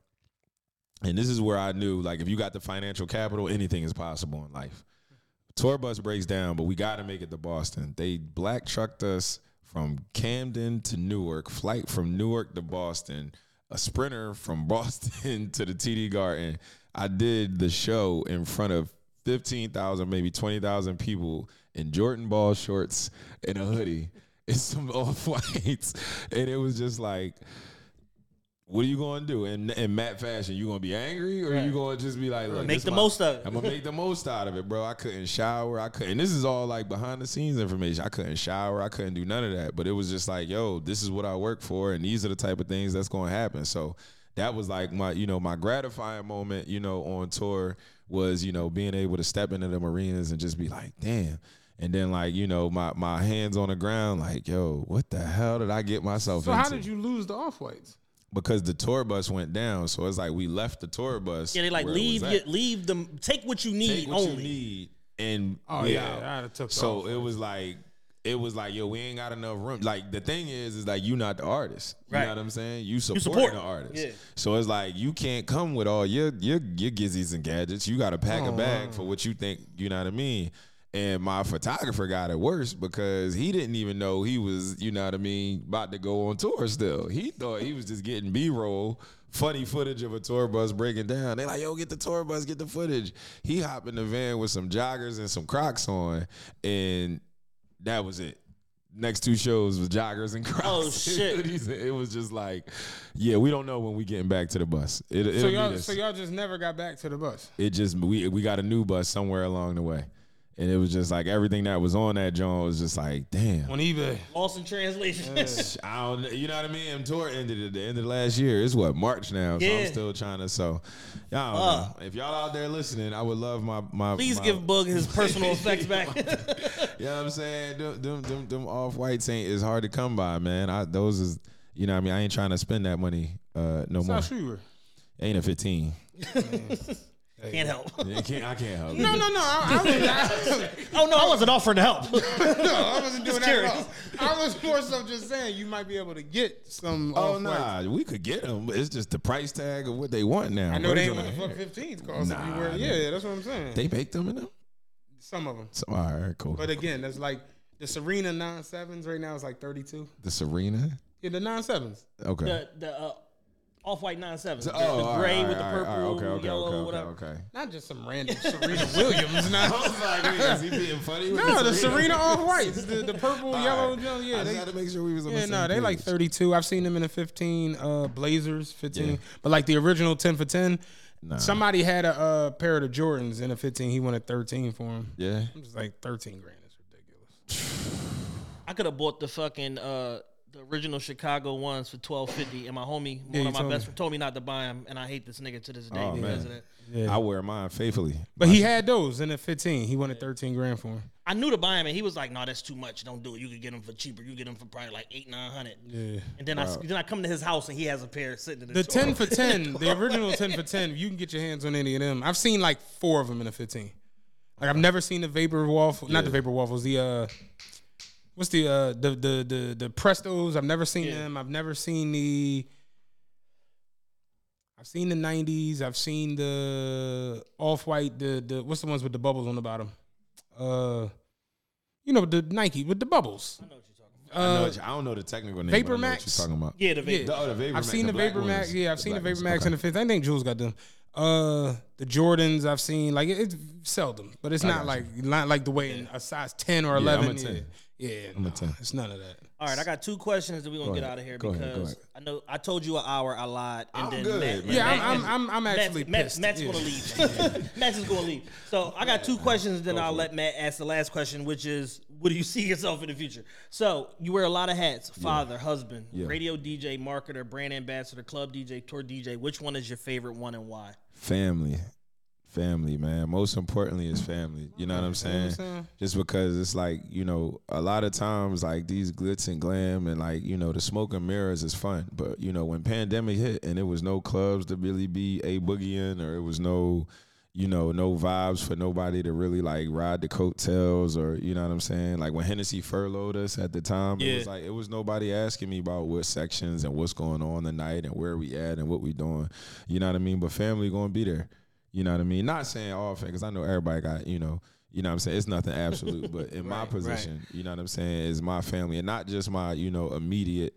And this is where I knew, like, if you got the financial capital, anything is possible in life. Tour bus breaks down, but we got to make it to Boston. They black trucked us from Camden to Newark, flight from Newark to Boston, a sprinter from Boston to the TD Garden. I did the show in front of 15,000, maybe 20,000 people in Jordan ball shorts and a hoodie and some off whites. And it was just like, what are you going to do? In, in Matt fashion, you going to be angry or you going to just be like, look, Make the my- most of it. I'm gonna make the most out of it, bro. I couldn't shower. I couldn't. This is all like behind the scenes information. I couldn't shower. I couldn't do none of that. But it was just like, yo, this is what I work for, and these are the type of things that's going to happen. So that was like my, you know, my gratifying moment, you know, on tour was, you know, being able to step into the arenas and just be like, damn. And then like, you know, my my hands on the ground, like, yo, what the hell did I get myself So into? how did you lose the off whites? Because the tour bus went down, so it's like we left the tour bus. Yeah, they like where it was leave at. you, leave them. Take what you need take what only. you need and Oh, we yeah. I'd took so off it was like it was like yo we ain't got enough room like the thing is is like you not the artist you Right. know what i'm saying you support, support. the artist Yeah. so it's like you can't come with all your your your gizzies and gadgets you gotta pack a bag for what you think you know what i mean and my photographer got it worse because he didn't even know he was, you know what I mean, about to go on tour still. He thought he was just getting B roll, funny footage of a tour bus breaking down. They like, yo, get the tour bus, get the footage. He hopped in the van with some joggers and some Crocs on, and That was it. Next two shows was joggers and Crocs. Oh, shit. It was just like, yeah, we don't know when we getting back to the bus. It, So y'all, so y'all just never got back to the bus. it just we we got a new bus somewhere along the way, and it was just like everything that was on that joint was just like, damn. On eBay. Lost in translation. I don't, you know what I mean. And tour ended at the end of last year. It's what March now, so Yeah. I'm still trying to. So, y'all, Uh. if y'all out there listening, I would love my my. Please my- give Boog his personal effects back. You know what I'm saying? Them them them, them off whites ain't is hard to come by, man. I those is you know what I mean. I ain't trying to spend that money uh no more. South Shore. Ain't a 15. Can't help. I can't I can't help. No, it. no, no. I, I, was, Oh no, I wasn't offering to help. no, I wasn't doing Just that at all. I was more so just saying you might be able to get some. Oh off-white. nah, we could get them. It's just the price tag of what they want now. I know What they is ain't on what the here? fuck 15s cost. Nah, wear- they- yeah, that's what I'm saying. They make them in them. Some of them. So, all right, cool. But again, that's like the Serena 9.7s right now is like 32. the Serena. Yeah, the 9.7s. Okay. the the uh, off white nine seven. The, oh, the gray right, with the purple, all right, okay, okay, yellow, okay, whatever. Okay, okay. Not just some random Serena Williams. Now. was like, is he being funny? with No, the Serena off whites, the, the purple, All yellow, right. yellow, I yeah. just They, had to make sure we was on yeah, the no, same they like 32. I've seen them in the 15 uh, Blazers, 15. Yeah. But like the original 10 for 10, Nah. somebody had a uh, pair of the Jordans in a 15. He wanted 13 for him. Yeah. I'm just like 13 grand is ridiculous. I could have bought the fucking uh the original Chicago ones for twelve fifty, and my homie, Yeah, one you of my told best me. told me not to buy them, and I hate this nigga to this day Oh, because man. of that. I wear mine faithfully. But he had those in a 15. He wanted 13 grand for him. I knew to buy him, and he was like, "No, that's too much. Don't do it. You could get them for cheaper. You get them for probably like eight, nine hundred. Yeah. And then I then I come to his house, and he has a pair sitting in the, The 10 for 10, the original 10 for 10, you can get your hands on any of them. I've seen like four of them in a 15. Like I've never seen the Vapor Waffle, not the Vapor Waffles, the uh what's the uh the the the the Prestos, I've never seen Yeah. them. I've never seen the I've seen the 90s, I've seen the off-white, the the what's the ones with the bubbles on the bottom? Uh you know the Nike with the bubbles. I, know Uh, what you- I don't know the technical name. Vapor but I know Max? What you're talking about? yeah, the Yeah. The, oh, the Vapor I've Max, seen the, black Vapor Max. Yeah, I've seen the Vapor ones. Max in the fifth. I think Jules got them. Uh, the Jordans I've seen like it, it's seldom, but it's I not got like not like the way in a size ten or Yeah, I'm a eleven. 10. Yeah, yeah, I'm a no, 10. it's none of that. All right, I got two questions that we're gonna Go get ahead. out of here Go ahead, go because ahead. I know I told you an hour a lot, and I'm then good, Matt, man. Yeah, Matt- I'm I'm, I'm, I'm actually Matt, pissed. Matt's yeah. gonna leave. Matt's is gonna leave. So I got two questions. Then I'll let Matt ask the last question, which is, what do you see yourself in the future? So you wear a lot of hats: father, husband, Yeah. radio DJ, marketer, brand ambassador, club DJ, tour DJ. Which one is your favorite one and why? Family. Family, man. Most importantly is family. You know what I'm saying? saying? Just because it's like, you know, a lot of times like these glitz and glam and like, you know, the smoke and mirrors is fun. But, you know, when pandemic hit and it was no clubs to really be a boogie in or it was no, you know, no vibes for nobody to really like ride the coattails or you know what I'm saying? Like when Hennessy furloughed us at the time, it was like it was nobody asking me about what sections and what's going on tonight and where we at and what we doing. You know what I mean? But family gonna be there. You know what I mean? Not saying all family, because I know everybody got, you know, you know what I'm saying? It's nothing absolute, but in my position, you know what I'm saying, is my family and not just my, you know, immediate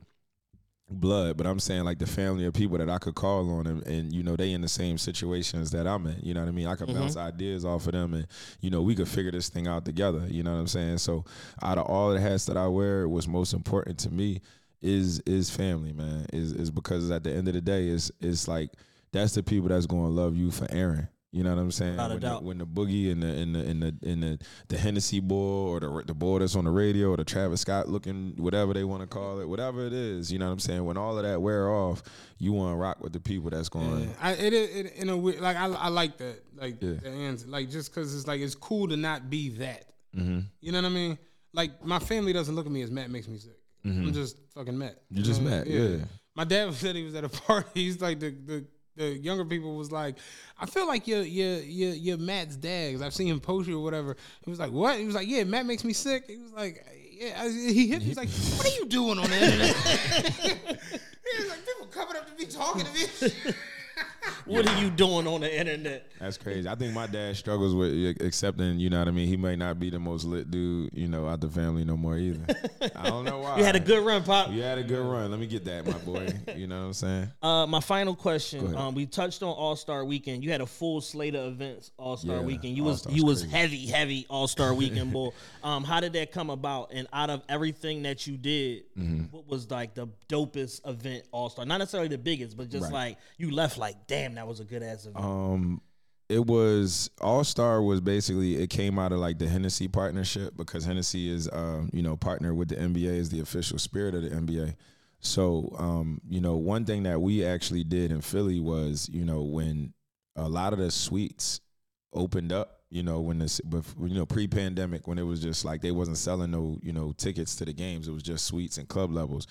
blood, but I'm saying like the family of people that I could call on and, and you know, they in the same situations that I'm in. You know what I mean? I could bounce mm-hmm. ideas off of them and, you know, we could figure this thing out together. You know what I'm saying? So out of all the hats that I wear, what's most important to me is is family, man. Is is because at the end of the day, it's it's like that's the people that's gonna love you for Aaron. You know what I'm saying? Without a when, the, doubt. when the boogie and the and the and the and the, the Hennessy boy or the the boy that's on the radio or the Travis Scott looking whatever they want to call it, whatever it is, you know what I'm saying? When all of that wear off, you want to rock with the people that's going. Yeah. I, it, it, in a weird like I, I like that like Yeah. the answer like just because it's like it's cool to not be that. Mm-hmm. You know what I mean? Like my family doesn't look at me as Matt makes me sick. I'm just fucking Matt. You're just? Matt, yeah. My dad said he was at a party. He's like the the. The younger people was like, I feel like you're you're you're, you're Matt's. 'cause I've seen him post you or whatever. He was like, what? He was like, yeah, Matt makes me sick. He was like, yeah. I- He hit. me. He's like, what are you doing on the internet? he was like, people coming up to me talking to me. what are you doing on the internet? That's crazy. I think my dad struggles with accepting. You know what I mean? He may not be the most lit dude, you know, out the family no more either. I don't know why. You had a good run, pop. You had a good run. Let me get that, my boy. You know what I'm saying? Uh, my final question. Um, we touched on All Star Weekend. You had a full slate of events All Star Yeah, Weekend. You was All-Star's you was crazy. heavy, heavy All Star Weekend bull. Um, how did that come about? And out of everything that you did, Mm-hmm. what was like the dopest event All Star? Not necessarily the biggest, but just Right. like you left like, damn, that was a good ass event. Um, it was All Star was basically it came out of like the Hennessy partnership because Hennessy is um, you know partner with the NBA is the official spirit of the NBA. So um, you know one thing that we actually did in Philly was you know when a lot of the suites opened up you know when this bef- you know pre-pandemic when it was just like they wasn't selling no you know tickets to the games. It was just suites and club levels.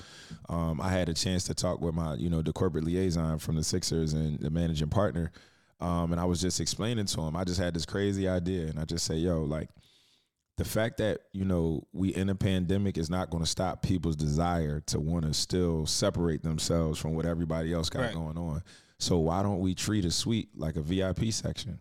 Um, i had a chance to talk with my you know the corporate liaison from the sixers and the managing partner um, and i was just explaining to him. I just had this crazy idea and i just say yo like the fact that you know we in a pandemic is not going to stop people's desire to want to still separate themselves from what everybody else got Right. going on. So why don't we treat a suite like a vip section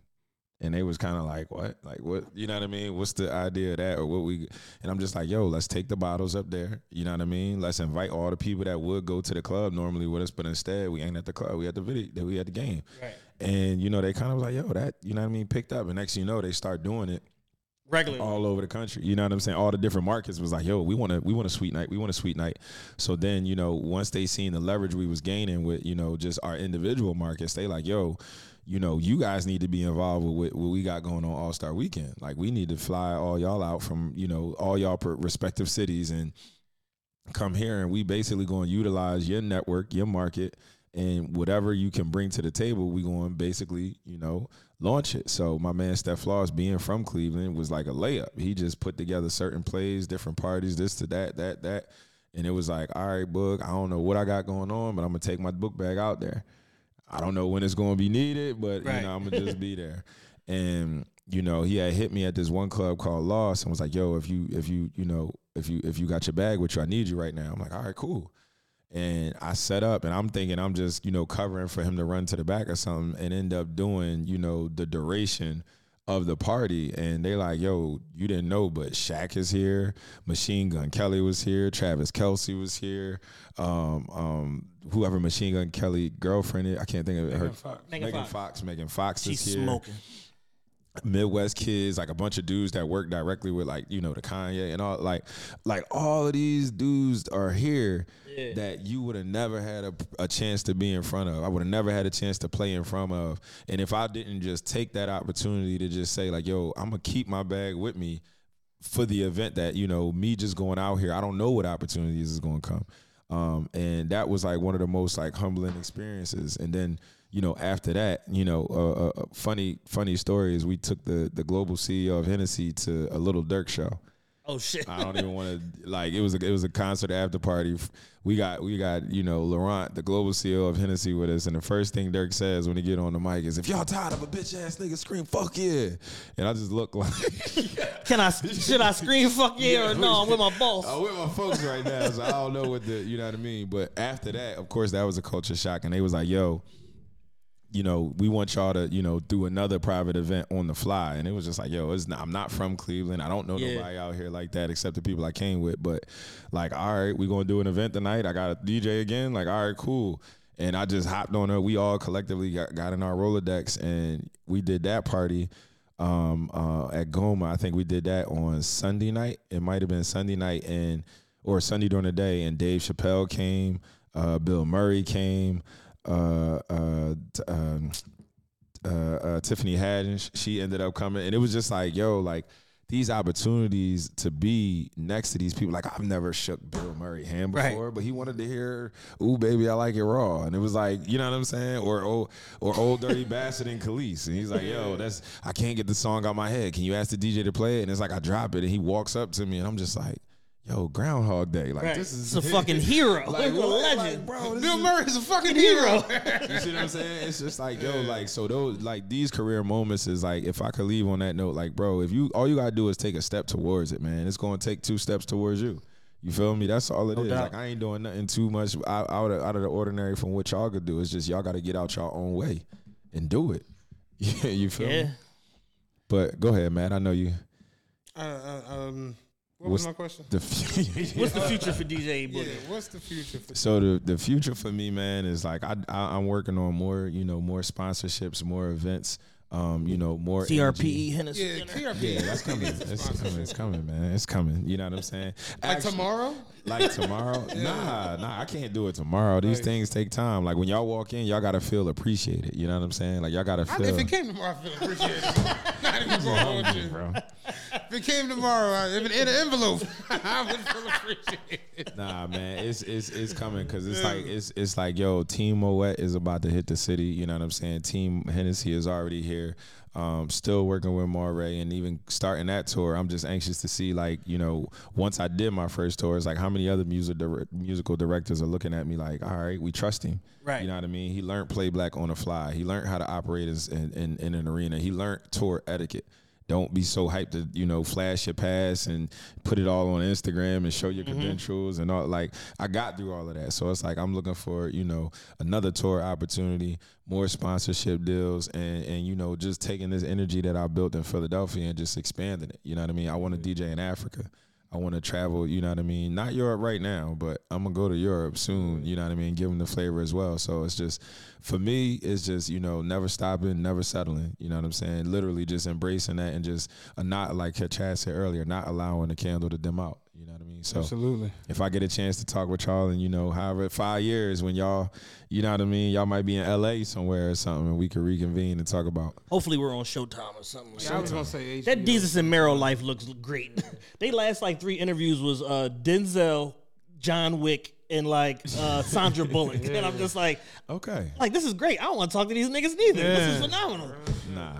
and they was kind of like, what? Like, what? You know what I mean? What's the idea of that? Or what we, and I'm just like, yo, let's take the bottles up there. You know what I mean? Let's invite all the people that would go to the club normally with us, but instead we ain't at the club. We at the video, that we at the game. Right. And, you know, they kind of was like, yo, that, you know what I mean? Picked up. And next thing you know, they start doing it Regularly. all over the country. You know what I'm saying? All the different markets was like, yo, we want to we want a sweet night. We want a sweet night. So then, you know, once they seen the leverage we was gaining with, you know, just our individual markets, they like, yo, you know, you guys need to be involved with what, we got going on All Star Weekend. Like, we need to fly all y'all out from, you know, all y'all respective cities and come here, and we basically going to utilize your network, your market, and whatever you can bring to the table, we going to basically, you know, launch it. So my man Steph Floss, being from Cleveland, was like a layup. He just put together certain plays, different parties, this to that, that, that. And it was like, all right, book, I don't know what I got going on, but I'm gonna take my book bag out there. I don't know when it's gonna be needed, but Right. you know, I'm gonna just be there. And you know, he had hit me at this one club called Lost and was like, yo, if you if you, you know, if you if you got your bag with you, I need you right now. I'm like, all right, cool. And I set up and I'm thinking I'm just, you know, covering for him to run to the back or something and end up doing, you know, the duration of the party. And they like, yo, you didn't know, but Shaq is here, Machine Gun Kelly was here, Travis Kelce was here, um, um, whoever Machine Gun Kelly girlfriend is, I can't think of it. Her, Fox. Megan Megan Fox. Fox. Megan Fox She's is here. smoking. Midwest kids, like a bunch of dudes that work directly with like, you know, the Kanye and all like like all of these dudes are here Yeah. that you would have never had a, a chance to be in front of. I would have never had a chance to play in front of. And if I didn't just take that opportunity to just say, like, yo, I'm gonna keep my bag with me for the event that, you know, me just going out here, I don't know what opportunities is gonna come. Um, and that was like one of the most like humbling experiences. And then, you know, after that, you know, a uh, uh, funny, funny story is we took the the global CEO of Hennessy to a Lil Durk show. Oh shit. I don't even want to like it was a it was a concert after party. We got we got you know Laurent, the global CEO of Hennessy, with us, and the first thing Durk says when he get on the mic is, "If y'all tired of a bitch ass nigga, scream fuck yeah!" And I just look like Can I should I scream fuck yeah, or no? I'm with my boss. I'm with my folks right now, so I don't know what the you know what I mean. But after that, of course, that was a culture shock, and they was like, "Yo." You know, we want y'all to, you know, do another private event on the fly, and it was just like, yo, it's not, I'm not from Cleveland. I don't know Yeah. nobody out here like that except the people I came with. But like, all right, we're gonna do an event tonight. I got a DJ again. Like, all right, cool. And I just hopped on it. We all collectively got, got in our Rolodex, and we did that party um, uh, at Goma. I think we did that on Sunday night. It might have been Sunday night and or Sunday during the day. And Dave Chappelle came, uh, Bill Murray came, uh, uh, um, uh, uh, Tiffany Haddish. She ended up coming, and it was just like, yo, like these opportunities to be next to these people. Like I've never shook Bill Murray hand Right. before, but he wanted to hear, "Ooh, baby, I like it raw," and it was like, you know what I'm saying, or or, or old dirty Bassett and Kelis, and he's like, "Yo, that's I can't get the song out my head. Can you ask the DJ to play it?" And it's like I drop it, and he walks up to me, and I'm just like. Yo, Groundhog Day, like Right. this is It's a fucking hero. like, He's a legend. Like, bro, Bill Murray is- a fucking hero. you see what I'm saying? It's just like, yo, like so those like these career moments is like if I could leave on that note, like, bro, if you all you gotta do is take a step towards it, man. It's gonna take two steps towards you. You feel me? That's all it is. doubt. Like I ain't doing nothing too much out, out of out of the ordinary from what y'all could do. It's just y'all gotta get out your own way and do it. you feel Yeah. me? But go ahead, man. I know you. Uh, uh, um, what What's was my question? The f- What's the future for DJ Yeah, what's the future for? so the the future for me, man, is like I, I I'm working on more, you know, more sponsorships, more events, um, you know, more energy. TRPE Hennessy. Yeah, dinner. TRP. Yeah, that's coming. It's coming. It's coming, man. It's coming. You know what I'm saying? Like Actually- tomorrow? Like tomorrow? Nah, nah, I can't do it tomorrow. These Right. things take time. Like when y'all walk in, y'all gotta feel appreciated. You know what I'm saying? Like y'all gotta I, feel. if it came tomorrow, I feel appreciated. Not even going to hold you. bro. If it came tomorrow, I- if it in an envelope, I would feel appreciated. Nah, man, it's it's it's coming because it's like it's it's like yo, Team Moet is about to hit the city. You know what I'm saying? Team Hennessy is already here. Um, still working with Morray and even starting that tour. I'm just anxious to see like you know once I did my first tour, it's like how many other music musical directors are looking at me like, all right, we trust him. Right. You know what I mean? He learned playback on the fly. He learned how to operate in, in, in an arena. He learned tour etiquette. Don't be so hyped to you know flash your pass and put it all on Instagram and show your mm-hmm. credentials and all. Like I got through all of that, so it's like I'm looking for you know another tour opportunity, more sponsorship deals, and and you know just taking this energy that I built in Philadelphia and just expanding it. You know what I mean? I want to DJ in Africa. I want to travel, you know what I mean? Not Europe right now, but I'm gonna go to Europe soon, you know what I mean? Give them the flavor as well. So it's just, for me, it's just, you know, never stopping, never settling, you know what I'm saying? Literally just embracing that and just uh, not, like Chad said earlier, not allowing the candle to dim out, So Absolutely. if I get a chance to talk with y'all and, you know, however, five years when y'all, you know what I mean? Y'all might be in LA somewhere or something and we could reconvene and talk about. Hopefully we're on Showtime or something like Yeah, I that. was gonna say That HBO. Desus and Mero life looks great. they last like three interviews was uh, Denzel, John Wick, and like uh, Sandra Bullock, and I'm just like, Okay. like this is great. I don't want to talk to these niggas neither. This is phenomenal. Nah.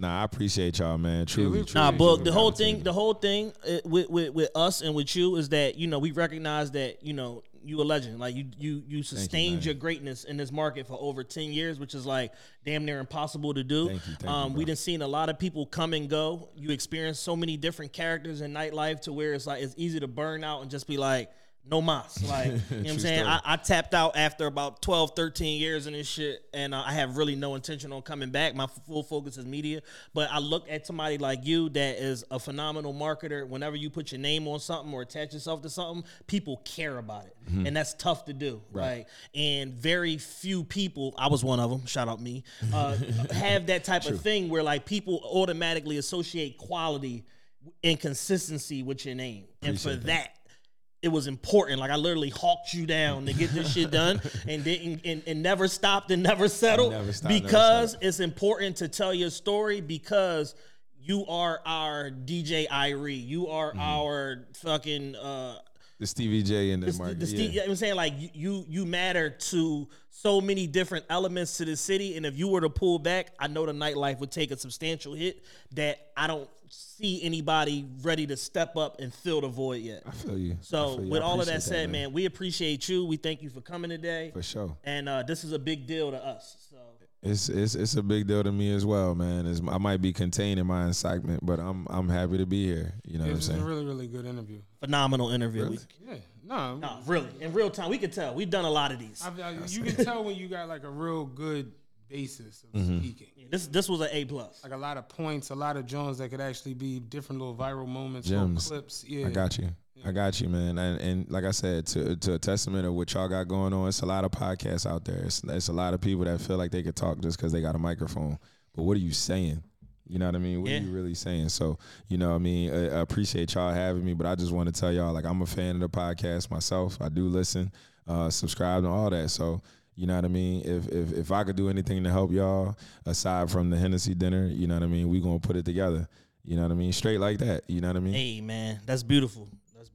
Nah, I appreciate y'all, man. Truly, truly. Nah, but the whole thing, the whole thing uh, with, with with us and with you is that you know we recognize that you know you a legend. Like you you you sustained man. your greatness in this market for over ten years, which is like damn near impossible to do. Thank you, thank you, um, we bro. done seen a lot of people come and go. You experience so many different characters in nightlife to where it's like it's easy to burn out and just be like. No mas. Like, you know what I'm saying? I, I tapped out after about 12, 13 years in this shit, and uh, I have really no intention on coming back. My full focus is media. But I look at somebody like you that is a phenomenal marketer. Whenever you put your name on something or attach yourself to something, people care about it. And that's tough to do. Right. And very few people, I was one of them, shout out me, uh, have that type of thing where like people automatically associate quality and consistency with your name. and for that it was important. Like I literally hawked you down to get this shit done, and didn't and, and never stopped and never settled Never stopped, never because settled. it's important to tell your story because you are our DJ Irie, you are Mm-hmm. our fucking uh the Stevie J in the, the, market. the Steve, yeah. I'm saying like you, you matter to so many different elements to the city, and if you were to pull back, I know the nightlife would take a substantial hit that I don't see anybody ready to step up and fill the void yet. I feel you. So feel you. with all of that said, man. we appreciate you. We thank you for coming today, For sure. and uh, this is a big deal to us. So It's it's it's a big deal to me as well, man. It's, I might be containing my excitement, but I'm I'm happy to be here. You know It what I'm was a saying? really, really good interview. phenomenal interview. Really? Yeah, no, No, really, in real time, we could tell. We've done a lot of these. I, I, you can tell when you got like a real good basis of Mm-hmm. speaking. This this was an A plus. Like a lot of points, a lot of Jones that could actually be different little viral moments, Gems. little clips. Yeah, I got you. I got you, man. And, and like I said, to to a testament of what y'all got going on, it's a lot of podcasts out there. It's, it's a lot of people that feel like they could talk just because they got a microphone. But what are you saying? You know what I mean? What Yeah. are you really saying? So, you know, what I mean, I, I appreciate y'all having me, but I just want to tell y'all, like, I'm a fan of the podcast myself. I do listen, uh, subscribe, and all that. So, you know what I mean? If, if if I could do anything to help y'all, aside from the Hennessy dinner, you know what I mean? We gonna put it together. You know what I mean? Straight like that. You know what I mean? Hey man, that's beautiful.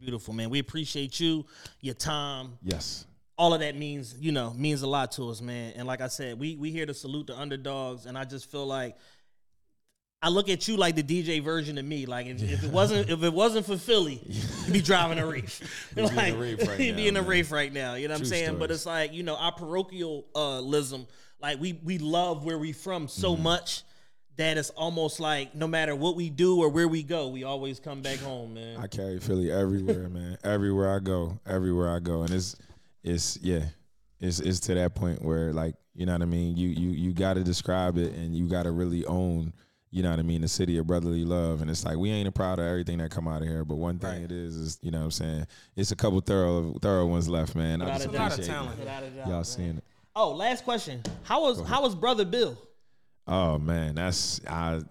Beautiful, man. We appreciate you, your time, Yes. all of that means you know means a lot to us, man. And like I said, we we here to salute the underdogs, and I just feel like I look at you like the DJ version of me. Like if, if it wasn't if it wasn't for Philly, you'd be driving a reef. You'd be in a reef right you'd be now, in a reef right now. You know what I'm True saying? But it's like you know our parochialism. Like we we love where we from so Mm-hmm. much. That it's almost like no matter what we do or where we go, we always come back home, man. I carry Philly everywhere, man. Everywhere I go, everywhere I go, and it's it's yeah, it's it's to that point where like You know what I mean? You you you got to describe it, and you got to really own. You know what I mean? The city of brotherly love, and it's like we ain't proud of everything that come out of here, but one thing it is is you know what I'm saying it's a couple thorough thorough ones left, man. I Without just a doubt. appreciate talent. it. Without a doubt, y'all man. seeing it. Oh, last question. How was how was brother Bill? Oh man, that's I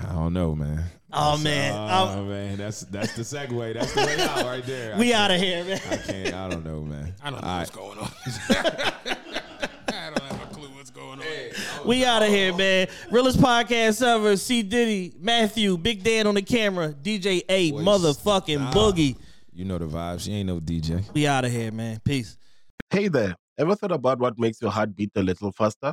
I don't know, man. Oh man, Oh Um, man, that's that's the segue. That's the way out right there. We out of here, man. I can't. I don't know, man. I don't know All what's right. going on. I don't have a clue what's going on. We out of here, man. Realest podcast ever. C Diddy, Matthew, Big Dan on the camera, DJ A, Boy, motherfucking stop. Boogie. You know the vibes. You ain't no DJ. We out of here, man. Peace. Hey there. Ever thought about what makes your heart beat a little faster?